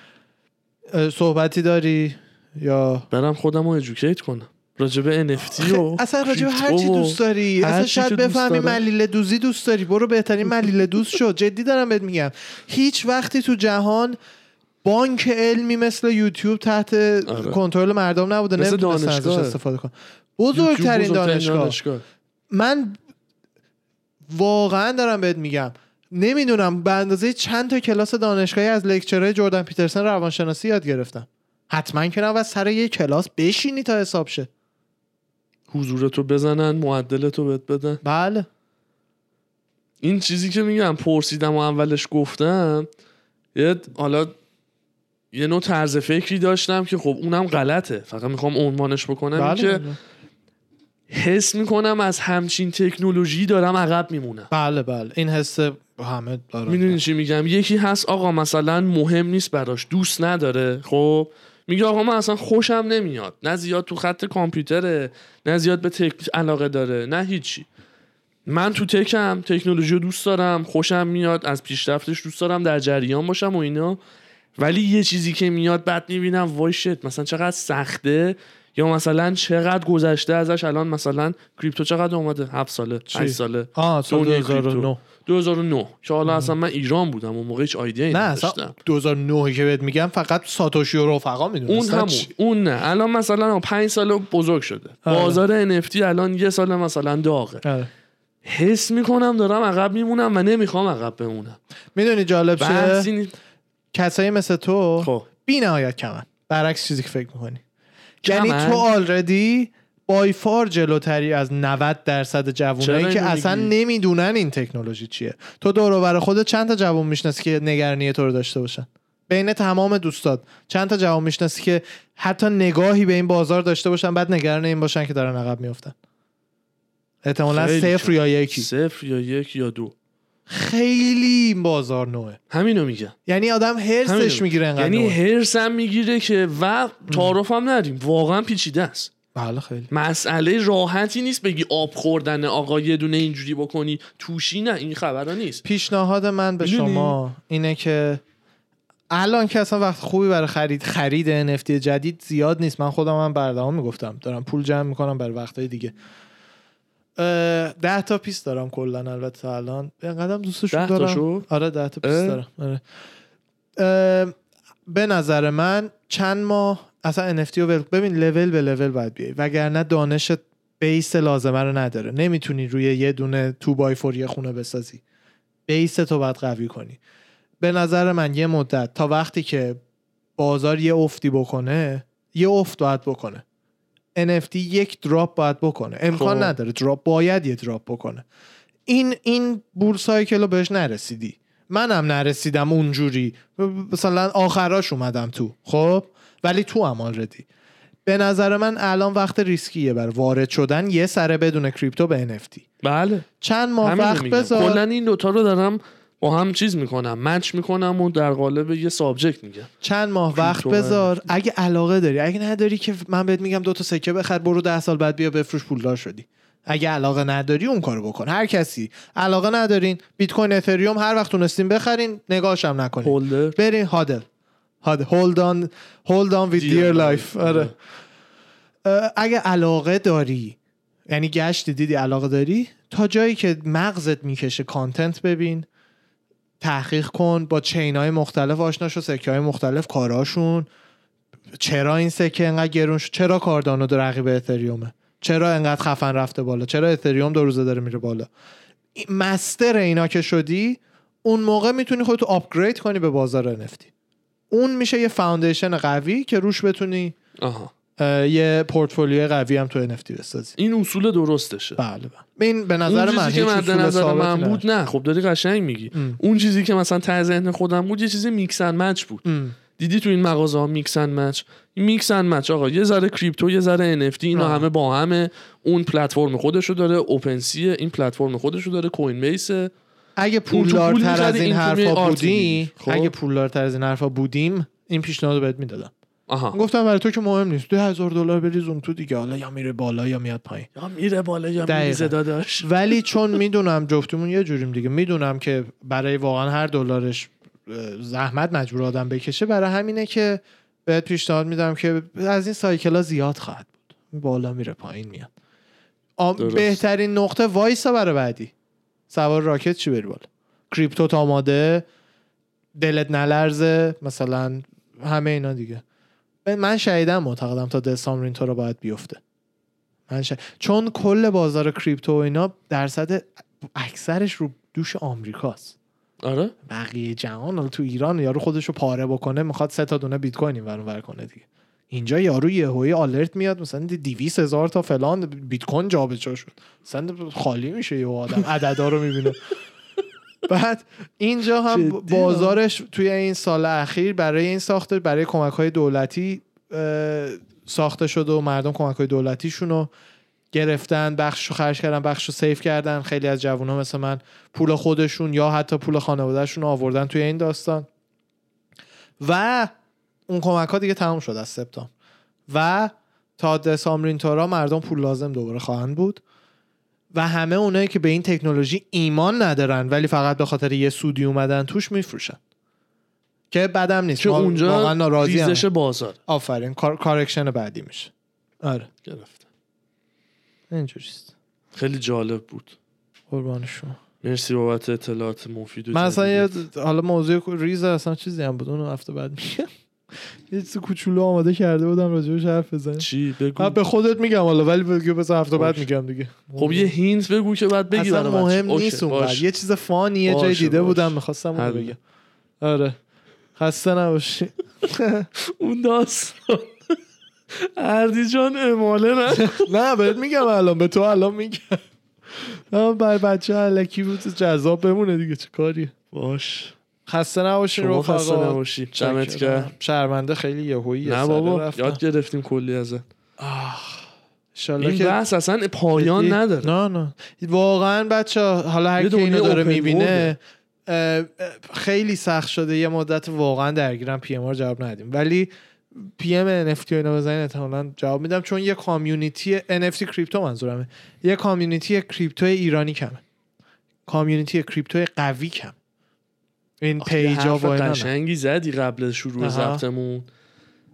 (laughs) صحبتی داری؟ یا؟ برم خودم رو ادوکیت کنم. راجب NFT و اصلا راجع به هر چی دوست داری اصلا شاید بفهمی دارم. ملیل دوزی دوست داری. برو بهترین ملیل دوز شد جدی دارم بهت میگم. هیچ وقتی تو جهان بانک علمی مثل یوتیوب تحت کنترل مردم نبوده. آره. نمی‌تونستن ازش دانشگاه. استفاده کن بزرگترین دانشگاه. من واقعا دارم بهت میگم. نمی‌دونم به اندازه چند تا کلاس دانشگاهی از لکچرهای جردن پیترسن روانشناسی یاد گرفتم. حتما که نباید سر یه کلاس بشینی تا حساب شه. حضورتو بزنن معدلتو بهت بدن. بله. این چیزی که میگم پرسیدم و اولش گفتم یه حالا یه نوع طرز فکری داشتم که خب اونم غلطه. فقط می‌خوام عنوانش بکنم این که بله. حس می‌کنم از همچین تکنولوژی دارم عقب میمونم. بله بله. این حس همه دارن. می‌دونی چی میگم؟ یکی هست آقا مثلا مهم نیست براش دوست نداره. خب میگه آقا من اصلا خوشم نمیاد. نه زیاد تو خط کامپیوتره نه زیاد به تک علاقه داره نه هیچی. من تو تکم تکنولوژی رو دوست دارم خوشم میاد از پیشرفتش دوست دارم در جریان باشم و اینا. ولی یه چیزی که میاد بعد می‌بینم وای شت مثلا چقدر سخته؟ یا مثلا چقدر گذشته ازش الان مثلا کریپتو چقدر اومده؟ هفت ساله چی؟ 8 ساله. آه سال دنیای 2009 2009 که حالا اصلا من ایران بودم اون موقع هیچ ایده نه اصلا نداشتم 2009 که بهت میگم فقط ساتوشی و رفقا اون می‌دونستن همون اون نه. الان مثلا پنج سال بزرگ شده. آره. بازار NFT الان یه سال مثلا داغه. حس می‌کنم دارم عقب میمونم و نمی‌خوام عقب بمونم. می‌دونی جالب نیست. کسایی مثل تو خب. بی نهایت کمن. برعکس چیزی که فکر می‌کنی. یعنی؟ تو آلردی بای فار جلوتری از 90 درصد جوونایی که اصلا؟ نمی‌دونن این تکنولوژی چیه. تو دور و بر خودت چند تا جوون می‌شناسی که نگرانی تو رو داشته باشن؟ بین تمام دوستات. چند تا جوان می‌شناسی که حتی نگاهی به این بازار داشته باشن بعد نگران این باشن که دارن عقب میفتن احتمالا صفر. یا یکی. صفر یا یک یا دو. خیلی این بازار نوعه. همینو میگم. یعنی آدم هرسش. می‌گیره انقدر یعنی نوعه. هرسم می‌گیره که و تعارفم نداریم. واقعا پیچیده است. بله خیلی. مسئله راحتی نیست بگی آب خوردن آقا یه دونه اینجوری بکنی. توشی نه این خبرها نیست. پیشنهاد من به؟ شما اینه که الان که اصلا وقت خوبی برای خرید خرید NFT جدید زیاد نیست. من خودم هم بردام می‌گفتم. دارم پول جمع می‌کنم برای وقتهای دیگه. ده تا piece دارم کلا البته الان. اینقدرم دوستشون ده دارم؟ آره ده تا piece اه؟ دارم. آره. به نظر من چند ماه اصلا NFT رو ببین لول به لول باید بیای. وگرنه دانشت بیس لازمه رو نداره. نمی‌تونی روی یه دونه تو بای فور یه خونه بسازی. بیس تو باید قوی کنی. به نظر من یه مدت تا وقتی که بازار یه افتی بکنه یه افت باید بکنه. NFT یک دراپ باید بکنه. امکان خب. نداره. دراپ باید یه دراپ بکنه. این این بول سایکل رو بهش نرسیدی. منم نرسیدم اونجوری. مثلا آخراش اومدم تو. خب؟ ولی تو هم already به نظر من الان وقت ریسکیه بر وارد شدن یه سره بدون کریپتو به NFT بله. چند ماه وقت. بذار. کلا این دوتا رو دارم با هم چیز می‌کنم match می‌کنم و در قالب یه subject میگم. چند ماه وقت بذار. اگه علاقه داری اگه نداری که من بهت میگم دو تا سکه بخر برو ده سال بعد بیا بفروش پولدار شدی. اگه علاقه نداری اون کارو بکن. هر کسی. علاقه ندارین بیت کوین اتریوم هر وقت تونستین بخرین نگاهش هم نکنین. holder برین HODL. HODL. hold on hold on with their life life. آره. اه، اگه علاقه داری یعنی گشتی دیدی علاقه داری تا جایی که مغزت می‌کشه content ببین. تحقیق کن با chain های مختلف آشنا شو سکه های مختلف کاراشون. چرا این سکه انقدر گرون شد؟ چرا کاردانو دو رقیب اتریومه؟ چرا انقدر خفن رفته بالا؟ چرا اتریوم دو روزه داره میره بالا؟ master اینا که شدی اون موقع می‌تونی خودتو upgrade کنی به بازار NFT اون میشه یه foundation قوی که روش بتونی آها. یه پورتفولیوی قوی هم تو NFT بسازی این اصول درستشه بله بله این به نظر اون من چیزی که مد نظر من بود. نه خب داری قشنگ میگی ام. اون چیزی که مثلا ته ذهن خودم بود یه چیزی mix and match بود ام. دیدی تو این مغازه ها mix and match این mix and match آقا یه ذره کریپتو یه ذره NFT اینا آه. همه با همه اون پلتفرم خودشو داره OpenSea این پلتفرم خودشو داره Coinbase اگه پول پولدارتر از می‌خری، این حرفا بودی. خب. اگه پولدارتر از این حرفا بودیم این پیشنهاد رو بهت می‌دادم آها. گفتم برای تو که مهم نیست. دو هزار دلار بریز اون تو دیگه. حالا یا میره بالا یا میاد پایین. یا میره بالا یا. میریزه داداش. ولی (laughs) چون می‌دونم جفتمون یه جوریم دیگه. می‌دونم که برای واقعا هر دلارش زحمت مجبور آدم بکشه برای همینه که بهت پیشنهاد میدم که از این سایکلا زیاد خواهد بود. بالا میره پایین میاد. درست. بهترین نقطه وایسا برای بعدی. سوار راکت چی بری بالا؟ کریپتو آماده دلت نلرزه مثلا همه اینا دیگه. من شهیدم معتقدم تا دسامبر این رو باید بیفته. من شه- چون کل بازار کریپتو و اینا درصد اکثرش رو دوش آمریکاست. آره؟ بقیه جهان حالا تو ایران یارو خودش رو پاره بکنه می‌خواد سه تا دونه بیت کوین اینور ور کنه دیگه. اینجا یارو یهویی آلرت میاد مثلا 200 هزار تا فلان بیت کوین جابجا شد. مثلا خالی میشه یه آدم. عددا رو می‌بینه. بعد اینجا هم بازارش توی این سال اخیر برای این ساخته برای کمک های دولتی ساخته شده و مردم کمک های دولتیشون رو گرفتن بخش رو خرج کردن بخش رو save کردن. خیلی از جوان ها مثل من پول خودشون یا حتی پول خانوادهشون رو آوردن توی این داستان. و اون کمک ها دیگه تمام شد از سپتامبر. و تا دسامبر اینطورا مردم پول لازم دوباره خواهند بود. و همه اونایی که به این تکنولوژی ایمان ندارن ولی فقط به خاطر یه سودی اومدن توش میفروشن. که بدم نیست. که اونجا ریزش بازار. آفرین. کار... correction بعدی میشه. آره. گرفته اینجوریست خیلی جالب بود. قربان شما. مرسی بابت اطلاعات مفید و جدیدت. حالا موضوع ریز اصلا چیزی هم بود. اونو هفته بعد میگم. یه چیز کوچولو آماده کرده بودم راجبش حرف بزنیم. چی؟ بگو. من به خودت میگم حالا ولی بگو بذار هفته بعد. میگم دیگه. خب یه hint بگو که بعد بگی اصلا مهم نیست باش. یه چیز funny یه جای دیده. بودم می‌خواستم اونو حل. بگم. آره. خسته نباشی. (laughs) اون داستان. اردی جان اماله نه؟ (laughs) نه بهت میگم الان به تو الان میگم. بر بچه علکی بود جذاب بمونه دیگه چه کاریه؟ باش. خسته نباشین شما رفقا خسته نباشی. دمت گرم. شرمنده خیلی یهویی نه بابا یاد گرفتیم کلی ازت. این که بحث اصلا پایان؟ نداره. نه نه. واقعا بچه حالا هر کی اینو داره می‌بینه خیلی سخت شده. یه مدت واقعا درگیرم PM رو جواب ندیم. ولی PM NFT اینا بزنین احتمالاً جواب میدم. چون یه community NFT کریپتو منظورمه. یه community کریپتو ایرانی کمه. community کریپتو قوی کم این پیجا و. قشنگی زدی قبل شروع. ضبطمون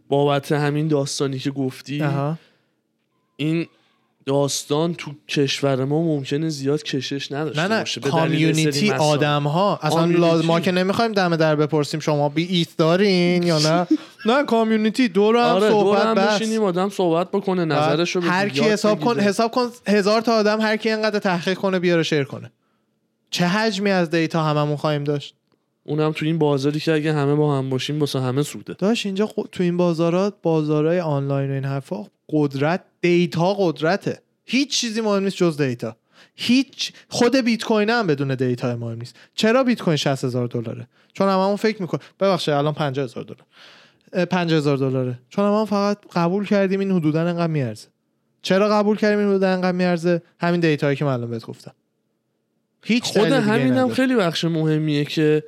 بابت همین داستانی که گفتی آها. این داستان تو کشور ما ممکنه زیاد کشش نداشته نه نه باشه به community. آدم ها اصلا. لاز... ما که نمی‌خوایم دم در بپرسیم شما بی ایت دارین یا نه (laughs) نه community دور هم آره دور صحبت هم بس بشینیم آدم صحبت بکنه نظرشو بگه، هر کی حساب کن. حساب کن هزار تا آدم هر کی اینقدر تحقیق کنه بیاره share کنه چه حجمی از data هممون خواهیم داشت اونم تو این بازاری که اگه همه با هم باشیم واسه همه سوده. داشت اینجا تو این بازارات بازارهای آنلاین و این حرفا قدرت data قدرته. هیچ چیزی مهم نیست جز data. هیچ خود بیت کوین هم بدون data مهم نیست. چرا بیت کوین 60 هزار دلاره؟ چون هممون فکر میکن ببخشید الان 50 هزار دلار. 50 هزار دلاره. چون هممون فقط قبول کردیم این حدودا انقدر میارزه. چرا قبول کردیم این حدودا انقدر میارزه؟ همین data یی که من الان بهت گفتم. هیچ خود همینم نداره. خیلی بخش مهمیه که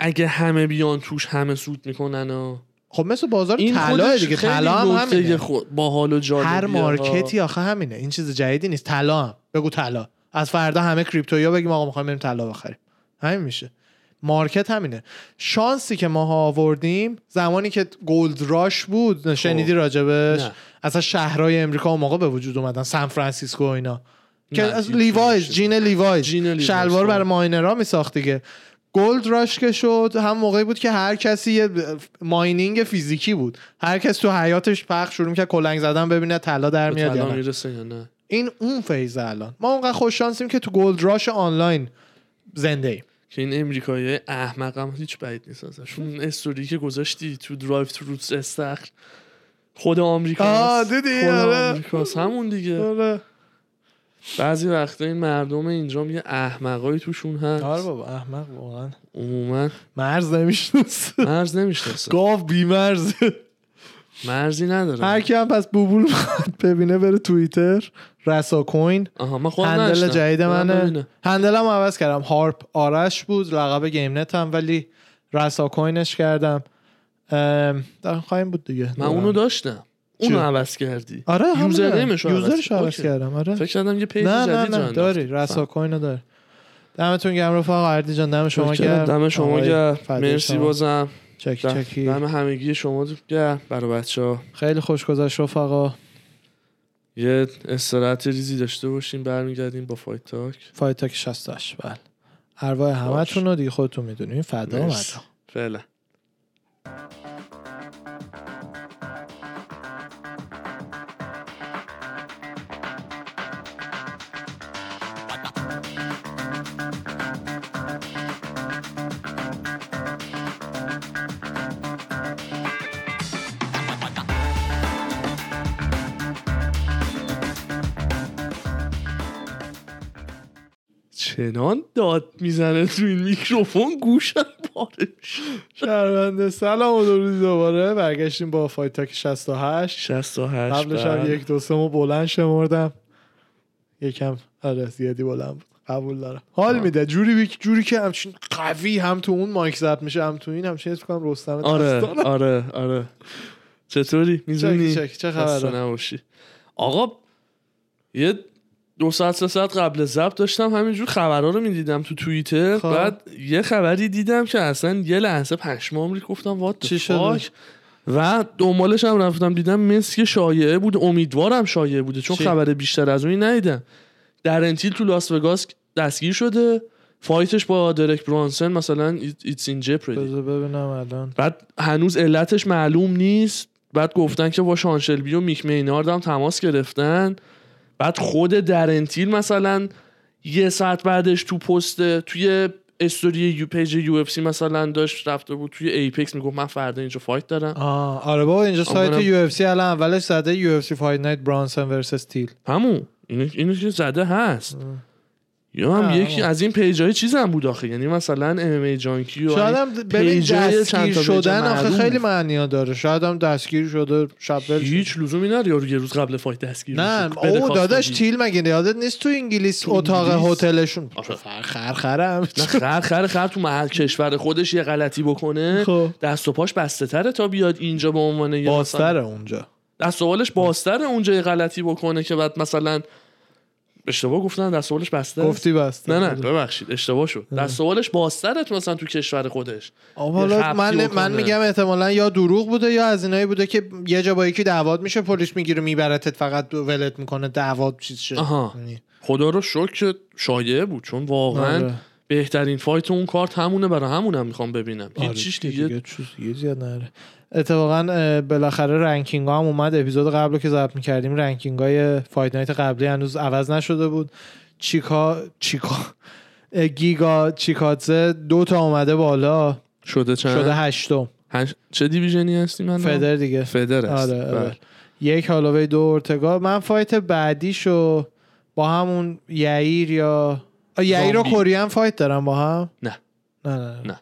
اگه همه بیان توش همه سود می‌کنن و خب مثل بازار طلا دیگه طلا هم همینه. خود با حال و جالبیه هر ها. مارکتی آخه همینه. این چیز جدیدی نیست. طلا هم. بگو طلا. از فردا همه کریپتویا بگیم آقا می‌خوایم بریم طلا بخریم. همین میشه. market همینه. شانسی که ماها آوردیم زمانی که gold rush بود شنیدی راجبش؟ نه. اصلا شهرهای امریکا اون موقع به وجود اومدن. سان فرانسیسکو اینا. که از jean- Levi's jean Levi's. jean Levi's، شلوار خب. برای miner ها میساخت دیگه. gold rush که شد هم موقعی بود که هر کسی یه mining فیزیکی بود. هر کس تو حیاطش پخش شروع که کلنگ زدن ببینه طلا در میاد یا نه. این اون فیز الان. ما اونقدر خوش شانسیم که تو gold rush آنلاین زنده ایم. که این امریکایی احمق هم هیچ بعید نیست ازشون استوری که گذاشتی تو درایو تو روتس استخر خود آمریکا دیدی؟ خود آره. آمریکاست. همون دیگه. آره. بعضی وقتا این مردم اینجا یه احمقایی توشون هست. آره بابا احمق واقعا. عموما. مرز نمی‌شناسه. مرز نمی‌شناسه. گاو بی مرز مرزی نداره. هر کی هم پس بوبول می‌خواد ببینه بره توییتر رسا کوین. آها من خودم هندل. جدید منه. هندلم عوض کردم. هارپ آرش بود لقب گیم نت هم ولی رسا کوینش کردم. ام، در خواهیم بود دیگه. من اونو داشتم. اونو چی؟ عوض کردی؟ آره یوزر عوض یوزرش. عوض. کردم آره. فکر کردم یه پیج نه جدید نه جا نه. انداختی. داری رسا کوینو داری. دمتون گرم رفاق اردی جان دم شما. گرم. دم شما گرم. مرسی. بازم. چکی دم چکی. دم همگی شما گرم. برای بچه ها خیلی خوش گذشت رفقا. یه استراحت ریزی داشته باشیم برمیگردیم با Fight Talk. Fight Talk 68 بله. ارواح همتون رو دیگه خودتون می‌دونین. فدا. مدا فعلا. چنان داد می‌زنه تو این میکروفون؟ گوشم پاره شهرونده سلام و درودی دوباره. برگشتیم با Fight Talk 68 68 قبلش هم بله. یک دو سه بلند شمردم. یکم آره زیادی بلند بود. قبول دارم. حال میده. جوری بی... جوری که همچین قوی هم تو اون mic ضبط میشه هم تو این همچین حس می‌کنم رستم آره. آره آره. چطوری؟ میزونی چه خبره؟ نباشی. آقا یه دو ساعت سه ساعت قبل ضبط داشتم همینجور خبرها رو می‌دیدم تو توییتر. خب. بعد یه خبری دیدم که اصلا یه لحظه پشمام ریخت گفتم وات چی؟ و دنبالش هم رفتم دیدم مسک شایعه بود. امیدوارم شایعه بوده چون چی؟ خبر بیشتر از اونی ندیدم. در انتیل تو لاس وگاس دستگیر شده. فایتش با درک برانسن مثلا ایتس این ببینم الان. بعد هنوز علتش معلوم نیست. بعد گفتن که با شانشلبی و میک مینارد هم تماس گرفتن. بعد خود Darren Till مثلا یه ساعت بعدش تو پست توی استوری یو page UFC مثلا داشت رفته بود توی Apex می‌گفت من فردا اینجا fight دارم. آه آره بابا اینجا سایت منم- UFC الان اولش زده UFC Fight Night Brunson versus Till. همون. اینو اینو که زده هست. یا هم یکی. از این page ای چیز هم بود آخه یعنی مثلا MMA Junkie و شاید هم دستگیر شدن آخه. خیلی معنی داره شاید هم دستگیر شده شب. هیچ لزومی نداره یارو یه روز قبل fight دستگیر نه او داداش. Till مگه یادت نیست تو انگلیس اتاق؟ هتلشون هم نه خر خر خر تو محل کشور خودش یه غلطی بکنه خب. دست و پاش بسته تره تا بیاد اینجا به عنوان باستره اونجا دست و بالش باستره اونجا یه غلطی بکنه که بعد مثلا اشتباه گفتن دست و بالش بسته؟ گفتی بسته نه نه ببخشید اشتباه شد دست باستره تو مثلا تو کشور خودش حالا من. من میگم احتمالا یا دروغ بوده یا از اینایی بوده که یه جا با یکی دعوات میشه پلیس می‌گیره میبرتت فقط ولت می‌کنه دعوات چیز شد. یعنی- خدا رو شکر شایعه بود چون واقعا آره. بهترین fight اون کارت همونه برای همونم می‌خوام ببینم. آره هیچ چیز دیگه, دیگه؟ چیز دیگه زیاد نره اتفاقا بالاخره ranking ها هم اومد. اپیزود قبل که ضبط می‌کردیم ranking های fight night قبلی هنوز عوض نشده بود. چیکا چیکا Giga Chikadze دو تا اومده بالا. شده چند؟ شده هشتم. هش- چه division ی هستی من؟ feather دیگه. feather است. آره, بله. آره. یک Holloway دو Ortega من fight بعدیشو با همون Yair یا Yair و. Korean fight دارن با هم نه. نه نه, نه.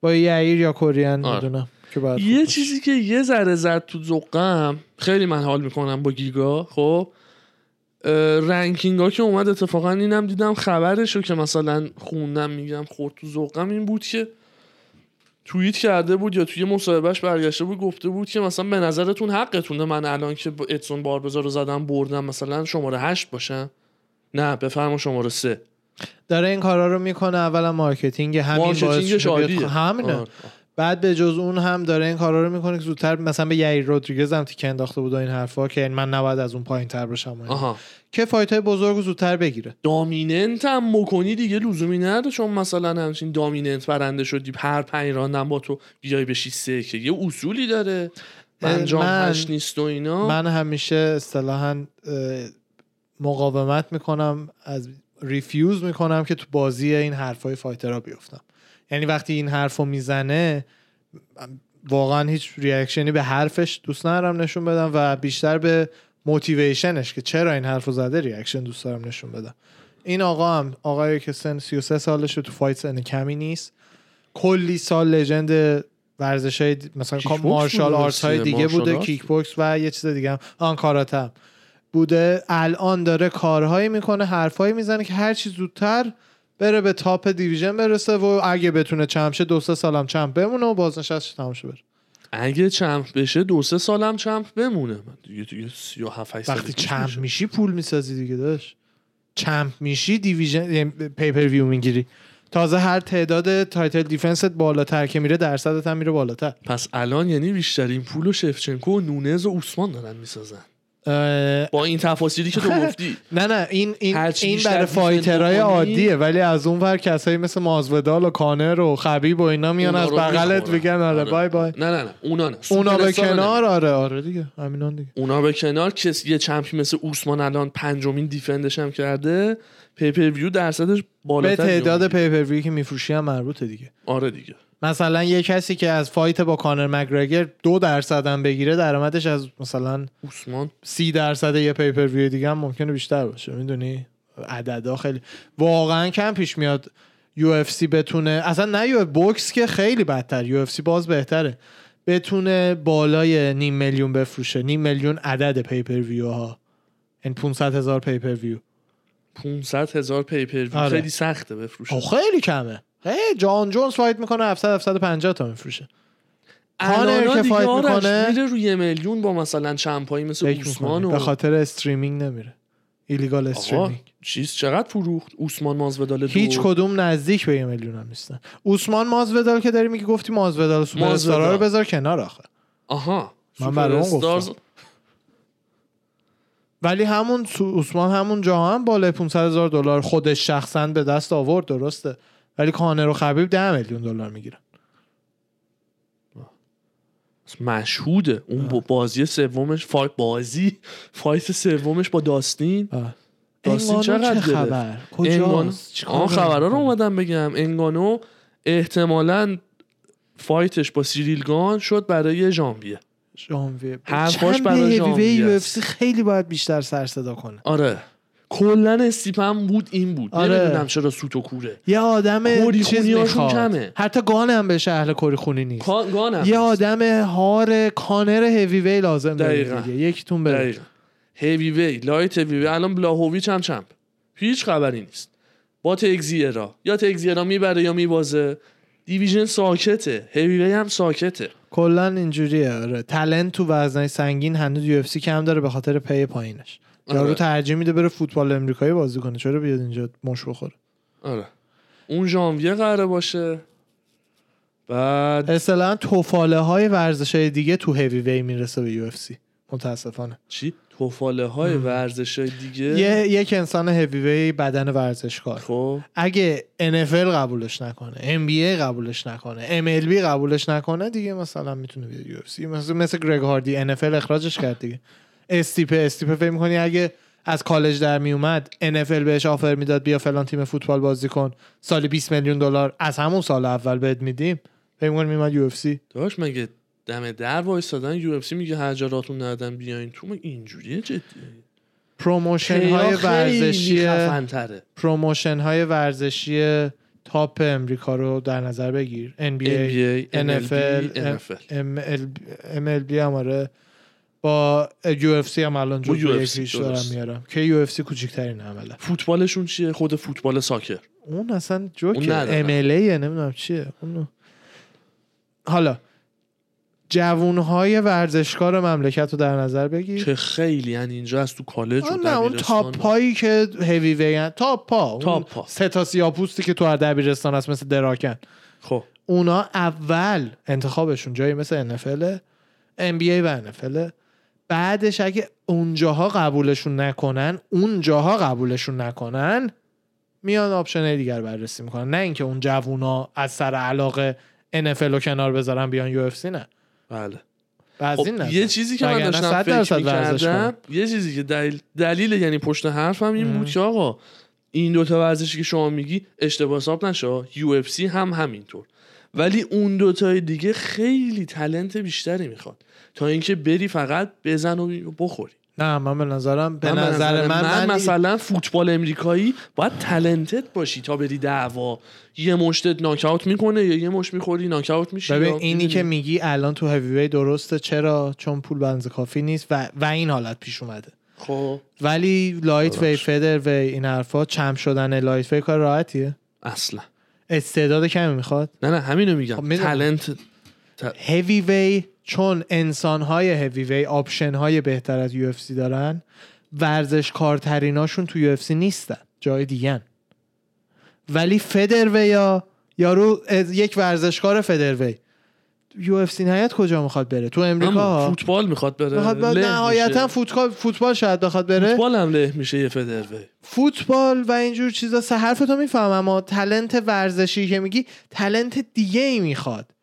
با Yair یا Korean آره. می‌دونم که یه چیزی که یه ذره زد تو ذوقم خیلی من حال می‌کنم با Giga خب ranking ها که اومد اتفاقا اینم دیدم خبرشو که مثلا خوندم میگم خورد تو ذوقم این بود که توییت کرده بود یا توی مصاحبهش برگشته بود گفته بود که مثلا به نظرتون حقتونه من الان که با Edson Barboza رو زدم بردم مثلا شماره هشت باشم نه بفرما شماره سه داره این کارا رو می‌کنه اولا marketing همین marketing ش عالیه همینه. بعد به جز اون هم داره این کارا رو می‌کنه که زودتر مثلا به Yair Rodriguez هم تیکه انداخته بود و این حرفا که من نباید از اون پایین تر باشم که fight های بزرگ زودتر بگیره. dominant هم بکنی دیگه لزومی نداره چون مثلا همچین dominant برنده شدی هر پنج round م با تو بیای بشی سه که یه اصولی داره. انجام من- هش نیست و اینا. من همیشه اصطلاحا مقاومت می‌کنم از refuse می‌کنم که تو بازی این حرفای fighter ها بیفتم. یعنی وقتی این حرفو می‌زنه واقعا هیچ reaction ی به حرفش دوست ندارم نشون بدم و بیشتر به motivation ش که چرا این حرفو زده reaction دوست دارم نشون بدم. این آقا هم آقایی که سن 33 سالشه تو fight سن کمی نیست. کلی سال legend ورزش های مثلا martial arts های دیگه بوده آرت kickbox و یه چیز دیگه هم. آن کاراته هم. بوده الان داره کارهایی می‌کنه حرفایی می‌زنه که هر چی زودتر بره به top division برسه و اگه بتونه champ شه دو سه سالم champ بمونه و بازنشستش تمام شه بره. اگه champ بشه دو سه سالم champ بمونه. من دیگه دیگه 37 8 وقتی champ میشی پول می‌سازی دیگه داشت champ میشی division pay-per-view می‌گیری. تازه هر تعداد title defense ت بالاتر که میره درصدت هم میره بالاتر. پس الان یعنی بیشترین پول و شفچنکو و نونز و اوسمان دارن می‌سازن. با این تفاصیلی که تو (laughs) گفتی. نه نه این این این برای fighter های عادیه ولی از اون ور کسایی مثل مازویدال و کانر و خبیب و اینا میان از بغلت. میگن آره bye bye. نه نه نه اونا نه. اونا به کنار. آره آره دیگه همینان دیگه. اونا به کنار کسی یه champ ی مثل اوسمان الان پنجمین defend ش هم کرده pay-per-view درصدش به بالاتر تعداد میاد. pay-per که میفروشی هم مربوطه دیگه. آره دیگه. مثلا یه کسی که از fight با کانر مک‌گرگور دو درصد هم بگیره درآمدش از مثلا اوسمان. سی درصد یه pay-per-view دیگه هم ممکنه بیشتر باشه می‌دونی؟ عددا خیلی. واقعا کم پیش میاد UFC بتونه اصلا نه یو بوکس که خیلی بدتر UFC باز بهتره. بتونه بالای نیم میلیون بفروشه. نیم میلیون عدد pay-per-view ها این 500 هزار pay-per-view 500 هزار pay-per-view آره. خیلی سخته بفروشه. خیلی کمه. هی جان جونز fight می‌کنه 700 750 تا میفروشه. کانر که fight میکنه- میره روی میلیون با مثلا champ ایی مثل اوسمان. و به خاطر streaming نمیره. illegal streaming چیز چقدر فروخت اوسمان مازویدال دو. هیچ کدوم نزدیک به یه میلیون هم نیستن. اوسمان مازویدال که داری میگی گفتی مازویدال super. star ا رو بذار کنار آخه. آها. من برای اون گفتم. ولی همون اوسمان همون جا هم بالای 500 هزار دلار خودش شخصا به دست آورد درسته؟ ولی کانر و خبیب 10 میلیون دلار می‌گیرن. مشهوده. اون با بازی سومش فایت بازی فایت سومش با داستین. داستین انگانو چقدر چه؟ خبر؟ کجاست؟ آن خبرها رو؟ اومدم بگم. انگانو احتمالا فایتش با سیریل گان شد برای ژانویه. ژانویه. حرفاش برای ژانویه خیلی باید بیشتر سر صدا کنه. آره. کلا استیپم بود این بود. آره. نمی‌دونم چرا سوت و کوره. یه آدم چیز کمه. حتی گان هم بشه اهل کوری خونی نیست گانم یه. آدم هار کانر هیوی وی لازم دقیقاً. دیگه. یکیتون بره دقیقا. هیوی وی لایت هیوی وی الان بلاهویچ هم چمپ. هیچ خبری نیست. با تکسیرا یا تکسیرا می‌بره یا میبازه. division ساکته. هیوی وی هم ساکته. کلا اینجوریه. آره. talent تو وزنای سنگین هنوز UFC کم داره به خاطر pay پایینش. یارو ترجیح میده بره فوتبال امریکایی بازی کنه. چرا بیاد اینجا مشت بخوره؟ آره. اون ژانویه قراره باشه. بعد اصطلاحا تفاله های ورزش های دیگه تو هیوی وی می‌رسه به یو اف سی متاسفانه. چی؟ توفاله های ورزش های دیگه؟ یه یک انسان هیوی وی بدن ورزشکار. خب. اگه NFL قبولش نکنه NBA قبولش نکنه MLB قبولش نکنه دیگه مثلا می‌تونه بیاد یو اف سی مثل مثل گرگ هاردی NFL اخراجش کرد دیگه. استیپه استیپه فکر می‌کنی اگه از کالج در می اومد NFL بهش آفر می‌داد بیا فلان تیم فوتبال بازی کن. سال 20 میلیون دلار. از همون سال اول بهت میدیم. فکر می‌کنی میومد UFC؟ داشت مگه دم در وایسادن UFC میگه هر جا راتون ندن بیاین تو؟ مگه اینجوریه جدی؟ promotion های ورزشی. promotion های ورزشی top امریکا رو در نظر بگیر. NBA, NBA NFL NFL MLB هم آره. با UFC هم الان ریش دارم. میارم. که UFC کوچیکترین عملا فوتبالشون چیه؟ خود فوتبال soccer. اون اصلا اون ندارم. ام نمی‌دونم چیه. اونو. حالا جوونهای ورزشکار مملکت رو در نظر بگیر. که خیلی یعنی اینجا از تو کالج و نه اون تاپ پایی که هیوی وی تاپ پا اون تاپ پا. سه تا سیاپوستی که تو هر دبیرستان هست مثل دراکن خب. اونا اول انتخابشون جایی مثل NFL NBA و NFL بعدش اگه اونجاها قبولشون نکنن اونجاها قبولشون نکنن میان option دیگر بررسی می‌کنن. نه اینکه اون جوونا از سر علاقه NFL رو کنار بذارن بیان UFC نه. بله. بعضی خب یه چیزی که من داشتم 100 فکر می‌کردم یه چیزی که دلیل, دلیل یعنی پشت حرفم این بود که آقا این دوتا ورزشی که شما میگی اشتباه حساب نشه. UFC هم همینطور. ولی اون دوتای دیگه خیلی talent بیشتری می‌خواد. تا اینکه بری فقط بزن و بخوری. نه من به نظرم به من به نظر من, من, من مثلا فوتبال امریکایی باید talented باشی تا بری دعوا. یه مشتت ناکاوت می‌کنه یا یه مشت می‌خوری ناکاوت میشی ببین اینی می‌دونی. که میگی الان تو هیوی درسته چرا؟ چون پول بنز کافی نیست و, و این حالت پیش اومده. خب. ولی lightweight. featherweight این حرفا champ شدن lightweight کار راحتیه. اصلا. استعداد کمی می‌خواد. نه نه همینو خب میگم. talent هیوی وی چون انسان های هیوی وی آپشن های بهتر از UFC دارن ورزشکارتریناشون تو UFC نیستن جای دیگن ولی featherweight یا یارو یک ورزشکار featherweight UFC نهایت کجا می‌خواد بره؟ تو امریکا؟ فوتبال می‌خواد بره. می‌خواد بره. نهایتا. فوتبال فوتبال شاید بخواد بره. فوتبال هم له میشه یه featherweight. فوتبال و اینجور چیزا سه حرفتو می‌فهمم اما talent ورزشی که میگی talent دیگه ای می‌خواد.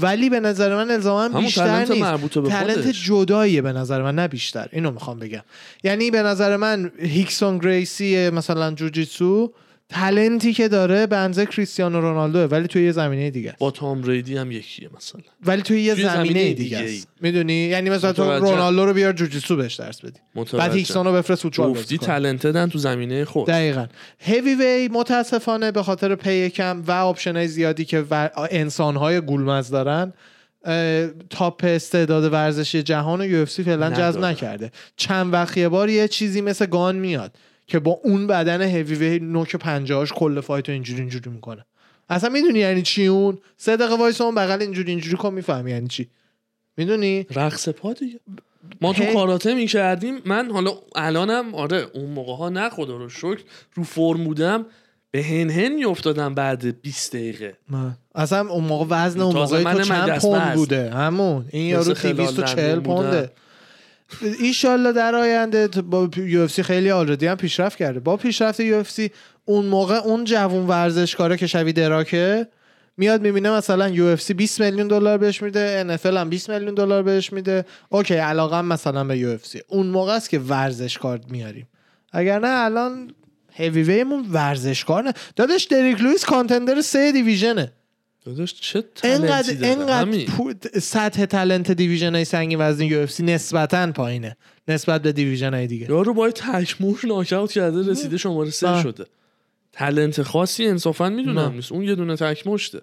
ولی به نظر من الزاما بیشتر نیست. talent. جداییه به نظر من نه بیشتر. اینو می‌خوام بگم. یعنی به نظر من هیکسون گریسی مثلا جوجیتسو talent ی که داره به اندازه کریستیانو رونالدوه ولی توی یه زمینه دیگه با تام ریدی هم یکیه مثلا. ولی توی یه توی زمینه, زمینه دیگه. است. می‌دونی؟ یعنی مثلا تو متوجه. رونالدو رو بیار جوجیتسو بهش درس بدی. بعد هیکسون رو بفرست فوتبال کنه. talented ن تو زمینه خود. دقیقا. هیوی وی متاسفانه به خاطر pay کم و option های زیادی که انسان های گولمز دارن تاپ استعداد ورزشی جهان و یو فعلا جذب. نکرده. چند وقت یه بار یه چیزی مثل گان میاد. که با اون بدن هیوی وی نوک پنجاهاش کل فایت رو اینجوری اینجوری می‌کنه. اصلا می‌دونی یعنی چی اون؟ سه دقیقه وایس اون بغل اینجوری اینجوری کن می‌فهمی یعنی چی. می‌دونی؟ رقص پا دیگه. ما تو. کاراته می‌کردیم. من حالا الانم آره اون موقع ها نه خدا رو شکر. رو فرم بودم به هن هن میافتادم بعد 20 دقیقه. من. اصلا اون موقع وزن اون موقع تو چند پوند. بوده؟ همون. این یارو مثل خلال 240 دندون بودن. پونده. ایشالله در آینده با سی خیلی already هم پیشرفت کرده. با پیشرفت سی اون موقع اون جوون ورزشکاره که شبیه دراکه میاد می‌بینه مثلا سی 20 میلیون دلار بهش میده ان هم 20 میلیون دلار بهش میده. okay علاقه مثلا به سی. اون موقع است که ورزشکار میاریم. اگر نه الان هیوی ویمون ورزشکار نه دادش دریک لوئیس contender سه division ه. داداش چه انقدر انقدر. پو- سطح talent division های سنگین وزنی UFC نسبتا پایینه. نسبت به division های دیگه. یارو با یه تک مشت ناکاوت کرده رسیده شماره سه. شده. talent خاصی انصافا می‌دونم. نیست. اون یه دونه تک مشته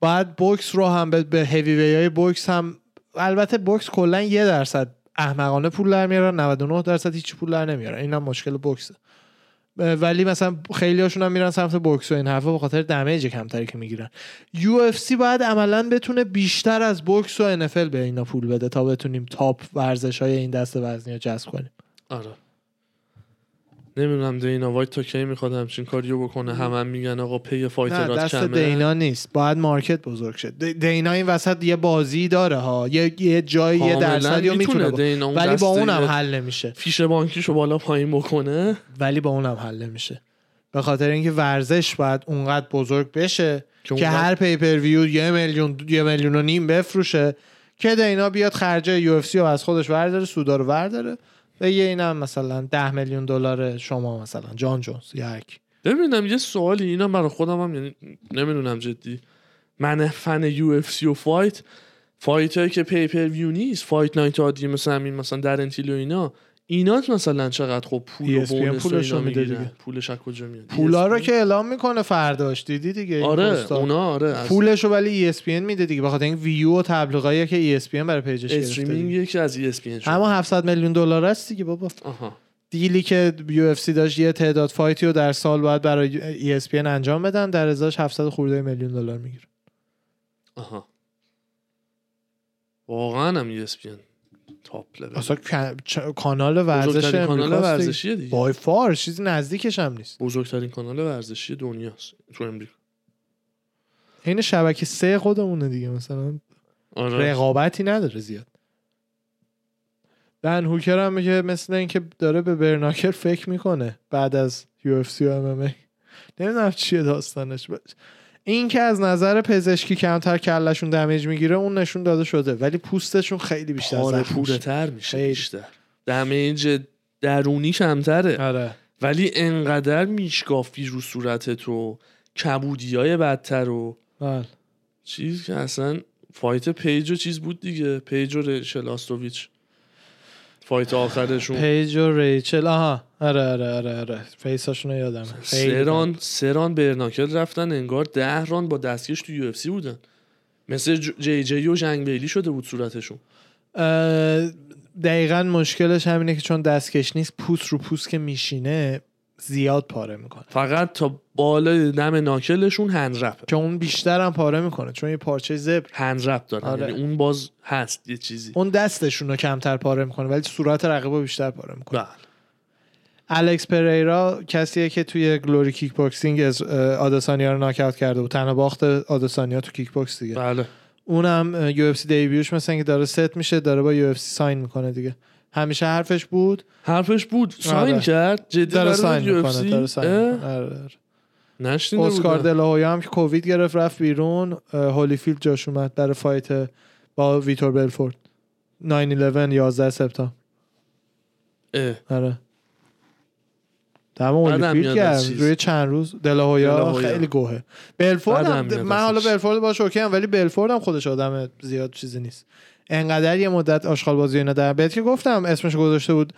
بعد بوکس رو هم به, به هیوی وی های بوکس هم البته بوکس کلا یه درصد احمقانه پول در میارن 99 درصد هیچ پول در نمیارن. این هم مشکل بوکسه. ولی مثلا خیلی هاشون هم میرن سمت بوکس و این حرفا به خاطر damage کمتری که می‌گیرن. UFC باید عملا بتونه بیشتر از بوکس و NFL به اینا پول بده تا بتونیم top ورزش های این دست وزنی رو جذب کنیم. آره. نمی‌دونم دینا وایت تا کی می‌خواد همچین کاریو بکنه همه هم میگن آقا pay fighter ات دست کمه. دینا نیست. باید market بزرگ شه. د- دینا این وسط یه بازی داره ها. یه, یه جایی یه درصدی می‌تونه می‌تونه با... ولی با اونم حل نمیشه. فیش بانکیشو بالا پایین بکنه. ولی با اونم حل نمیشه. به خاطر اینکه ورزش باید اونقدر بزرگ بشه که که اونقدر- هر pay-per-view یه میلیون یه میلیون و نیم بفروشه که دینا بیاد خرجه UFC رو از خودش ورداره سودا رو ورداره و یه اینم مثلا ده میلیون دلار شما مثلا جان جونز کی. ببینم یه سوالی اینا برای خودم هم یعنی نمی‌دونم جدی من fan UFC و fight fight هایی که pay-per-view نیست fight night عادی مثل همین مثلا در و اینا اینا مثلا چقدر خب پول و ESPN bonus و میده دیگه. پولش از کجا میاد پولا رو ESPN؟ که اعلام می‌کنه فرداش دیدی دیگه آره. اونا آره پولش رو ولی ESPN میده دیگه بخاطر این ویو و تبلیغایی که ESPN برای page ش گرفته streaming. یکی از ESPN شد همون 700 میلیون دلار است دیگه بابا آها deal ی که UFC داشت یه تعداد fight ی رو در سال باید برای ESPN انجام بدن در ازاش 700 خورده میلیون دلار می‌گیره آها واقعا هم ESPN top level. اصلا کانال ورزش کانال. ورزشی دیگه. by far چیزی نزدیکش هم نیست. بزرگترین کانال ورزشی دنیاست تو امریکا. این شبکه سه خودمونه دیگه مثلا آره. رقابتی نداره زیاد. دن هوکر هم میگه مثل اینکه داره به برناکر فکر می‌کنه بعد از یو اف سی و ام ام نمی‌دونم چیه داستانش. این که از نظر پزشکی کمتر کلشون دمیج می‌گیره اون نشون داده شده ولی پوستشون خیلی بیشتر زخم پوره میشه. تر میشه خیلی. بیشتر دمیج درونی کمتره آره ولی انقدر میشکافی رو صورت تو کبودی های بدتر و بله. چیز که اصلا fight پیج و چیز بود دیگه پیج و ریچل آستوویچ fight آخرشون. پیج و ریچل. آها. آره آره آره آره. face اشون رو خیلی سه راند سه راند bare knuckle رفتن انگار ده راند با دستکش تو UFC بودن. مثل JJ و ژانگ ویلی شده بود صورتشون. دقیقا مشکلش همینه که چون دستکش نیست پوست رو پوست که میشینه زیاد پاره می‌کنه. فقط تا بالای دم knuckle شون hand wrap ه که اون بیشتر هم پاره می‌کنه چون یه پارچه زبر. hand wrap دارن آره. یعنی اون باز هست یه چیزی. اون دستشون رو کمتر پاره می‌کنه ولی صورت رقیب بیشتر پاره می‌کنه. بله. الکس پریرا کسیه که توی Glory kickboxing از آدسانیا رو ناکاوت کرده بود. تنها باخت آدسانیا تو kickbox دیگه. بله. اونم UFC debut ش مثلا که داره ست میشه داره با UFC sign می‌کنه دیگه. همیشه حرفش بود حرفش بود sign آره. کرد جدی داره sign می‌کنه؟ داره sign. آره، آره. نشنیده اسکار دلاهویا هم که کووید گرفت رفت بیرون اه، هولیفیلد جاش اومد برای fight با ویتور بلفورد 9-11 11 سپتامبر. آره دم هولیفیلد میاد کرد. روی چند روز دلاهویا. خیلی گوهه بلفورد هم من. حالا بلفورد باش اوکی هم ولی بلفورد هم خودش آدم زیاد چیزی نیست انقدر یه مدت آشغال بازی اینا در بهت که گفتم اسمش گذاشته بود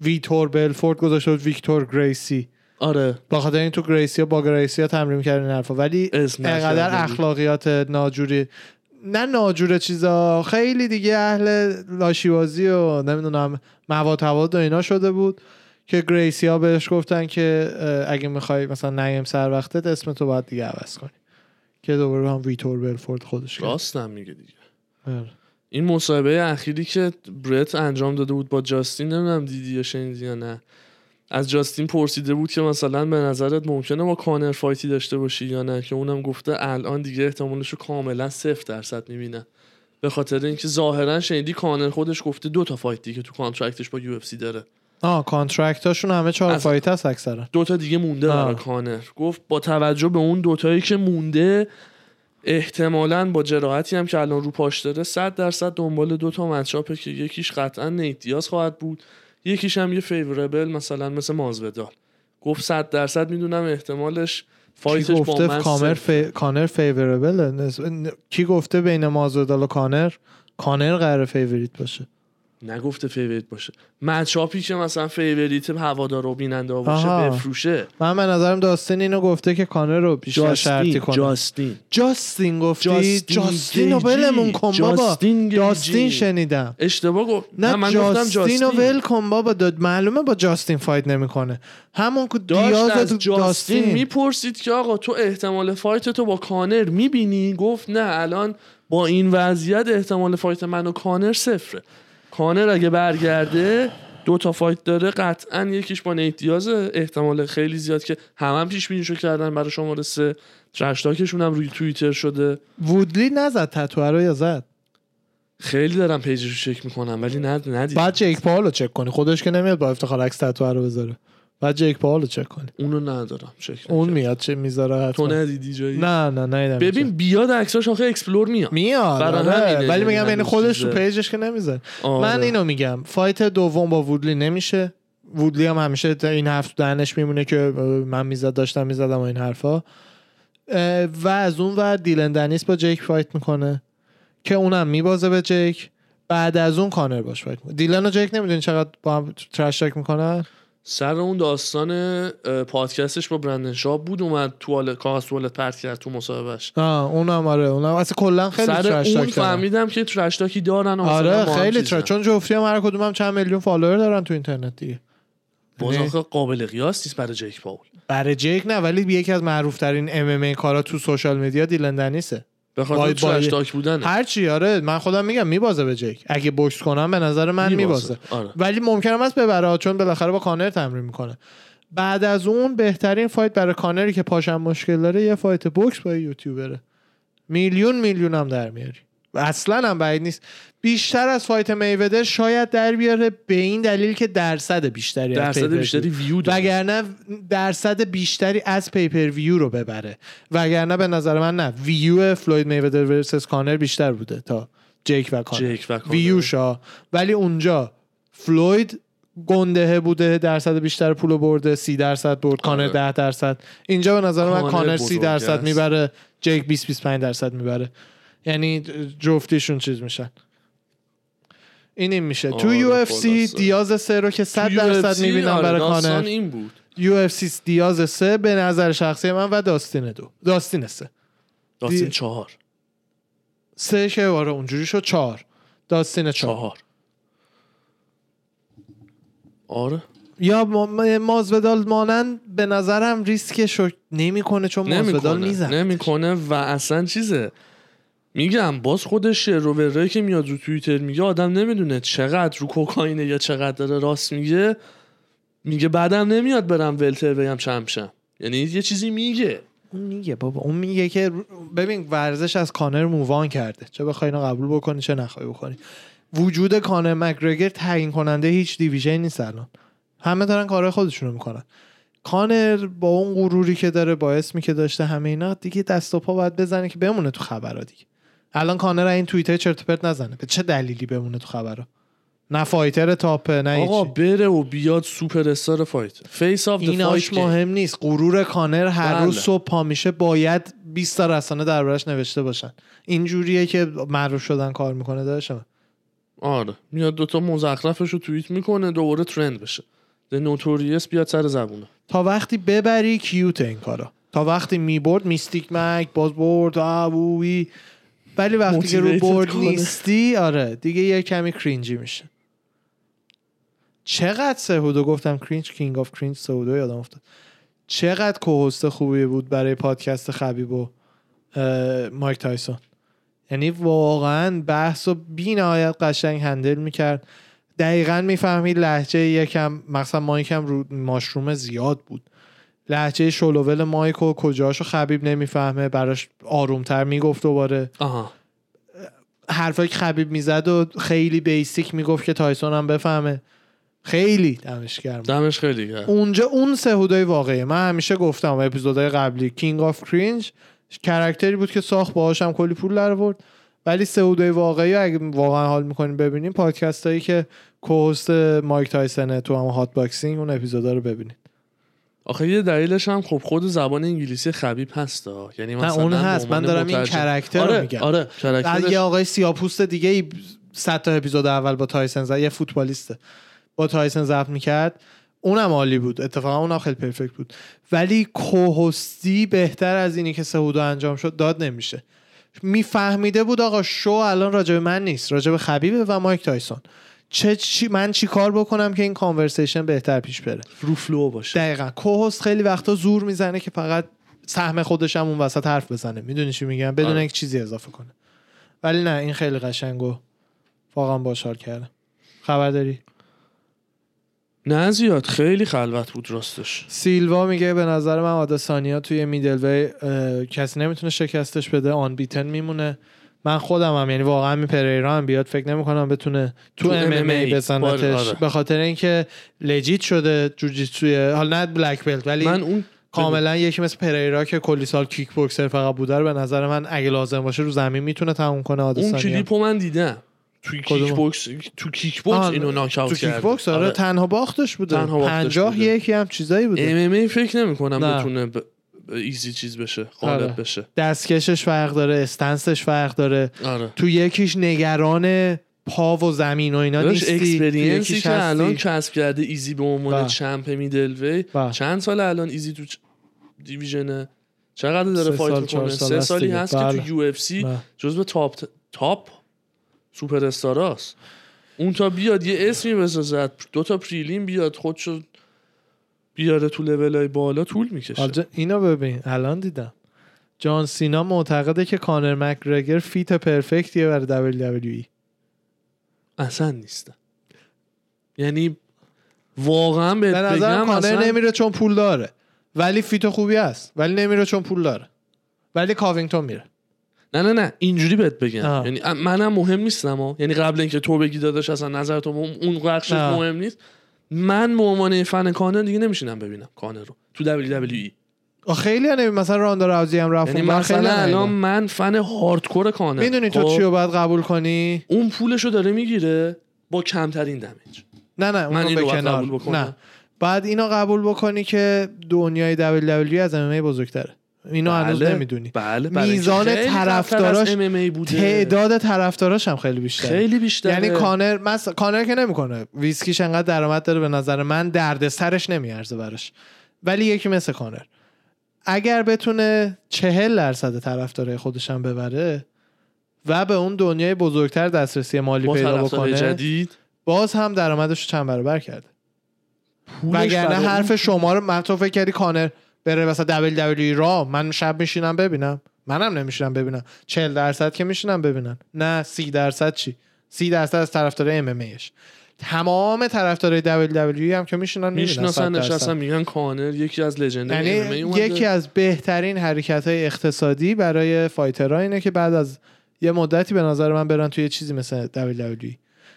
ویتور بلفورد گذاشته بود ویکتور گریسی آره با خاطر این تو گریسیا با گریسیا تمرین می‌کردن این حرفا ولی انقدر. اخلاقیات ناجوری نه ناجور چیزا خیلی دیگه اهل لاشیبازی و نمی‌دونم مواد هواد و اینا شده بود که گریسیا بهش گفتن که اگه می‌خوای مثلا نیم سر وقتت اسم تو باید دیگه عوض کنی که دوباره هم ویتور بلفورد خودش کرد. راستم میگه دیگه آره. این مصاحبه اخیری که برت انجام داده بود با جاستین نمی‌دونم دیدی یا شنیدی یا نه. از جاستین پرسیده بود که مثلا به نظرت ممکنه با کانر فایتی داشته باشی یا نه؟ که اونم گفته الان دیگه احتمالش رو کاملا صفر درصد می‌بینه. به خاطر اینکه ظاهرا شنیدی کانر خودش گفته دو تا fight دیگه تو contract ش با UFC داره. آه contract اشون همه چهار fight هست اکثرا. دو تا دیگه مونده. برای کانر. گفت با توجه به اون دوتایی که مونده احتمالا با جراحتی هم که الان رو پاش داره 100 درصد دنبال دو تا matchup ه که یکیش قطعا نیت دیاز خواهد بود. یکیش هم یه favorable مثلا مثل مازودال گفت 100 درصد می‌دونم احتمالش کی fight ش با گفته من کامر. فی... کانر favorable کی گفته بین مازودال و کانر؟ کانر قرار favorite باشه. نگفته favorite باشه. matchup ی که مثلا favorite هوادار و بیننده ها باشه آها. بفروشه. من به نظرم داستین اینو گفته که کانر رو بیشتر شرطی جاستین کنه. جاستین. جاستین گفتی؟ جاستین جاستین رو. ولمون کن بابا. جاستین. جاستین شنیدم. اشتباه گفت. نه من گفتم جاستین رو ول کن بابا. داد معلومه با جاستین fight نمی‌کنه. همون که دیاز از تو جاستین جاستین. می‌پرسید که آقا تو احتمال fight تو با کانر می‌بینی؟ گفت نه الان با این وضعیت احتمال fight من و کانر صفره. کانر اگه برگرده دو تا fight داره قطعا یکیش با نیت احتمال خیلی زیاد که همه هم پیش بینیشو کردن برای شماره سه. trash talk شون هم روی توییتر شده. وودلی نزد تتوه رو یا زد؟ خیلی دارم پیجش رو چک می‌کنم ولی ند ندید بعد جیک پال رو چک کنی. خودش که نمیاد با افتخار عکس تتوه رو بذاره. بعد جیک پال رو چک کنی. اونو ندارم چک اون. میاد چه می‌ذاره تو ندیدی جایی؟ نه نه نه ببین بیاد عکساش آخه explore میاد. میاد برای آره. ولی یعنی میگم یعنی خودش تو. page ش که نمیزن آره. من اینو میگم fight دوم با وودلی نمیشه. وودلی هم همیشه تا این حرف تو دهنش میمونه که من می‌زد داشتم می‌زدم و این حرفا. و از اون ور دیلن دنیس با جیک fight می‌کنه که اونم میبازه به جیک. بعد از اون کانر باش fight می‌کنه. دیلن و جیک نمی‌دونی چقدر با هم trash talk می‌کنن؟ سر اون داستان پادکستش با برندن شاب بود اومد توالت کاغذ توالت پرت کرد تو مصاحبهش. آه اونم آره. اونم اصلا کلا خیلی سر اون فهمیدم که trash talk ی دارن آره خیلی چیزن. تر... چون جفتی هم هر کدوم هم چند میلیون فالوور دارن تو اینترنت دیگه. باز قابل قیاس نیست برای جیک پاول. برای جیک نه ولی یکی از معروف ترین MMA کارا تو social media دیلن دنیسه. به خاطر بودن هر چی آره من خودم میگم میبازه به جیک. اگه بوکس کنم به نظر من میبازه. آره. ولی ممکنه است ببره چون بالاخره با کانر تمرین می‌کنه. بعد از اون بهترین fight برای کانری که پاشم مشکل داره یه fight بوکس با یوتیوبره. میلیون میلیون هم در میاری. اصلا هم بعید نیست بیشتر از fight میودر شاید در بیاره به این دلیل که درصد بیشتری از درصد pay-per بیشتری view داره. وگرنه درصد بیشتری از pay-per-view رو ببره وگرنه به نظر من نه ویو فلوید میودر ورسس کانر بیشتر بوده تا جیک و کانر جیک و کانر. ویوشا ولی اونجا فلوید گندهه بوده درصد بیشتر پول برده سی درصد برد کانر آره. ده درصد اینجا به نظر من کانر سی درصد. می‌بره جیک 20 25 درصد می‌بره یعنی جفتیشون چیز میشن. این این میشه. تو آره، یو اف سی. دیاز سه رو که 100 تو درصد می‌بینم آره، برای کانر این بود. یو اف سی دیاز سه به نظر شخصی من و داستین دو. داستین سه. داستین دی- چهار. سه که آره اونجوری شد. چهار. داستین چهار. چهار. آره. یا ما- مازودال مانند به نظرم ریسکش رو نمی‌کنه چون مازودال نمی‌کنه. می‌زنه نمی‌کنه و اصلا چیزه؟ میگم باز خودش روبرایی که میاد رو توییتر میگه آدم نمی‌دونه چقدر رو کوکائینه یا چقدر داره راست میگه. میگه بعدم نمیاد برم ولتر بگم چمشم یعنی یه چیزی میگه. اون میگه بابا اون میگه که ببین ورزش از کانر مووان کرده. چه بخوای اینو قبول بکنی چه نخوای بکنی. وجود کانر مکگرگر تعیین کننده هیچ دیویژن نیست الان. همه دارن کارهای خودشونو می‌کنن. کانر با اون غروری که داره با اسمی داشته همه اینا دیگه دست و پا باید بزنه که بمونه تو خبرها دیگه. الان کانر این توییتر چرت پرت نزنه. به چه دلیلی بمونه تو خبرها نه fighter top ه نه آقا. بره و بیاد superstar fight. face off ایناش مهم نیست. غرور کانر هر بله. روز صبح پا میشه باید 20 تا رسانه دربارش نوشته باشن. این جوریه که معروف شدن کار می‌کنه داشتم آره. میاد دوتا مزخرفش رو توییت می‌کنه دوباره trend بشه. The Notorious بیاد سر زبونه. تا وقتی ببری cute این کارا تا وقتی می‌برد Mystic Mac باز برد آبوی ولی وقتی که رو برد کنه. نیستی آره دیگه یه کمی cringe ی میشه. چقدر سهودو گفتم cringe King of Cringe سهودو یادم افتاد. چقدر co-host خوبی بود برای پادکست خبیب و مایک تایسون. یعنی واقعا بحث و بی نهایت قشنگ handle می‌کرد. دقیقا می‌فهمید لحجه یکم مثلا مایکم رو mushroom زیاد بود. لحجه شلوول مایک و کجاشو خبیب نمی‌فهمه براش آرومتر می‌گفت دوباره. آها. حرفایی که خبیب می‌زد و خیلی basic می‌گفت که تایسون هم بفهمه. خیلی دمش گرم. دمش خیلی کرد اونجا اون سهودای واقعیه. من همیشه گفتم اپیزودهای قبلی King of Cringe character ی بود که ساخت باهاش هم کلی پول در آورد. ولی سهودای واقعی اگه واقعا حال می‌کنیم ببینیم پادکست هایی که co-host مایک تایسنه تو هم Hotboxin' اون اپیزودا رو ببینید. آخه یه دلیلش هم خب خود زبان انگلیسی خبیب هستا یعنی مثلا اون هست. من دارم این. character آره رو میگم. آره character ش یه آقای سیاپوست دیگه ای 100 تا اپیزود اول با تایسن زد یه فوتبالیسته با تایسن ضبط می‌کرد. اونم عالی بود. اتفاقا اونم خیلی perfect بود. ولی co-host ی بهتر از اینی که سهودو انجام شد داد نمیشه. میفهمیده بود آقا شو الان راجع به من نیست. راجع به خبیبه و مایک تایسون. چه چی من چی کار بکنم که این conversation بهتر پیش بره؟ رو flow باشه. دقیقا. co-host خیلی وقتا زور می‌زنه که فقط سهم خودش هم اون وسط حرف بزنه. می‌دونی چی میگم؟ بدون آره. اینکه چیزی اضافه کنه. ولی نه این خیلی قشنگ و واقعا باشار کرده. خبر داری؟ نه زیاد. خیلی خلوت بود راستش. سیلوا میگه به نظر من آدسانیا توی میدلوی اه، کسی نمی‌تونه شکستش بده. آن بیتن میمونه. من خودم هم یعنی واقعا می پریرا هم بیاد فکر نمی‌کنم بتونه تو تو ام ام ای MMA بزنتش آره. به خاطر اینکه legit شده جوجیتسوی حالا نه black belt ولی من اون کاملا یکی مثل پریرا که کلی سال کیک بوکسر فقط بوده رو به نظر من اگه لازم باشه رو زمین می‌تونه تموم کنه اون کلیپو من دیدم کدوم؟ کیک بوکس تو کیک بوکس اینو knock تو out kick کرد بوکس آره, تنها باختش بوده تنها باختش پنجاه بوده. یکی هم چیزایی بوده MMA فکر نمی کنم نه. بتونه ب... ایزی چیز بشه آره. غالب بشه دستکشش فرق داره stance ش فرق داره آره تو یکیش نگران پا و زمین و اینا نیستی experience ی که الان. کسب کرده ایزی به عنوان بله. champ middleweight بله. چند سال الان ایزی تو division ه چقدر داره fight می‌کنه سال سه سالی. هست بله. که تو UFC. جزو top top superstar است اون تا بیاد یه اسمی بسازد دو تا prelim بیاد خودشو بیاره تو لول های بالا طول می‌کشه. حالا اینو ببین الان دیدم. جان سینا معتقده که کانر مکگرگر fit perfect یه برای WWE اصلا نیستم یعنی واقعا به نظر بگم کانر اصلا نمیره چون پول داره. ولی fit خوبی هست. ولی نمیره چون پول داره. ولی کاوینگتون میره. نه نه نه. اینجوری بهت بگم. آه. یعنی منم مهم نیستم ها. یعنی قبل اینکه تو بگی داداش اصلا نظر تو اون- آه. مهم نیست. من به عنوان فن کانر دیگه نمیشینم ببینم کانر رو تو WWE خیلی ها نمی مثلا راندا راوزی هم رفت یعنی مثلا الان. من فن هاردکور کانر می‌دونی تو خب؟ چی رو باید قبول کنی؟ اون پولشو داره می‌گیره با کمترین دمیج. نه نه من اینو قبول بکنم. نه. بعد اینو قبول بکنی که دنیای WWE از MMA بزرگتره. اینو هنوز نمی‌دونی. بله برای میزان طرفداراش تعداد طرفداراش هم خیلی بیشتره. خیلی بیشتر یعنی کانر مس... کانر که نمی‌کنه. ویسکیش انقدر درآمد داره به نظر من درد سرش نمیارزه براش. ولی یکی مثل کانر. اگر بتونه چهل درصد طرفدارای خودش هم ببره و به اون دنیای بزرگتر دسترسی مالی پیدا بکنه جدید؟ باز هم درآمدش رو چند برابر کرده. وگرنه حرف شما رو من تو فکر کردی کانر بره مثلا دبل دبلی را من شب میشینم ببینم. منم نمیشینم ببینم. 40 درصد که میشینم ببینن. نه 30 درصد چی؟ 30 درصد از طرفدارای ام ام ایش تمام طرفدارای دبل دبلیو هم که میشینن می‌شناسن 100 درصد. نشستن میگن کانر یکی از لژند یعنی یکی از بهترین حرکت های اقتصادی برای فایترها اینه که بعد از یه مدتی به نظر من برن توی چیزی مثل دبل دبلیو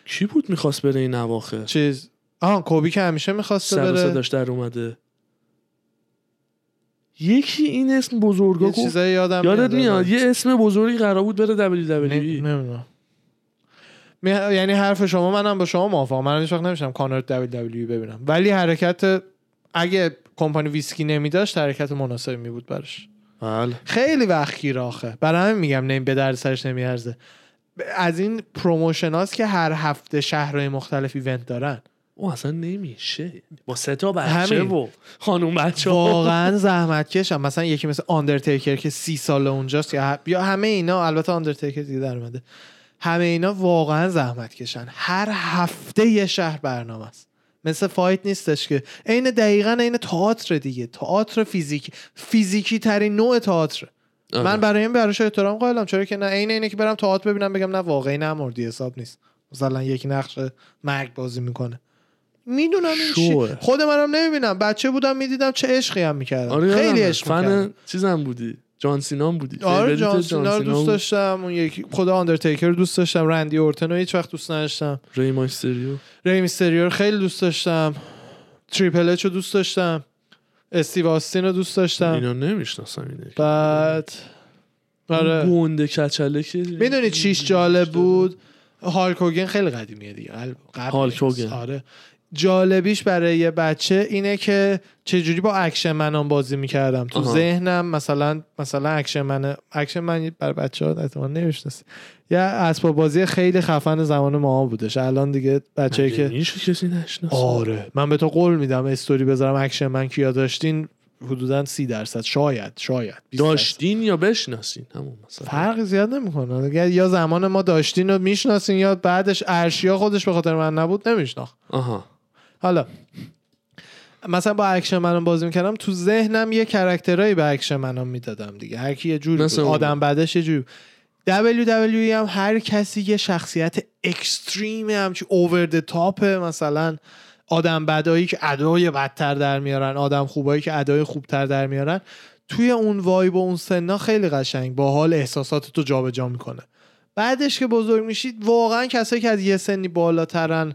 کی بود می‌خواست بره این اواخر؟ چیز. آها کوبی که همیشه می‌خواسته سر و بره صداش در اومده. یکی این اسم بزرگا یه چیزایی یادم یادت میاد یه اسم بزرگی قرار بود بره WWE نمی‌دونم. می- یعنی حرف شما منم با شما موافقم. من هیچ وقت نمیشم کانر WW ببینم. ولی حرکت اگه کمپانی ویسکی نمیداشت حرکت مناسبی می بود براش. بله. خیلی وقت گیر آخه. برای همین میگم نمی به درد سرش نمیارزه. از این promotion که هر هفته شهرهای مختلف event دارن. او اصلا نمیشه. با سه تا بچه همین. و خانوم بچه واقعا زحمت کشم مثلا یکی مثل آندرتیکر که سی سال اونجاست یا, یا همه اینا البته آندرتیکر دیگه در اومده. همه اینا واقعا زحمت کشن هر هفته یه شهر برنامه است. مثل فایت نیستش که. عین دقیقا عین تئاتر دیگه. تئاتر فیزیکی فیزیکی ترین نوع تئاتر. آره. من برای این براش احترام قائلم. چرا که نه عین اینه که برم تئاتر ببینم بگم نه واقعی نمردی حساب نیست. مثلا یکی نقش مرگ بازی می‌کنه. می‌دونم این چی. خود منم نمی‌بینم. بچه بودم می‌دیدم چه عشقی هم می‌کردم. آره خیلی. عشق. فن چیزم بودی. جان سینام بودی. آره جان سینا رو دوست. داشتم. اون یکی خود آندرتیکر رو دوست داشتم. رندی اورتن رو هیچ وقت دوست نداشتم. ری مایستریو ری میستریو رو خیلی دوست داشتم. تریپل اچ رو دوست داشتم. استیو آستین رو دوست داشتم. اینا نمی‌شناسم اینه بعد آره. گنده کچله که می‌دونی چیش جالب بود؟ هالک هوگن خیلی قدیمیه دیگه. قبل- قبل هالک هوگن. آره. جالبیش برای یه بچه اینه که چجوری با Action Man ام بازی می‌کردم. تو. ذهنم مثلا مثلا Action Man Action Man برای بچه ها احتمال نمی‌شناسی یه اسباب بازی خیلی خفن زمان ما بودش. الان دیگه بچه که کسی نشناسه؟ آره. من به تو قول میدم استوری بذارم Action Man کیا داشتین حدودا سی درصد. شاید شاید. 20 درصد. داشتین یا بشناسین؟ همون مثلا. فرق زیاد نمی‌کنه. یا زمان ما داشتین و می‌شناسین یا بعدش ارشیا خودش به خاطر من نبود نمیشناخت. آها. حالا مثلا با Action Man م بازی می‌کردم تو ذهنم یه character ایی به Action Man م می‌دادم دیگه. هر کی یه جوری بود. آدم بعدش یه جوری WWE هم هر کسی یه شخصیت اکستریم همچی اوور د تاپ مثلا آدم بدایی که ادای بدتر در میارن آدم خوبایی که ادای خوبتر در میارن توی اون وایب و اون سنا خیلی قشنگ. با حال احساسات تو جابجا می‌کنه. بعدش که بزرگ میشید واقعا کسایی که از یه سنی بالاترن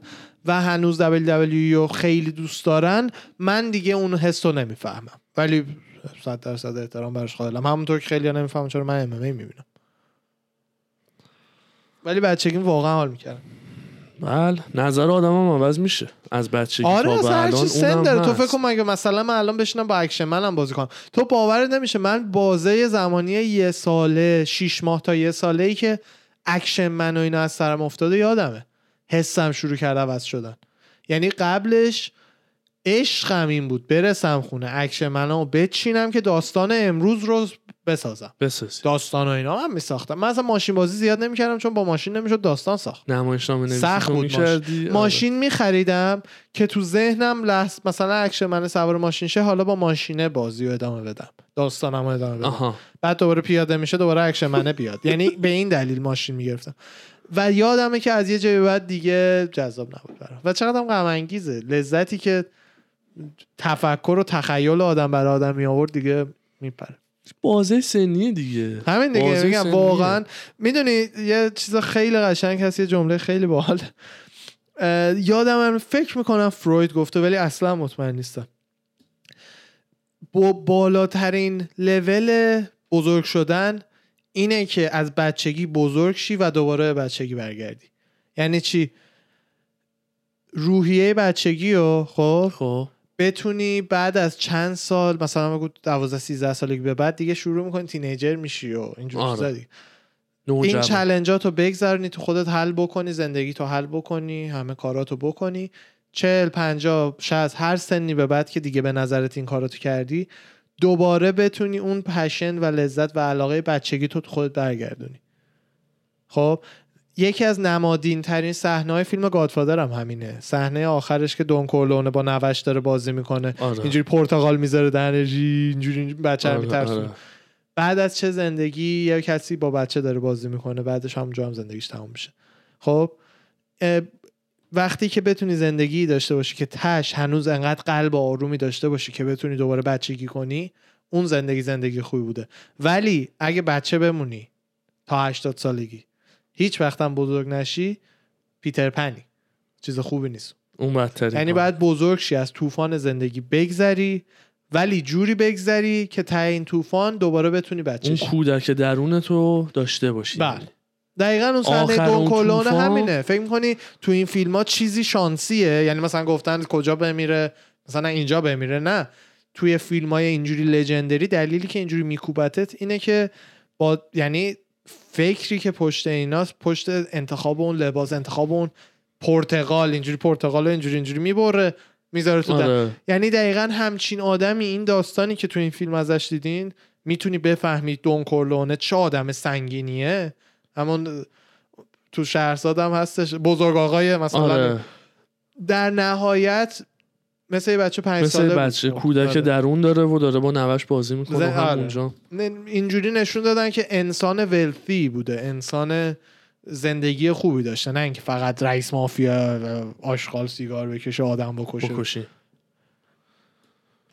و هنوز WWE رو خیلی دوست دارن من دیگه اون حس رو نمی‌فهمم. ولی صد درصد احترام براش قائلم. همونطور که خیلی نمی‌فهمم چرا من ام می‌بینم. ولی بچگی واقعا حال می‌کردم بله نظر آدم هم عوض میشه. از بچگی آره تا به هر الان سن داره. تو. فکر کن مگه مثلا من الان بشینم با Action Man م بازی کنم. تو باورت نمیشه من بازه زمانی یه ساله شیش ماه تا یه ساله ای که Action Man و اینا از سرم افتاده یادمه. حسم شروع کرده عوض شدن. یعنی قبلش عشقم این بود برسم خونه Action Man و بچینم که داستان امروز رو بسازم. بسازی. داستان و اینا من میساختم. من اصلا ماشین بازی زیاد نمی‌کردم چون با ماشین نمی‌شد داستان ساخت. نمایشنامه نویسی سخت بود می‌کردی؟ آره. ماشین میخریدم که تو ذهنم لحظ مثلا Action Man سوار ماشین شه حالا با ماشینه بازی رو ادامه بدم. داستانم رو ادامه بدم. آها. بعد دوباره پیاده میشه دوباره Action Man ه بیاد. یعنی به این دلیل ماشین می‌گرفتم. و یادمه که از یه جای بعد دیگه جذاب نبود برام. و چقدر غم انگیزه. لذتی که تفکر و تخیل آدم برای آدم می آورد دیگه میپره. بازه سنیه دیگه. همین دیگه. میگم. واقعا می‌دونی یه چیز خیلی قشنگ هست یه جمله خیلی باحال. یادم هم فکر می‌کنم فروید گفته ولی اصلا مطمئن نیستم. با بالاترین لول بزرگ شدن اینه که از بچگی بزرگ شی و دوباره به بچگی برگردی. یعنی چی؟ روحیه بچگی رو خب خب. بتونی بعد از چند سال مثلا بگو 12 13 سالگی به بعد دیگه شروع می‌کنی تینیجر میشی و اینجور آره. این چلنجات رو بگذرونی تو خودت حل بکنی زندگی تو حل بکنی همه کاراتو بکنی. چل پنجا شاید هر سنی به بعد که دیگه به نظرت این کاراتو کردی دوباره بتونی اون پشن و لذت و علاقه بچگی تو خودت برگردونی. خب یکی از نمادین ترین صحنه های فیلم گادفادر هم همینه. صحنه آخرش که دون کورلونه با نوش داره بازی می‌کنه. آره. اینجوری پرتغال می‌ذاره دهنش اینجوری اینجوری بچه آره، آره. بعد از چه زندگی یه کسی با بچه داره بازی می‌کنه بعدش همونجا هم زندگیش تموم میشه. خب وقتی که بتونی زندگی داشته باشی که تش هنوز انقدر قلب آرومی داشته باشی که بتونی دوباره بچگی کنی اون زندگی زندگی خوبی بوده. ولی اگه بچه بمونی تا 80 سالگی هیچ وقتم بزرگ نشی پیتر پنی. چیز خوبی نیست. اون یعنی. باید بزرگ شی از طوفان زندگی بگذری ولی جوری بگذری که ته این طوفان دوباره بتونی بچه اون کودک درون تو داشته باشی. بله. دقیقا اون صحنه دون طوفان- همینه. فکر می‌کنی تو این فیلم ها چیزی شانسیه؟ یعنی مثلا گفتن کجا بمیره؟ مثلا اینجا بمیره. نه. توی فیلم های اینجوری لژندری دلیلی که اینجوری میکوبتت اینه که با یعنی فکری که پشت ایناست پشت انتخاب اون لباس انتخاب اون پرتغال اینجوری پرتغال رو اینجوری اینجوری می‌بره می‌ذاره تو. آره. یعنی دقیقا همچین آدمی این داستانی که تو این فیلم ازش دیدین می‌تونی بفهمی دون کورلونه چه آدم سنگینیه. همون تو شهرزاد هم هستش بزرگ آقای مثلا آره. در نهایت مثل یه بچه پنج مثل ساله. بچه کودک آره. درون داره و داره با نوش بازی می‌کنه آره. همونجا اینجوری نشون دادن که انسان ولثی بوده انسان زندگی خوبی داشته نه اینکه فقط رئیس مافیا و آشغال سیگار بکشه آدم بکشه بکشی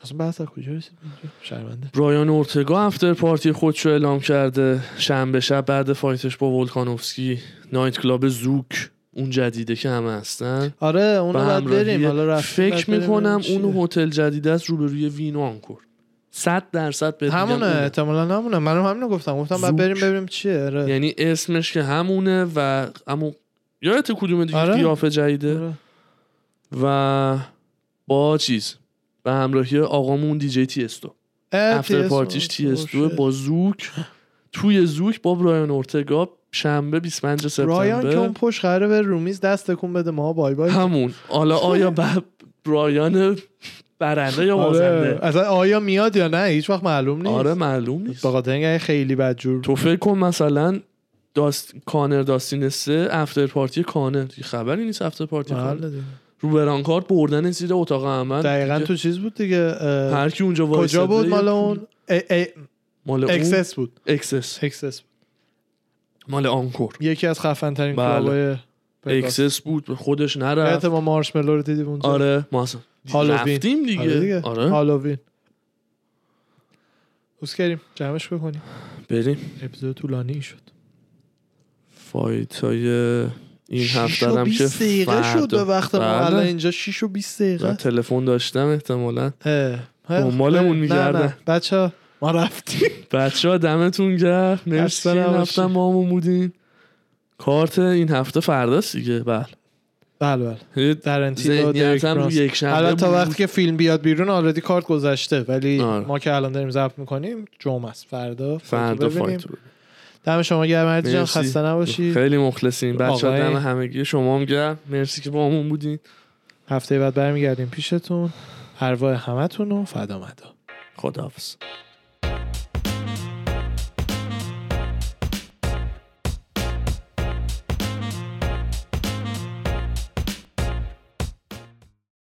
اصلا بحث کجا رسید؟ شرمنده برایان اورتگا افتر پارتی خودشو اعلام کرده شنبه شب بعد فایتش با ولکانوفسکی نایت کلاب زوک اون جدیده که همه هستن آره اونو به باید همراهی- بریم حالا فکر می‌کنم اون. هتل جدید است روبروی وینو آنکور صد درصد بهت میگم همونه. احتمالا همونه منم همینو گفتم گفتم بعد. بریم ببینیم چیه آره. یعنی اسمش که همونه و اما یادت کدوم دیگه آره. قیافه جدیده آره. و با چیز به همراهی آقامون دیجی تی استو اه، افتر پارتیش تی اوه، استو شت. با زوک توی زوک با برایان اورتگا شنبه 25 رایان که اون سپتامبر پشت قراره به رومیز دست تکون بده ما بای بای. همون. حالا آیا برایان برنده یا آره. بازنده اصلا آیا میاد یا نه؟ هیچ وقت معلوم نیست. آره معلوم نیست. به خاطر اینکه خیلی بدجور تو فکر کن مثلا داست... کانر داستین سه افتر پارتی کانر. خبری نیست افتر پارتی کانر. بله. رو برانکارد بردن زیر اتاق عمل. دقیقا تو چیز بود دیگه هر کی اونجا کجا بود مال اون؟ ای- ای- مال اون؟ اکسس بود. اکسس اکسس بود. مال Encore. یکی از خفن ترین بله. XS بود خودش نرفت. ما Marshmello رو دیدیم اونجا؟ آره ما اصلا هالووین. رفتیم دیگه. آره دیگه. آره. هالووین کریم جمعش بکنیم. بریم. اپیزود طولانی شد. fight های این هفته هم که 20 دقیقه شد به وقت ما بله. الان اینجا 6 و 20 من دقیقه تلفن داشتم احتمالا. دنبالمون می‌گردن. بچه ما رفتیم (laughs) بچه ها دمتون گرم مرسی. هفته ما همون بودین کارت این هفته فرداست دیگه بله بله بله رو برانس. یک شنبه الان تا. وقتی که فیلم بیاد بیرون آلردی کارت گذشته ولی آره. ما که الان داریم ضبط می‌کنیم جمعه است فردا فردا. فایت دم شما گرم مهدی جان. خسته نباشی. خیلی مخلصیم. بچه آقای- دم همگی شما هم گرم. مرسی که با همون بودین. هفته بعد برمیگردیم پیشتون. ارواح همتون رو فدا مدا. خداحافظ.